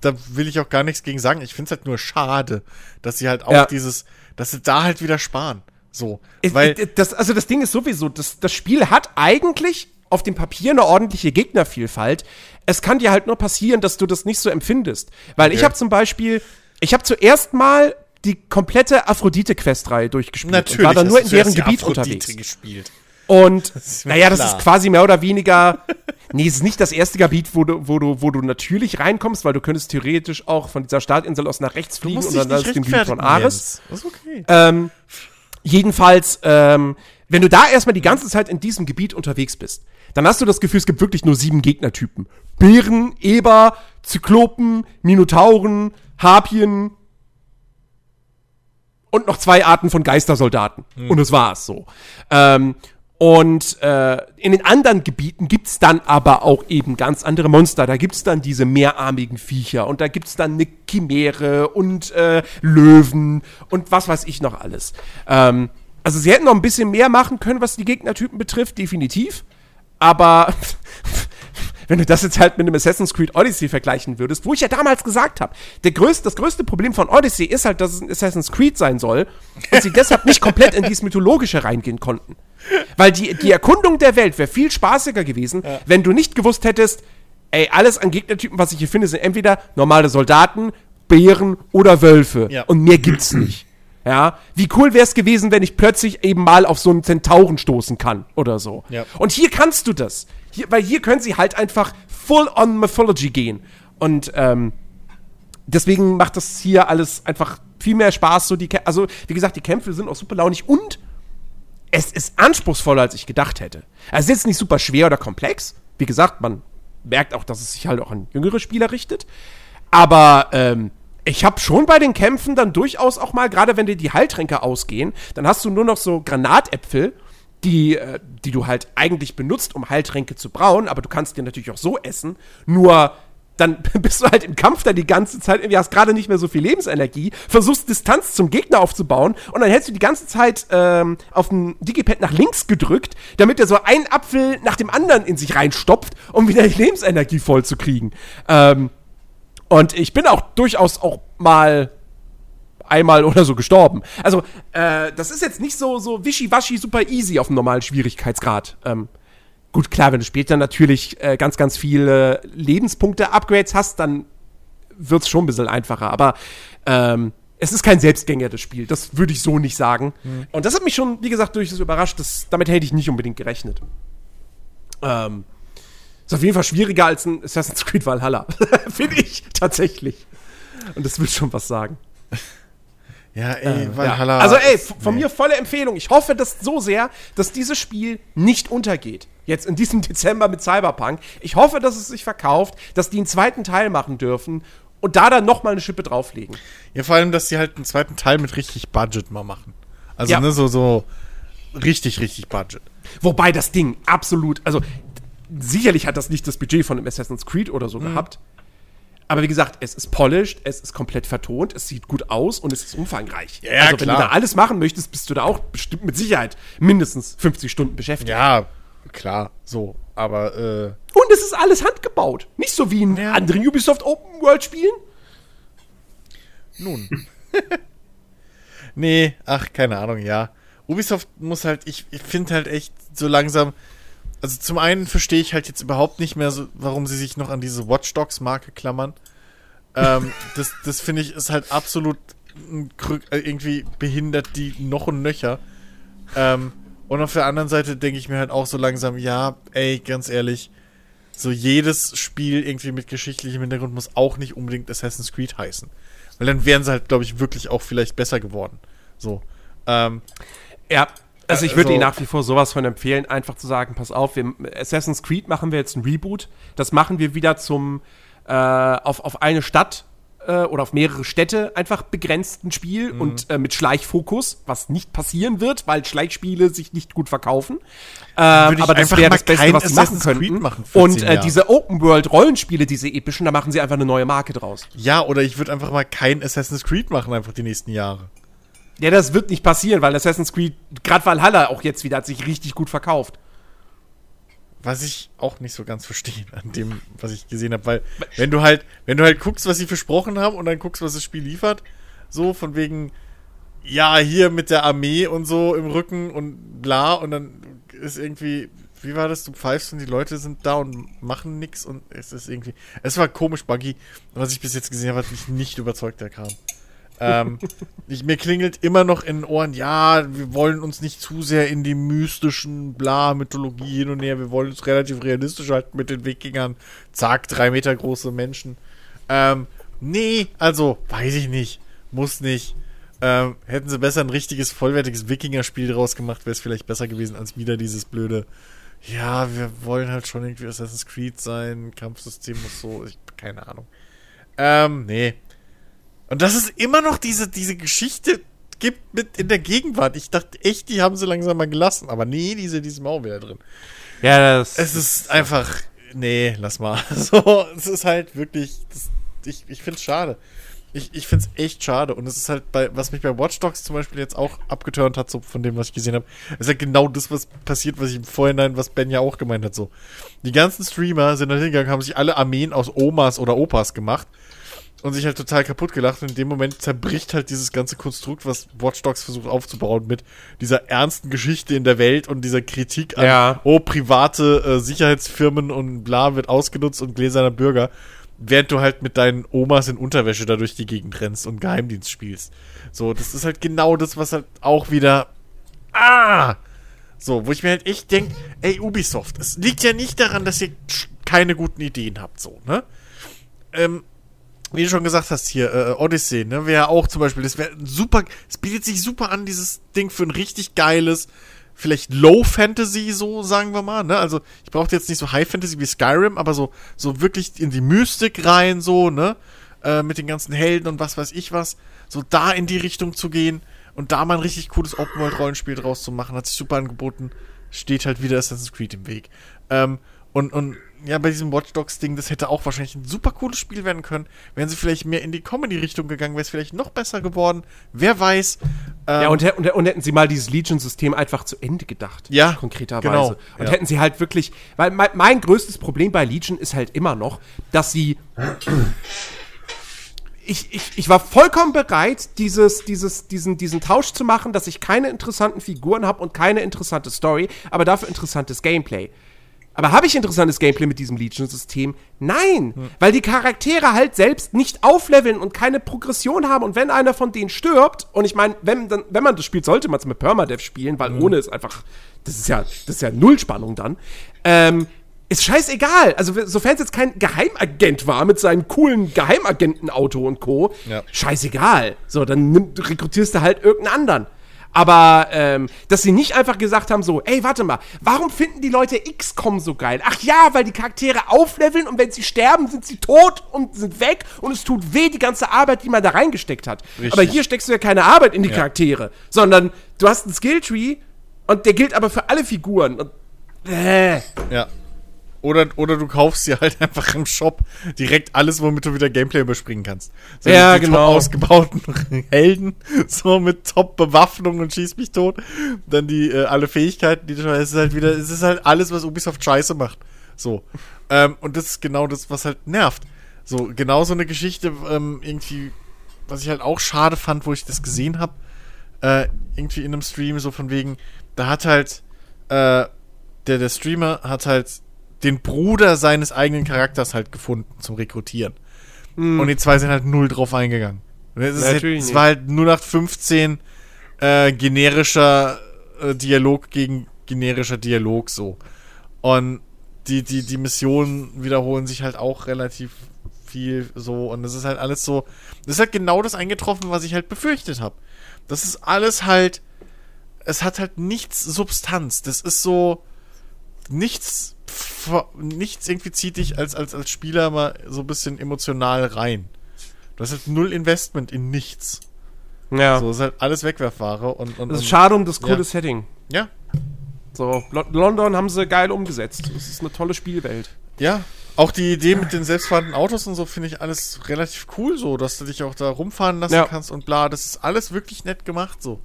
da will ich auch gar nichts gegen sagen. Ich finde es halt nur schade, dass sie halt auch Ja. dieses, dass sie da halt wieder sparen. So. Weil, das, also das Ding ist sowieso, das, das Spiel hat eigentlich auf dem Papier eine ordentliche Gegnervielfalt. Es kann dir halt nur passieren, dass du das nicht so empfindest. Weil ich Okay. habe zum Beispiel, ich habe zuerst mal die komplette Aphrodite-Questreihe durchgespielt. natürlich. Und war dann nur in deren Gebiet Aphrodite unterwegs. gespielt. Und naja, das klar. ist quasi mehr oder weniger. Nee, es ist nicht das erste Gebiet, wo du, wo du, wo du natürlich reinkommst, weil du könntest theoretisch auch von dieser Startinsel aus nach rechts fliegen und dann es dem Gebiet von Ares. Jens. Das ist okay. Ähm, jedenfalls, ähm, wenn du da erstmal die ganze Zeit in diesem Gebiet unterwegs bist, dann hast du das Gefühl, es gibt wirklich nur sieben Gegnertypen. Bären, Eber, Zyklopen, Minotauren, Harpien und noch zwei Arten von Geistersoldaten. Und das war's so. Ähm, und äh, in den anderen Gebieten gibt's dann aber auch eben ganz andere Monster. Da gibt's dann diese mehrarmigen Viecher und da gibt's dann eine Chimäre und äh, Löwen und was weiß ich noch alles. Ähm, also sie hätten noch ein bisschen mehr machen können, was die Gegnertypen betrifft, definitiv. Aber wenn du das jetzt halt mit einem Assassin's Creed Odyssey vergleichen würdest, wo ich ja damals gesagt habe, größte, das größte Problem von Odyssey ist halt, dass es ein Assassin's Creed sein soll und sie deshalb nicht komplett in dieses Mythologische reingehen konnten. Weil die, die Erkundung der Welt wäre viel spaßiger gewesen, wenn du nicht gewusst hättest, ey, alles an Gegnertypen, was ich hier finde, sind entweder normale Soldaten, Bären oder Wölfe. Ja. Und mehr gibt's nicht. Ja, wie cool wäre es gewesen, wenn ich plötzlich eben mal auf so einen Zentauren stoßen kann oder so. Ja. Und hier kannst du das. Hier, weil hier können sie halt einfach full on Mythology gehen. Und ähm, deswegen macht das hier alles einfach viel mehr Spaß. So die, Kä- also wie gesagt, die Kämpfe sind auch super launig und es ist anspruchsvoller, als ich gedacht hätte. Also es ist jetzt nicht super schwer oder komplex. Wie gesagt, man merkt auch, dass es sich halt auch an jüngere Spieler richtet. Aber ähm, Ich habe schon bei den Kämpfen dann durchaus auch mal, gerade wenn dir die Heiltränke ausgehen, dann hast du nur noch so Granatäpfel, die, äh, die du halt eigentlich benutzt, um Heiltränke zu brauen, aber du kannst die natürlich auch so essen. Nur dann bist du halt im Kampf da die ganze Zeit, irgendwie hast gerade nicht mehr so viel Lebensenergie, versuchst Distanz zum Gegner aufzubauen und dann hältst du die ganze Zeit ähm, auf dem Digipad nach links gedrückt, damit er so einen Apfel nach dem anderen in sich reinstopft, um wieder die Lebensenergie voll zu kriegen. Ähm, und ich bin auch durchaus auch mal einmal oder so gestorben. Also, äh, das ist jetzt nicht so, so wischiwaschi super easy auf dem normalen Schwierigkeitsgrad. Ähm, gut, klar, wenn du später natürlich äh, ganz, ganz viele Lebenspunkte-Upgrades hast, dann wird's schon ein bisschen einfacher. Aber ähm, es ist kein Selbstgänger, das Spiel. Das würde ich so nicht sagen. Hm. Und das hat mich schon, wie gesagt, durchaus überrascht. Das, damit hätte ich nicht unbedingt gerechnet. Ähm, ist auf jeden Fall schwieriger als ein Assassin's Creed Valhalla. Finde ich tatsächlich. Und das will schon was sagen. Ja, ey, Ja. Valhalla. Also ey, von nee. mir volle Empfehlung. Ich hoffe das so sehr, dass dieses Spiel nicht untergeht. Jetzt in diesem Dezember mit Cyberpunk. Ich hoffe, dass es sich verkauft, dass die einen zweiten Teil machen dürfen und da dann noch mal eine Schippe drauflegen. Ja, vor allem, dass sie halt einen zweiten Teil mit richtig Budget mal machen. Also, Ja. ne, so, so richtig, richtig Budget. Wobei das Ding absolut, also sicherlich hat das nicht das Budget von einem Assassin's Creed oder so gehabt. Aber wie gesagt, es ist polished, es ist komplett vertont, es sieht gut aus und es ist umfangreich. Ja, also wenn klar. du da alles machen möchtest, bist du da auch bestimmt mit Sicherheit mindestens 50 Stunden beschäftigt. Ja, klar, so. Aber, äh, Und es ist alles handgebaut. Nicht so wie in Ja. anderen Ubisoft Open World Spielen. nun. nee, ach, keine Ahnung, ja. Ubisoft muss halt, ich, ich finde halt echt so langsam. Also zum einen verstehe ich halt jetzt überhaupt nicht mehr, so, warum sie sich noch an diese Watch Dogs Marke klammern. ähm, das das finde ich ist halt absolut ein Krück- äh, irgendwie behindert die noch und nöcher. Ähm, und auf der anderen Seite denke ich mir halt auch so langsam, ja, ey, ganz ehrlich, so jedes Spiel irgendwie mit geschichtlichem Hintergrund muss auch nicht unbedingt Assassin's Creed heißen. Weil dann wären sie halt, glaube ich, wirklich auch vielleicht besser geworden. So. Ähm, Ja. Also ich würde Also- Ihnen nach wie vor sowas von empfehlen, einfach zu sagen, pass auf, wir, Assassin's Creed machen wir jetzt ein Reboot. Das machen wir wieder zum äh, auf, auf eine Stadt äh, oder auf mehrere Städte einfach begrenzten Spiel Mhm. und äh, mit Schleichfokus, was nicht passieren wird, weil Schleichspiele sich nicht gut verkaufen. Ähm, aber das einfach wäre das Beste, was sie machen könnten. machen, 14 und äh, diese Open-World-Rollenspiele, diese epischen, da machen sie einfach eine neue Marke draus. ja, oder ich würde einfach mal kein Assassin's Creed machen, einfach die nächsten Jahre. Ja, das wird nicht passieren, weil Assassin's Creed, gerade Valhalla auch jetzt wieder, hat sich richtig gut verkauft. Was ich auch nicht so ganz verstehe an dem, was ich gesehen habe, weil wenn du halt, wenn du halt guckst, was sie versprochen haben und dann guckst, was das Spiel liefert, so von wegen, ja, hier mit der Armee und so im Rücken und bla und dann ist irgendwie, wie war das, du pfeifst und die Leute sind da und machen nix und es ist irgendwie, es war komisch buggy was ich bis jetzt gesehen habe, hat mich nicht überzeugt, der Kram. Ähm, ich, mir klingelt immer noch in den Ohren, ja, wir wollen uns nicht zu sehr in die mystischen bla Mythologie hin und her, wir wollen es relativ realistisch halten mit den Wikingern. Zack, drei Meter große Menschen. Ähm, nee, also, weiß ich nicht. Muss nicht. Ähm, hätten sie besser ein richtiges, vollwertiges Wikinger-Spiel draus gemacht, wäre es vielleicht besser gewesen, als wieder dieses blöde, ja, wir wollen halt schon irgendwie Assassin's Creed sein, Kampfsystem muss so, ich, keine Ahnung. Ähm, nee. Und dass es immer noch diese, diese Geschichte gibt mit in der Gegenwart. Ich dachte echt, die haben sie langsam mal gelassen. Aber nee, diese, die sind auch wieder drin. Ja, das. Es ist einfach. Nee, lass mal. So, es ist halt wirklich. Das, ich ich finde es schade. Ich, ich finde es echt schade. Und es ist halt bei, was mich bei Watch Dogs zum Beispiel jetzt auch abgeturnt hat, so von dem, was ich gesehen habe, ist halt genau das, was passiert, was ich im Vorhinein, was Ben ja auch gemeint hat, so. Die ganzen Streamer sind da hingegangen, haben sich alle Armeen aus Omas oder Opas gemacht und sich halt total kaputt gelacht. Und in dem Moment zerbricht halt dieses ganze Konstrukt, was Watch Dogs versucht aufzubauen, mit dieser ernsten Geschichte in der Welt und dieser Kritik an, Ja. oh, private äh, Sicherheitsfirmen und bla wird ausgenutzt und gläserner Bürger, während du halt mit deinen Omas in Unterwäsche da durch die Gegend rennst und Geheimdienst spielst. So, das ist halt genau das, was halt auch wieder. Ah! So, wo ich mir halt echt denke, ey, Ubisoft, es liegt ja nicht daran, dass ihr keine guten Ideen habt, so, ne? Ähm, wie du schon gesagt hast hier, äh, Odyssey, ne, wäre auch zum Beispiel, das wäre super, es bietet sich super an, dieses Ding für ein richtig geiles, vielleicht Low Fantasy, so sagen wir mal, ne, also ich brauchte jetzt nicht so High Fantasy wie Skyrim, aber so, so wirklich in die Mystik rein, so, ne, äh, mit den ganzen Helden und was weiß ich was, so da in die Richtung zu gehen und da mal ein richtig cooles Open-World-Rollenspiel draus zu machen, hat sich super angeboten. Steht halt wieder Assassin's Creed im Weg. Ähm, und, und ja, bei diesem Watch Dogs-Ding, das hätte auch wahrscheinlich ein super cooles Spiel werden können. Wären sie vielleicht mehr in die Comedy-Richtung gegangen, wäre es vielleicht noch besser geworden. Wer weiß. Ähm, Ja, und, und, und hätten sie mal dieses Legion-System einfach zu Ende gedacht. Ja, konkreterweise. genau, Und ja. hätten sie halt wirklich, weil mein, mein größtes Problem bei Legion ist halt immer noch, dass sie. Ich, ich, ich war vollkommen bereit, dieses, dieses, diesen, diesen Tausch zu machen, dass ich keine interessanten Figuren habe und keine interessante Story, aber dafür interessantes Gameplay. Aber habe ich interessantes Gameplay mit diesem Legion-System? Nein, weil die Charaktere halt selbst nicht aufleveln und keine Progression haben. Und wenn einer von denen stirbt, und ich meine, wenn, dann- wenn man das spielt, sollte man es mit Permadeath spielen, weil ohne ist einfach, das ist ja, das ist ja null Spannung dann. Ähm, ist scheißegal. Also, sofern es jetzt kein Geheimagent war mit seinem coolen Geheimagentenauto und Co., Ja. scheißegal. So, dann nimm, rekrutierst du halt irgendeinen anderen. Aber, ähm, dass sie nicht einfach gesagt haben, so, ey, warte mal, warum finden die Leute XCOM so geil? Ach ja, weil die Charaktere aufleveln und wenn sie sterben, sind sie tot und sind weg und es tut weh, die ganze Arbeit, die man da reingesteckt hat. Richtig. Aber hier steckst du ja keine Arbeit in die Charaktere, sondern du hast einen Skilltree und der gilt aber für alle Figuren. Und, äh, Ja. Oder, oder du kaufst dir halt einfach im Shop direkt alles, womit du wieder Gameplay überspringen kannst. So Ja, die genau. Top ausgebauten Helden, so mit Top-Bewaffnung und schieß mich tot. Dann die, äh, alle Fähigkeiten, die du schon, es ist halt wieder, es ist halt alles, was Ubisoft scheiße macht. So. ähm, und das ist genau das, was halt nervt. So, genau so eine Geschichte, ähm, irgendwie, was ich halt auch schade fand, wo ich das gesehen habe, äh, irgendwie in einem Stream, so von wegen, da hat halt, äh, der, der Streamer hat halt den Bruder seines eigenen Charakters halt gefunden zum Rekrutieren. Und die zwei sind halt null drauf eingegangen. Es, ist halt, es war halt 0815 äh, generischer äh, Dialog gegen generischer Dialog so. Und die, die, die Missionen wiederholen sich halt auch relativ viel so. Und es ist halt alles so. Das ist halt genau das eingetroffen, was ich halt befürchtet habe. Das ist alles halt. Es hat halt nichts Substanz. Das ist so. Nichts. Nichts irgendwie zieht dich als, als, als Spieler mal so ein bisschen emotional rein. Du hast halt null Investment in nichts. ja. So, es ist halt alles Wegwerfware und. und Das ist schade um das coole Ja. Setting. Ja, So, Lo London haben sie geil umgesetzt. Das ist eine tolle Spielwelt. Ja, auch die Idee mit den selbstfahrenden Autos und so finde ich alles relativ cool so, dass du dich auch da rumfahren lassen Ja. kannst und bla. Das ist alles wirklich nett gemacht so.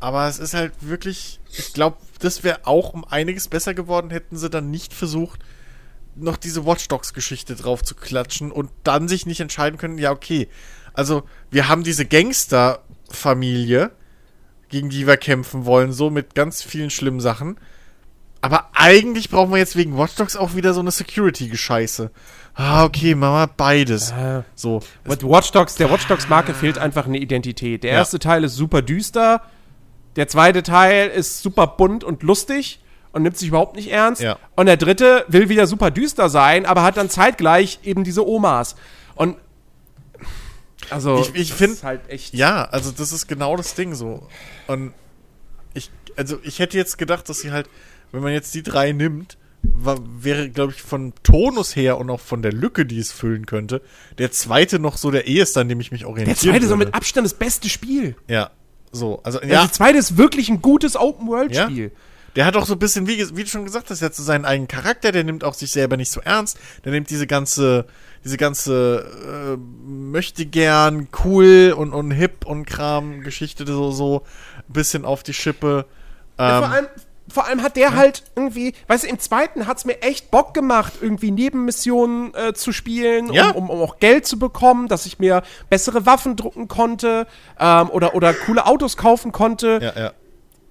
Aber es ist halt wirklich, ich glaube, das wäre auch um einiges besser geworden, hätten sie dann nicht versucht, noch diese Watch Dogs Geschichte drauf zu klatschen und dann sich nicht entscheiden können, ja, okay. Also, wir haben diese Gangster-Familie, gegen die wir kämpfen wollen, so mit ganz vielen schlimmen Sachen. Aber eigentlich brauchen wir jetzt wegen Watch Dogs auch wieder so eine Security-Gescheiße. Ah, okay, machen wir beides. Äh, So. Und Watch Dogs, der Watch Dogs Marke fehlt einfach eine Identität. Der Ja. erste Teil ist super düster, der zweite Teil ist super bunt und lustig und nimmt sich überhaupt nicht ernst. Ja. Und der dritte will wieder super düster sein, aber hat dann zeitgleich eben diese Omas. Und also Ich- ich das find- ist halt echt Ja, also das ist genau das Ding so. Und ich, also ich hätte jetzt gedacht, dass sie halt, wenn man jetzt die drei nimmt, wa- wäre, glaube ich, von Tonus her und auch von der Lücke, die es füllen könnte, der zweite noch so der eheste, an dem ich mich orientiere. der zweite ist auch mit Abstand das beste Spiel. Ja, so. Also, Ja. ja, Der zweite ist wirklich ein gutes Open World Spiel. Der hat auch so ein bisschen, wie, wie du schon gesagt hast, der hat so seinen eigenen Charakter, der nimmt auch sich selber nicht so ernst. Der nimmt diese ganze, diese ganze äh, möchte gern cool und, und hip und Kram Geschichte so, so ein bisschen auf die Schippe. Ja, Ähm, vor, allem, vor allem hat der halt irgendwie, weißt du, im zweiten hat es mir echt Bock gemacht, irgendwie Nebenmissionen äh, zu spielen, Ja. um, um, um auch Geld zu bekommen, dass ich mir bessere Waffen drucken konnte ähm, oder, oder coole Autos kaufen konnte. ja, ja.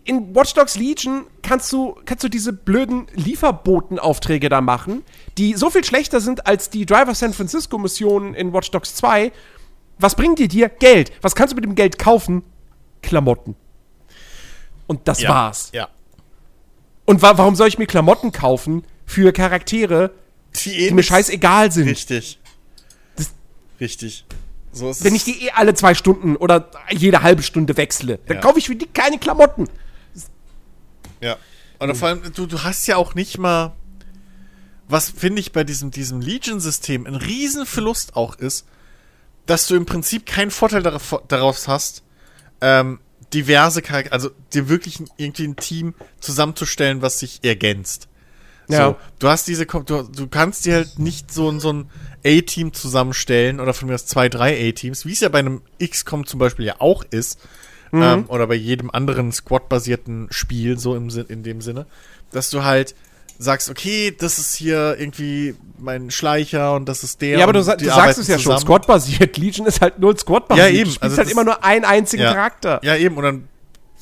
In Watch Dogs Legion kannst du, kannst du diese blöden Lieferbotenaufträge da machen, die so viel schlechter sind als die Driver San Francisco Missionen in Watch Dogs 2. Was bringen die dir? Geld. Was kannst du mit dem Geld kaufen? Klamotten. Und das war's. Ja. Und wa warum soll ich mir Klamotten kaufen für Charaktere, die mir scheißegal sind? Richtig. Das- Richtig. So Wenn ich die eh alle zwei Stunden oder jede halbe Stunde wechsle, dann Ja. kaufe ich für die keine Klamotten. Ja. Und vor allem, du, du hast ja auch nicht mal, was finde ich bei diesem, diesem Legion-System ein Riesenverlust auch ist, dass du im Prinzip keinen Vorteil darauf, daraus hast, ähm, diverse Charaktere, also dir wirklich irgendwie ein Team zusammenzustellen, was sich ergänzt. Ja. So, du hast diese, du, du kannst dir halt nicht so, ein- so ein A-Team zusammenstellen oder von mir aus zwei, drei A-Teams, wie es ja bei einem XCOM zum Beispiel ja auch ist, ähm, oder bei jedem anderen Squad-basierten Spiel, so im in dem Sinne, dass du halt sagst, okay, das ist hier irgendwie mein Schleicher und das ist der. Ja, aber du, du sagst es ja schon, zusammen. Squad-basiert. Legion ist halt null Squad-basiert. Ja, eben, Du also halt immer nur einen einzigen ja. Charakter. Ja, eben, und dann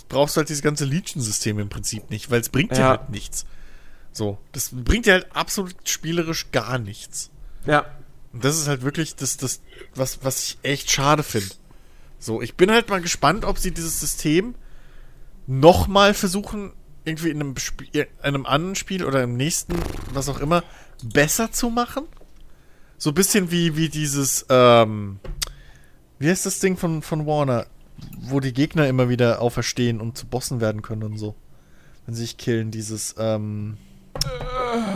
brauchst du halt dieses ganze Legion-System im Prinzip nicht, weil es bringt dir Ja. halt nichts. So, das bringt dir halt absolut spielerisch gar nichts. Ja. Und das ist halt wirklich das, das was, was ich echt schade finde. So, ich bin halt mal gespannt, ob sie dieses System nochmal versuchen, irgendwie in einem, Spiel, in einem anderen Spiel oder im nächsten, was auch immer, besser zu machen. So ein bisschen wie, wie dieses, ähm, wie heißt das Ding von, von Warner, wo die Gegner immer wieder auferstehen und zu Bossen werden können und so. Wenn sie sich killen, dieses, ähm,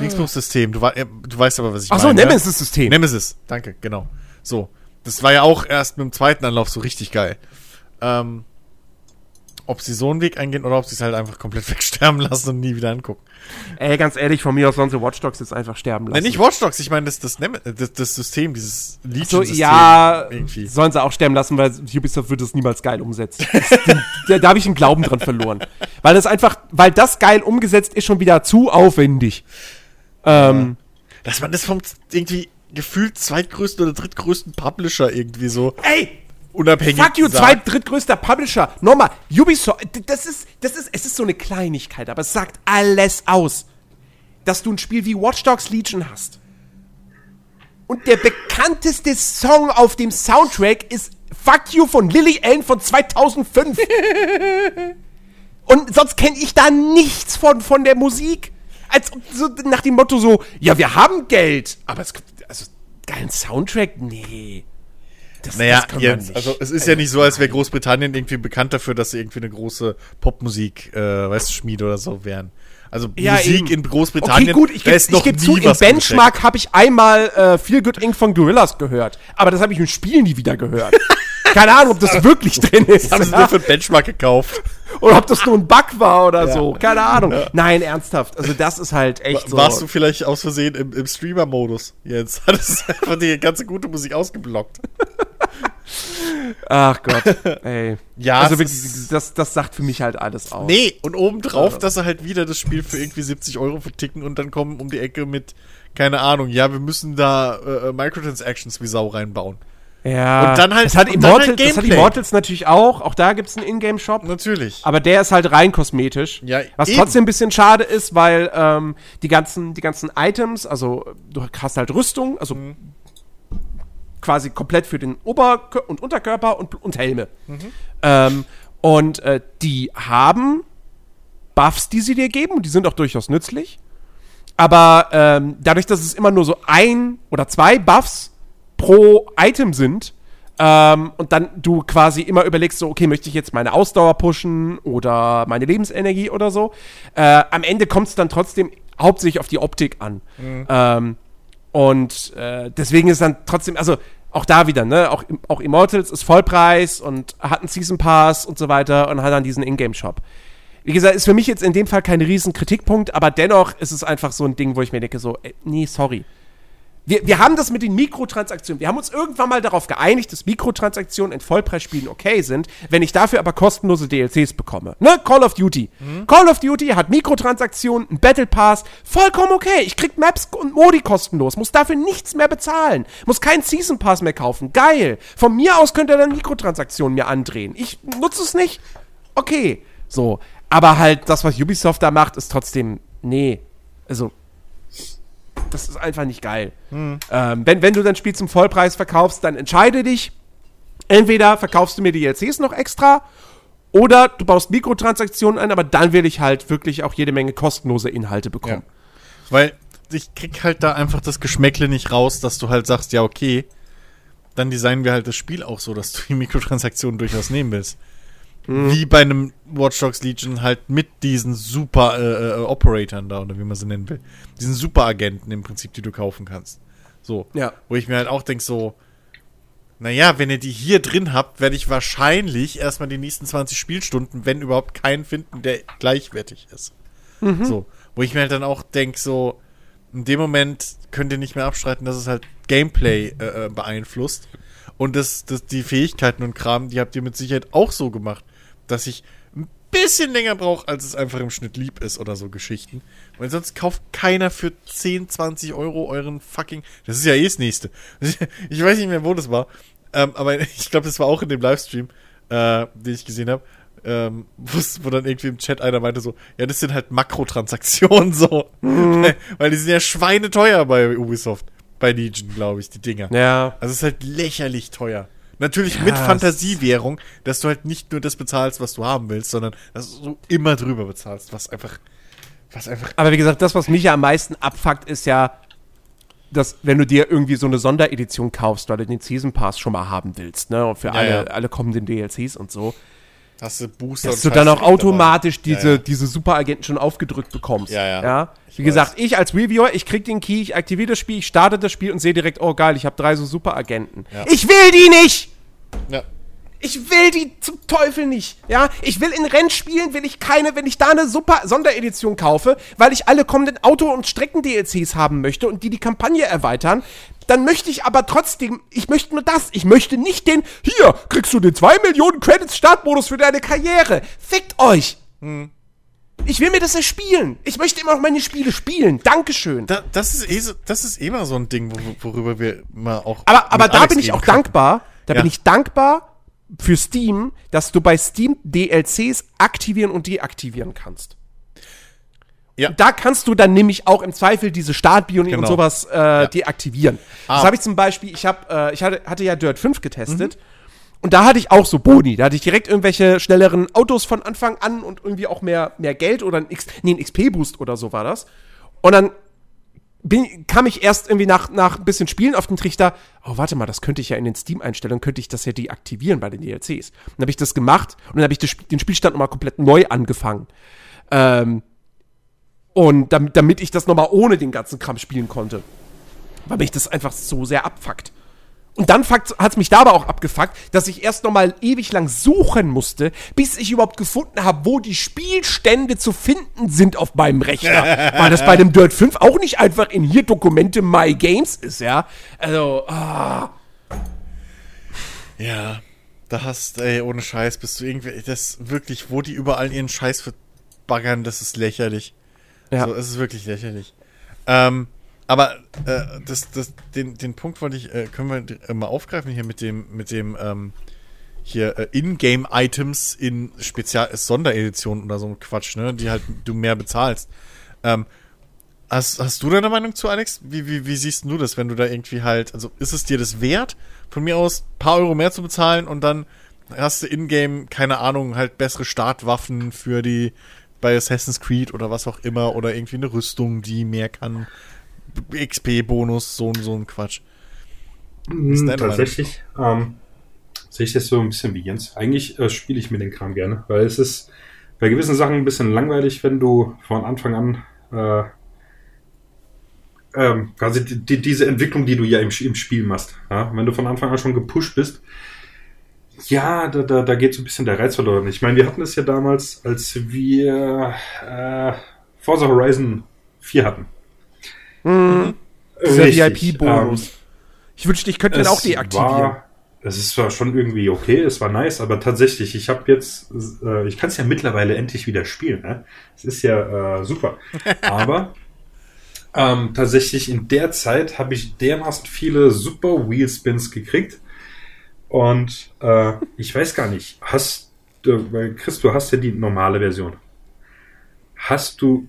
Dingsbums-System. Du, äh, du weißt aber, was ich Ach so, meine. ne? Nemesis-System. Nemesis, danke, genau. So. Das war ja auch erst mit dem zweiten Anlauf so richtig geil. Ähm, ob sie so einen Weg eingehen oder ob sie es halt einfach komplett wegsterben lassen und nie wieder angucken. Ey, ganz ehrlich, von mir aus sollen sie Watch Dogs jetzt einfach sterben lassen. Nein, nicht Watch Dogs, ich meine das, das, das, das System, dieses so, Legion-System. ja, irgendwie. sollen sie auch sterben lassen, weil Ubisoft wird das niemals geil umsetzen. Da da habe ich einen Glauben dran verloren. Weil das einfach, weil das geil umgesetzt ist schon wieder zu aufwendig. Ähm, Dass man das vom irgendwie gefühlt zweitgrößten oder drittgrößten Publisher irgendwie so ey, unabhängig fuck you, sagt. zweit, drittgrößter Publisher. Nochmal, Ubisoft, das ist, das ist, es ist so eine Kleinigkeit, aber es sagt alles aus. Dass du ein Spiel wie Watch Dogs Legion hast. Und der bekannteste Song auf dem Soundtrack ist Fuck You von Lily Allen von 2005. Und sonst kenne ich da nichts von, von der Musik. Als so nach dem Motto so, ja, wir haben Geld, aber es also geilen Soundtrack, nee. Das, Naja, man Jens, also es ist ja nicht so, als wäre Großbritannien irgendwie bekannt dafür, dass sie irgendwie eine große Popmusik, äh, weißt du, Schmiede oder so wären. Also Ja, Musik eben. in Großbritannien, Okay, gut, ich gebe geb zu, im Benchmark habe ich einmal äh, Feel Good Inc. von Gorillas gehört. Aber das habe ich im Spiel nie wieder gehört. Keine Ahnung, ob das wirklich drin ist. Haben sie nur für den Benchmark gekauft. Oder ob das nur ein Bug war oder so. Keine Ahnung. Nein, ernsthaft. Also das ist halt echt so. Warst du vielleicht aus Versehen im, im Streamer-Modus, Jens? Hattest einfach die ganze gute Musik ausgeblockt. Ach Gott. Ey. Ja, Also es wirklich, das, das sagt für mich halt alles aus. Nee, und obendrauf, dass sie halt wieder das Spiel für irgendwie 70 Euro verticken und dann kommen um die Ecke mit, keine Ahnung, ja, wir müssen da äh, äh, Microtransactions wie Sau reinbauen. Ja. Und dann halt- Das hat, Immortal, halt das hat. Immortals natürlich auch. Auch da gibt es einen Ingame-Shop. Natürlich. Aber der ist halt rein kosmetisch. Ja, was eben. trotzdem ein bisschen schade ist, weil ähm, die, ganzen, die ganzen Items, also du hast halt Rüstung, also Mhm. Quasi komplett für den Ober- und Unterkörper und, und Helme. Mhm. Ähm, und äh, die haben Buffs, die sie dir geben, und die sind auch durchaus nützlich. Aber ähm, dadurch, dass es immer nur so ein oder zwei Buffs pro Item sind, ähm, und dann du quasi immer überlegst, so, okay, möchte ich jetzt meine Ausdauer pushen oder meine Lebensenergie oder so. Äh, am Ende kommt es dann trotzdem hauptsächlich auf die Optik an. Ähm, und äh, deswegen ist dann trotzdem, also auch da wieder, ne, auch, auch Immortals ist Vollpreis und hat einen Season Pass und so weiter und hat dann diesen Ingame-Shop. Wie gesagt, ist für mich jetzt in dem Fall kein riesen Kritikpunkt, aber dennoch ist es einfach so ein Ding, wo ich mir denke, so, ey, nee, sorry. Wir, wir haben das mit den Mikrotransaktionen. Wir haben uns irgendwann mal darauf geeinigt, dass Mikrotransaktionen in Vollpreisspielen okay sind, wenn ich dafür aber kostenlose DLCs bekomme. Ne? Call of Duty. Call of Duty hat Mikrotransaktionen, einen Battle Pass, vollkommen okay. Ich krieg Maps und Modi kostenlos, muss dafür nichts mehr bezahlen, muss keinen Season Pass mehr kaufen. Geil. Von mir aus könnt ihr dann Mikrotransaktionen mir andrehen. Ich nutze es nicht. Okay. So. Aber halt, das, was Ubisoft da macht, ist trotzdem, nee. Also, das ist einfach nicht geil. Ähm, wenn, wenn du dein Spiel zum Vollpreis verkaufst, dann entscheide dich. Entweder verkaufst du mir die DLCs noch extra oder du baust Mikrotransaktionen ein, aber dann will ich halt wirklich auch jede Menge kostenlose Inhalte bekommen. Weil ich krieg halt da einfach das Geschmäckle nicht raus, dass du halt sagst, ja, okay, dann designen wir halt das Spiel auch so, dass du die Mikrotransaktionen durchaus nehmen willst. Wie bei einem Watch Dogs Legion halt mit diesen super äh, äh, Operatoren da, oder wie man sie nennen will. Diesen Superagenten im Prinzip, die du kaufen kannst. So. Ja. Wo ich mir halt auch denk so, Naja, wenn ihr die hier drin habt, werde ich wahrscheinlich erstmal die nächsten 20 Spielstunden, wenn überhaupt keinen finden, der gleichwertig ist. So, wo ich mir halt dann auch denke, so, in dem Moment könnt ihr nicht mehr abstreiten, dass es halt Gameplay äh, äh, beeinflusst. Und das, das, die Fähigkeiten und Kram, die habt ihr mit Sicherheit auch so gemacht, dass ich ein bisschen länger brauche, als es einfach im Schnitt lieb ist oder so Geschichten. Weil sonst kauft keiner für 10, 20 Euro euren fucking. Das ist ja eh das nächste. Ich weiß nicht mehr, wo das war. Ähm, aber ich glaube, das war auch in dem Livestream, äh, den ich gesehen habe. Ähm, wo dann irgendwie im Chat einer meinte so, ja, das sind halt Makrotransaktionen so. Weil, weil die sind ja schweineteuer bei Ubisoft. Bei Legion, glaube ich, die Dinger. Ja. Also es ist halt lächerlich teuer. Natürlich Ja, mit Fantasiewährung, dass du halt nicht nur das bezahlst, was du haben willst, sondern dass du immer drüber bezahlst, was einfach, was einfach, Aber wie gesagt, das, was mich ja am meisten abfuckt, ist ja, dass wenn du dir irgendwie so eine Sonderedition kaufst, weil du den Season Pass schon mal haben willst, ne, und für alle, ja. alle kommenden DLCs und so, hast du Booster dass du dann auch automatisch dabei. diese, Ja, ja. diese Superagenten schon aufgedrückt bekommst. Ja, ja. ja? Ich Wie weiß. gesagt, ich als Reviewer, ich krieg den Key, ich aktiviere das Spiel, ich starte das Spiel und sehe direkt, oh geil, ich habe drei so Superagenten. Ich will die nicht! Ja. Ich will die zum Teufel nicht. Ja, ich will in Rennspielen, will ich keine, wenn ich da eine super Sonderedition kaufe, weil ich alle kommenden Auto- und Strecken-DLCs haben möchte und die die Kampagne erweitern, dann möchte ich aber trotzdem, ich möchte nur das. Ich möchte nicht den, hier, kriegst du den 2 Millionen Credits Startmodus für deine Karriere. Fickt euch. Ich will mir das erspielen. Ich möchte immer noch meine Spiele spielen. Dankeschön. Da, das ist eh so, das ist eh mal so ein Ding, wo, worüber wir mal auch. Aber, aber da Alex bin ich auch können. dankbar. Da Ja. bin ich dankbar für Steam, dass du bei Steam DLCs aktivieren und deaktivieren kannst. Ja. Und da kannst du dann nämlich auch im Zweifel diese Startbionik und Genau. sowas äh, deaktivieren. Das Ah. habe ich zum Beispiel, ich, hab, äh, ich hatte, hatte ja Dirt 5 getestet. Und da hatte ich auch so Boni. Da hatte ich direkt irgendwelche schnelleren Autos von Anfang an und irgendwie auch mehr, mehr Geld oder ein, X, nee, ein XP-Boost oder so war das. Und dann bin, kam ich erst irgendwie nach, nach ein bisschen Spielen auf den Trichter, oh, warte mal, das könnte ich ja in den Steam-Einstellungen, könnte ich das ja deaktivieren bei den DLCs. Dann habe ich das gemacht und dann habe ich das, den Spielstand nochmal komplett neu angefangen. Ähm, und damit, damit ich das nochmal ohne den ganzen Kram spielen konnte. Weil mich das einfach so sehr abfuckt. Und dann hat es mich da aber auch abgefuckt, dass ich erst nochmal ewig lang suchen musste, bis ich überhaupt gefunden habe, wo die Spielstände zu finden sind auf meinem Rechner. Weil das bei dem Dirt 5 auch nicht einfach in hier Dokumente My Games ist, ja. Also, ah. Ja, da hast, ey, ohne Scheiß, bist du irgendwie, das wirklich, wo die überall ihren Scheiß verbaggern, das ist lächerlich. Ja. So, es ist wirklich lächerlich. Ähm, aber äh, das, das, den, den Punkt wollte ich, äh, können wir äh, mal aufgreifen hier mit dem, mit dem, ähm, hier äh, Ingame-Items in Spezial Sondereditionen oder so ein Quatsch, ne, die halt du mehr bezahlst. Ähm, hast, hast du deine Meinung zu, Alex? Wie, wie, wie siehst du das, wenn du da irgendwie halt, also ist es dir das wert, von mir aus ein paar Euro mehr zu bezahlen und dann hast du in-game, keine Ahnung, halt bessere Startwaffen für die bei Assassin's Creed oder was auch immer oder irgendwie eine Rüstung, die mehr kann, XP-Bonus, so, so ein Quatsch. Hm, tatsächlich ähm, sehe ich das so ein bisschen wie Jens. Eigentlich äh, spiele ich mir den Kram gerne, weil es ist bei gewissen Sachen ein bisschen langweilig, wenn du von Anfang an äh, ähm, quasi die, die, diese Entwicklung, die du ja im, im Spiel machst. Ja? Wenn du von Anfang an schon gepusht bist, ja, da, da, da geht so ein bisschen der Reiz verloren. Ich meine, wir hatten es ja damals, als wir äh, Forza Horizon 4 hatten. Dieser Richtig, VIP-Bonus. ähm, ich wünschte, ich könnte den auch deaktivieren. War, es ist zwar schon irgendwie okay, es war nice, aber tatsächlich, ich habe jetzt, äh, ich kann es ja mittlerweile endlich wieder spielen. Ne? Es ist ja äh, super. Aber ähm, tatsächlich in der Zeit habe ich dermaßen viele super Wheelspins gekriegt. Und äh, ich weiß gar nicht, hast du, weil Chris, du hast ja die normale Version. Hast du,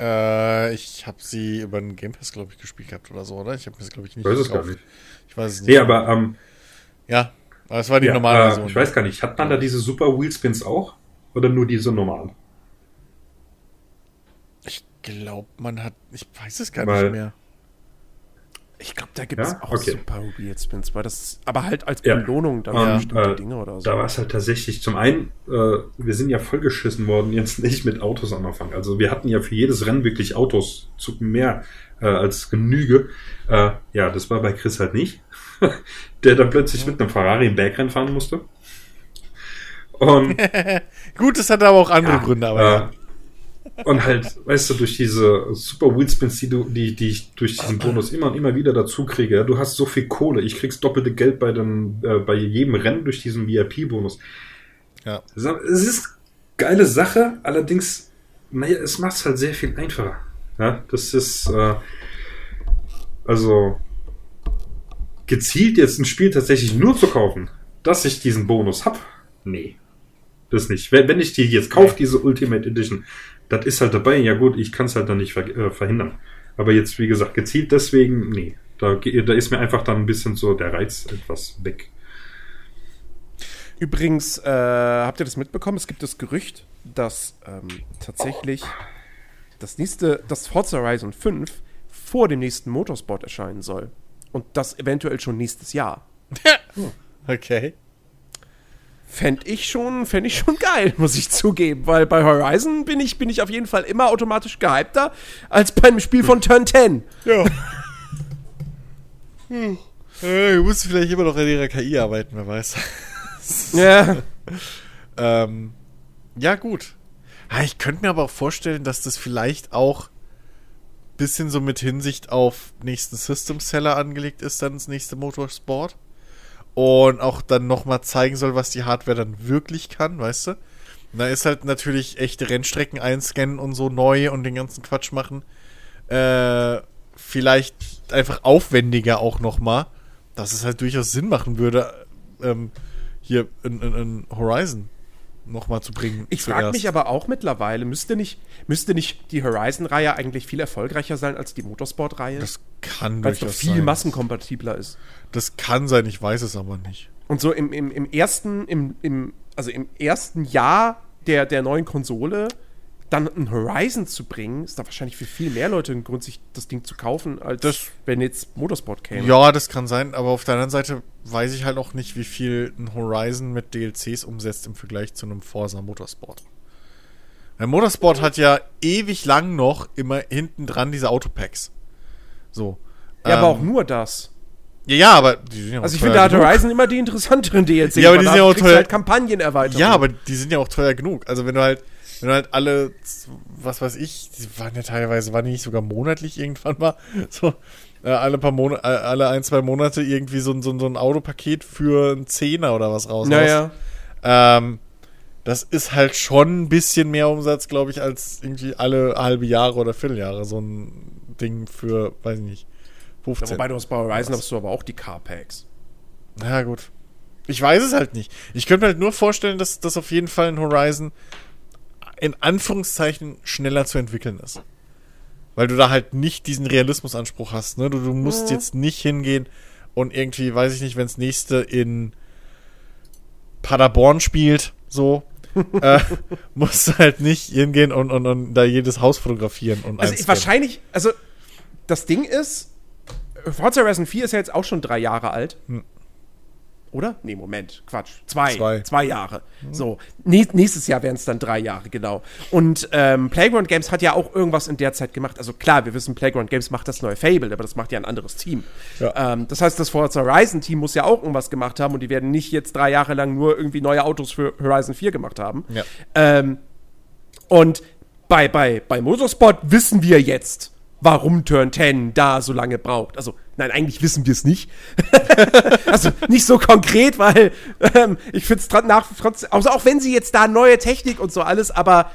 Äh, ich habe sie über den Game Pass, glaube ich, gespielt gehabt oder so, oder? Ich habe mir das, glaube ich, nicht weiß es gar nicht. Ich weiß es nicht. Nee, aber ähm, Ja, aber es war die ja, normale äh, Version. ich weiß gar nicht, hat man da diese super Wheelspins auch? Oder nur diese normalen? Ich glaube, man hat. Ich weiß es gar Weil- nicht mehr. Ich glaube, da gibt es Ja? auch Okay. super Weird Spins, weil das aber halt als Ja. Belohnung dann für bestimmte äh, Dinge oder so. Da war es halt tatsächlich, zum einen, äh, wir sind ja vollgeschissen worden, jetzt nicht mit Autos am Anfang. Also wir hatten ja für jedes Rennen wirklich Autos zu mehr äh, als Genüge. Äh, ja, das war bei Chris halt nicht. der dann plötzlich mit einem Ferrari im Bergrennen fahren musste. Und Gut, das hat aber auch andere Gründe, aber äh, ja. Und halt, weißt du, durch diese super Wheelspins, die, du, die, die ich durch diesen Bonus immer und immer wieder dazu kriege, ja, du hast so viel Kohle, ich krieg's doppelte Geld bei, den, äh, bei jedem Rennen durch diesen VIP-Bonus. ja. Es ist geile Sache, allerdings, naja, es macht's halt sehr viel einfacher. Ja, das ist, äh, also, gezielt jetzt ein Spiel tatsächlich nur zu kaufen, dass ich diesen Bonus hab, nee. Das nicht. Wenn, wenn ich die jetzt kaufe, diese Ultimate Edition, das ist halt dabei, ja gut, ich kann es halt dann nicht ver äh, verhindern. Aber jetzt, wie gesagt, gezielt deswegen, nee. Da, da ist mir einfach dann ein bisschen so der Reiz etwas weg. Übrigens, äh, habt ihr das mitbekommen? Es gibt das Gerücht, dass ähm, tatsächlich das nächste, das Forza Horizon 5 vor dem nächsten Motorsport erscheinen soll. Und das eventuell schon nächstes Jahr. Okay. Fände ich schon, fänd ich schon geil, muss ich zugeben. Weil bei Horizon bin ich, bin ich auf jeden Fall immer automatisch gehypter als beim Spiel von Turn 10. Ja. hm. äh, du musst vielleicht immer noch an ihrer KI arbeiten, wer weiß. Ja. ähm, ja, gut. Ich könnte mir aber auch vorstellen, dass das vielleicht auch bisschen so mit Hinsicht auf nächsten System Seller angelegt ist, dann das nächste Motorsport. Und auch dann nochmal zeigen soll, was die Hardware dann wirklich kann, weißt du? Da ist halt natürlich echte Rennstrecken einscannen und so neu und den ganzen Quatsch machen. Äh, vielleicht einfach aufwendiger auch nochmal, dass es halt durchaus Sinn machen würde, ähm, hier in, in, in Horizon nochmal zu bringen. Ich frage mich aber auch mittlerweile, müsste nicht, müsste nicht die Horizon-Reihe eigentlich viel erfolgreicher sein als die Motorsport-Reihe? Das kann Weil es doch viel sein. massenkompatibler ist. Das kann sein, ich weiß es aber nicht. Und so im, im, im ersten, im, im, also im ersten Jahr der, der neuen Konsole dann ein Horizon zu bringen, ist da wahrscheinlich für viel mehr Leute ein Grund, sich das Ding zu kaufen, als Das- wenn jetzt Motorsport käme. Ja, das kann sein, aber auf der anderen Seite weiß ich halt auch nicht, wie viel ein Horizon mit DLCs umsetzt im Vergleich zu einem Forza Motorsport. Weil Motorsport hat ja ewig lang noch immer hinten dran diese Autopacks. So. Ja, aber Ähm, auch nur das. Ja, ja, aber die sind ja auch Also ich finde, da hat genug. Horizon immer die interessanteren DLC. Ja, aber die sind ja auch du teuer. halt Kampagnenerweiterung. Ja, aber die sind ja auch teuer genug. Also wenn du halt, wenn du halt alle, was weiß ich, die waren ja teilweise, waren die nicht sogar monatlich irgendwann mal, so äh, alle paar Monate, alle ein, zwei Monate irgendwie so, ein- so, ein- so ein Autopaket für einen Zehner oder was raus. Naja. Ähm, das ist halt schon ein bisschen mehr Umsatz, glaube ich, als irgendwie alle halbe Jahre oder Vierteljahre so ein Ding für, weiß ich nicht, Ja, 15. wobei du hast bei Horizon hast du aber auch die Car-Packs. Na ja, gut. Ich weiß es halt nicht. Ich könnte mir halt nur vorstellen, dass das auf jeden Fall ein Horizon in Anführungszeichen schneller zu entwickeln ist. Weil du da halt nicht diesen Realismusanspruch hast. Ne? Du, du musst jetzt nicht hingehen und irgendwie, weiß ich nicht, wenn das nächste in Paderborn spielt, so, äh, musst du halt nicht hingehen und, und, und da jedes Haus fotografieren und Also wahrscheinlich, also das Ding ist, Forza Horizon 4 ist ja jetzt auch schon drei Jahre alt. Oder? Nee, Moment, Quatsch. Zwei. Zwei. Zwei, Jahre. So. Nä nächstes Jahr wären es dann drei Jahre, genau. Und ähm, Playground Games hat ja auch irgendwas in der Zeit gemacht. Also klar, wir wissen, Playground Games macht das neue Fable, aber das macht ja ein anderes Team. Ja. Ähm, das heißt, das Forza Horizon Team muss ja auch irgendwas gemacht haben und die werden nicht jetzt drei Jahre lang nur irgendwie neue Autos für Horizon 4 gemacht haben. Ja. Ähm, und bei, bei, bei Motorsport wissen wir jetzt, warum Turn 10 da so lange braucht. Also, nein, eigentlich wissen wir es nicht. also, nicht so konkret, weil ähm, ich finde es nach, trotzdem, also auch wenn sie jetzt da neue Technik und so alles, aber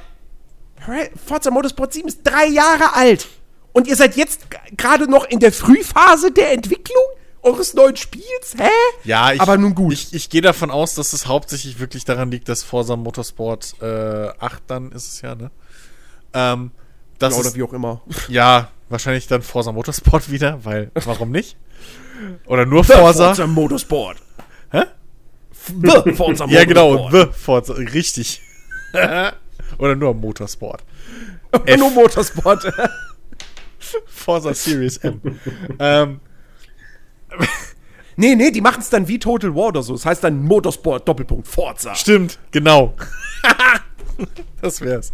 Forza Motorsport 7 ist drei Jahre alt. Und ihr seid jetzt gerade noch in der Frühphase der Entwicklung eures neuen Spiels? Hä? Ja, ich, aber nun gut. Ich, ich gehe davon aus, dass es hauptsächlich wirklich daran liegt, dass Forza Motorsport äh, 8 dann ist es ja, ne? Ähm, das Ja, oder ist, wie auch immer. ja, wahrscheinlich dann Forza Motorsport wieder, weil warum nicht? Oder nur Forza? Forza Motorsport. Hä? The Forza Ja, genau, Motorsport. The Forza, richtig. Oder nur Motorsport. Nur Motorsport. Forza Series M. ähm, nee, nee, die machen es dann wie Total War oder so. Das heißt dann Motorsport Doppelpunkt Forza. Stimmt, genau. das wär's.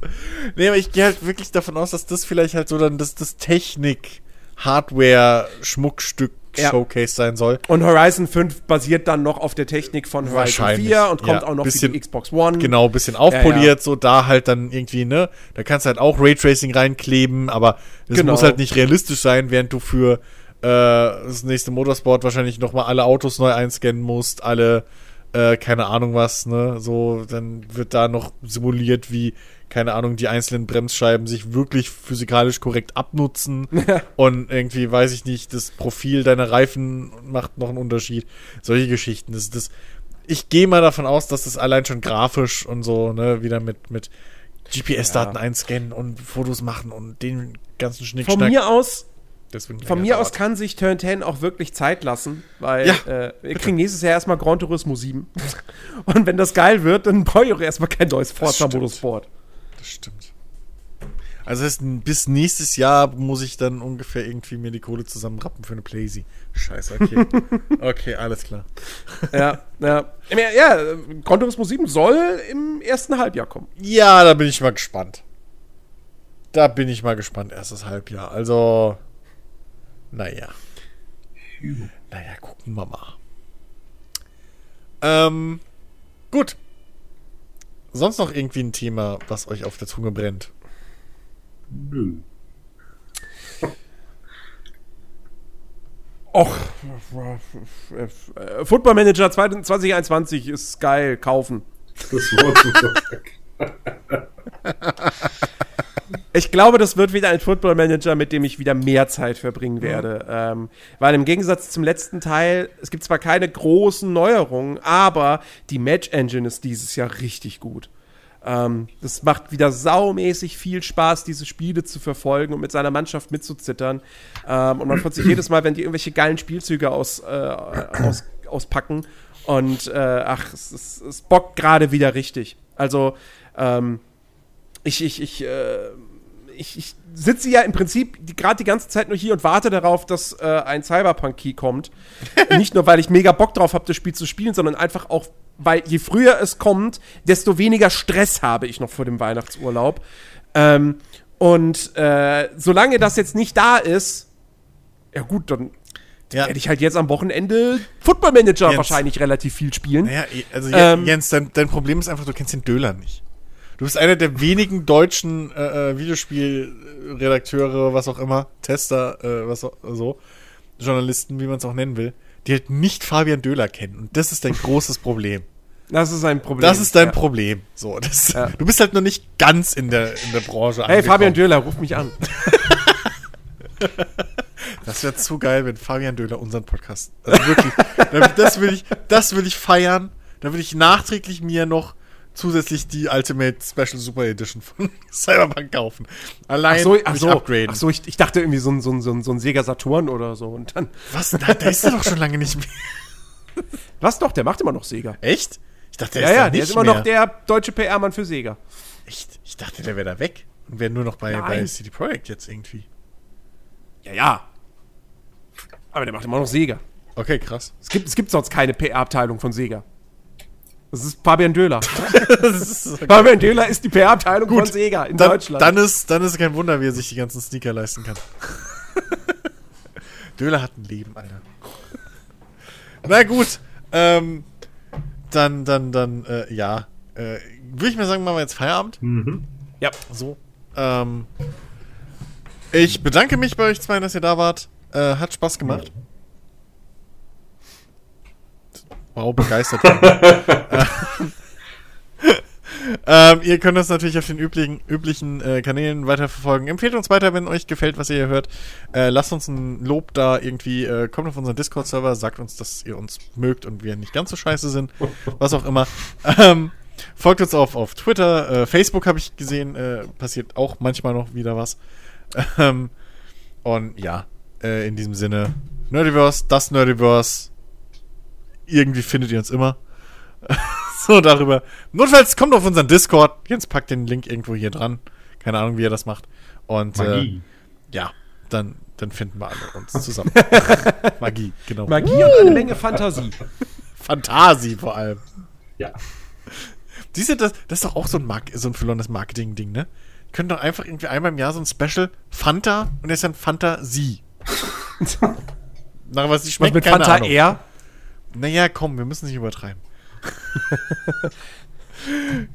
Nee, aber ich gehe halt wirklich davon aus, dass das vielleicht halt so dann das, das Technik, Hardware, Schmuckstück Ja. Showcase sein soll. Und Horizon 5 basiert dann noch auf der Technik von Horizon Wahrscheinlich, 4 und kommt ja. auch noch Bisschen- für die Xbox One. Genau, bisschen aufpoliert, ja. so da halt dann irgendwie, ne? Da kannst du halt auch Raytracing reinkleben, aber es Genau. muss halt nicht realistisch sein, während du für äh, das nächste Motorsport wahrscheinlich nochmal alle Autos neu einscannen musst, alle, äh, keine Ahnung was, ne? So, dann wird da noch simuliert, wie, keine Ahnung, die einzelnen Bremsscheiben sich wirklich physikalisch korrekt abnutzen und irgendwie, weiß ich nicht, das Profil deiner Reifen macht noch einen Unterschied. Solche Geschichten. Das, das, ich gehe mal davon aus, dass das allein schon grafisch und so, ne, wieder mit, mit GPS-Daten Ja. einscannen und Fotos machen und den ganzen Von Schnickschnack. mir aus Von mir aus dauert. kann sich Turn 10 auch wirklich Zeit lassen, weil Ja, äh, wir kriegen nächstes Jahr erstmal Gran Turismo 7. Und wenn das geil wird, dann brauche ich auch erstmal kein neues Forza. Motorsport. Das stimmt. Also das heißt, bis nächstes Jahr muss ich dann ungefähr irgendwie mir die Kohle zusammenrappen für eine Playsee. Scheiße, okay. okay, alles klar. ja, ja. Ja, Gran Turismo 7 soll im ersten Halbjahr kommen. Ja, da bin ich mal gespannt. Da bin ich mal gespannt, erstes Halbjahr. Also, naja. Naja, gucken wir mal. Ähm, gut. Sonst noch irgendwie ein Thema, was euch auf der Zunge brennt? Nö. Och, Football Manager 2021 ist geil, kaufen. Das Wort. Ich glaube, das wird wieder ein Football Manager, mit dem ich wieder mehr Zeit verbringen werde. Ähm, weil im Gegensatz zum letzten Teil, es gibt zwar keine großen Neuerungen, aber die Match Engine ist dieses Jahr richtig gut. Ähm, das macht wieder saumäßig viel Spaß, diese Spiele zu verfolgen und mit seiner Mannschaft mitzuzittern. Ähm, und man freut sich jedes Mal, wenn die irgendwelche geilen Spielzüge aus, äh, aus, auspacken. Und äh, ach, es, es, es bockt gerade wieder richtig. Also, ähm, ich, ich, ich, äh, ich, ich sitze ja im Prinzip gerade die ganze Zeit nur hier und warte darauf, dass äh, ein Cyberpunk-Key kommt. Nicht nur, weil ich mega Bock drauf habe, das Spiel zu spielen, sondern einfach auch, weil je früher es kommt, desto weniger Stress habe ich noch vor dem Weihnachtsurlaub. Ähm, und äh, solange das jetzt nicht da ist, ja gut, dann Ja, werde ich halt jetzt am Wochenende Football Manager Jens. wahrscheinlich relativ viel spielen. Naja, also Ähm, Jens, dein, dein Problem ist einfach, du kennst den Döler nicht. Du bist einer der wenigen deutschen äh, äh, Videospielredakteure, was auch immer, Tester, äh, was auch, so, Journalisten, wie man es auch nennen will, die halt nicht Fabian Döler kennen. Und das ist dein großes Problem. Das ist ein Problem. Das ist dein Ja. Problem. So, das, Ja. Du bist halt noch nicht ganz in der, in der Branche Hey, Fabian. Döhler, ruf mich an. Das wäre zu geil, wenn Fabian Döhler unseren Podcast. Also wirklich, da- das will ich, das will ich feiern. Da will ich nachträglich mir noch zusätzlich die Ultimate Special Super Edition von Cyberpunk kaufen. Allein Ach so, ach so, upgraden. ach so ich, ich dachte irgendwie so ein, so ein, so ein, so ein Sega Saturn oder so. Und dann, Was? Da, da ist er doch schon lange nicht mehr. was doch, der macht immer noch Sega. Echt? Ich dachte, der Ja, ist ja, da der nicht ist immer mehr. noch der deutsche PR-Mann für Sega. Echt? Ich dachte, der wäre da weg. Und wäre nur noch bei, Nein. bei CD Projekt jetzt irgendwie. Ja, ja. Aber der macht immer noch Sega. Okay, krass. Es gibt, es gibt sonst keine PR-Abteilung von Sega. Das ist Fabian Döhler. Fabian Döhler ist die PR-Abteilung von Sega in dann, Deutschland. Dann ist, dann ist kein Wunder, wie er sich die ganzen Sneaker leisten kann. Döler hat ein Leben, Alter. Na gut, ähm, dann, dann, dann, äh, ja. Äh, Würde ich mal sagen, machen wir jetzt Feierabend. Mhm. ja. So. Ähm, ich bedanke mich bei euch zwei, dass ihr da wart. Äh, hat Spaß gemacht. Wow, begeistert. ähm, ihr könnt uns natürlich auf den üblichen, üblichen äh, Kanälen weiterverfolgen. Empfehlt uns weiter, wenn euch gefällt, was ihr hier hört. Äh, lasst uns ein Lob da irgendwie. Äh, kommt auf unseren Discord-Server, sagt uns, dass ihr uns mögt und wir nicht ganz so scheiße sind. Was auch immer. Ähm, folgt uns auf, auf Twitter. Äh, Facebook habe ich gesehen. Äh, passiert auch manchmal noch wieder was. Ähm, und ja, äh, in diesem Sinne, Nerdiverse, das Nerdiverse. Irgendwie findet ihr uns immer. so darüber. Notfalls kommt auf unseren Discord. Jens packt den Link irgendwo hier dran. Keine Ahnung, wie er das macht. Und äh, ja, dann, dann finden wir alle uns zusammen. Magie, genau. Magie und eine Menge Fantasie. Fantasie vor allem. Ja. Siehst das, das ist doch auch so ein, Mark so ein verlorenes Marketing-Ding, ne? Ihr könnt doch einfach irgendwie einmal im Jahr so ein Special Fanta und ist dann Fantasie. Nach was die Was schmeckt, mit keine Fanta Ahnung. R? Naja, komm, wir müssen nicht übertreiben.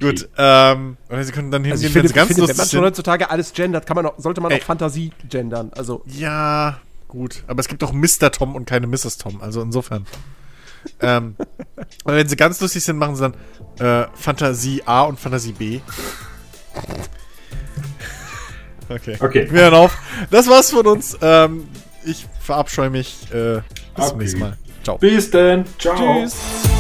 Gut, ähm, oder sie können dann hingehen, Also ich wenn finde, sie ganz finde wenn man schon heutzutage alles gendert, kann man auch, sollte man Ey. auch Fantasie gendern. Also Ja, gut. Aber es gibt auch Mr. Tom und keine Mrs. Tom. Also insofern. ähm, und wenn sie ganz lustig sind, machen sie dann äh, Fantasie A und Fantasie B. Okay. Okay. Wir hören auf. Das war's von uns. Ähm, ich verabscheue mich. Äh, bis zum Okay. nächsten Mal. Ciao. Bis dann. Ciao. Tschüss.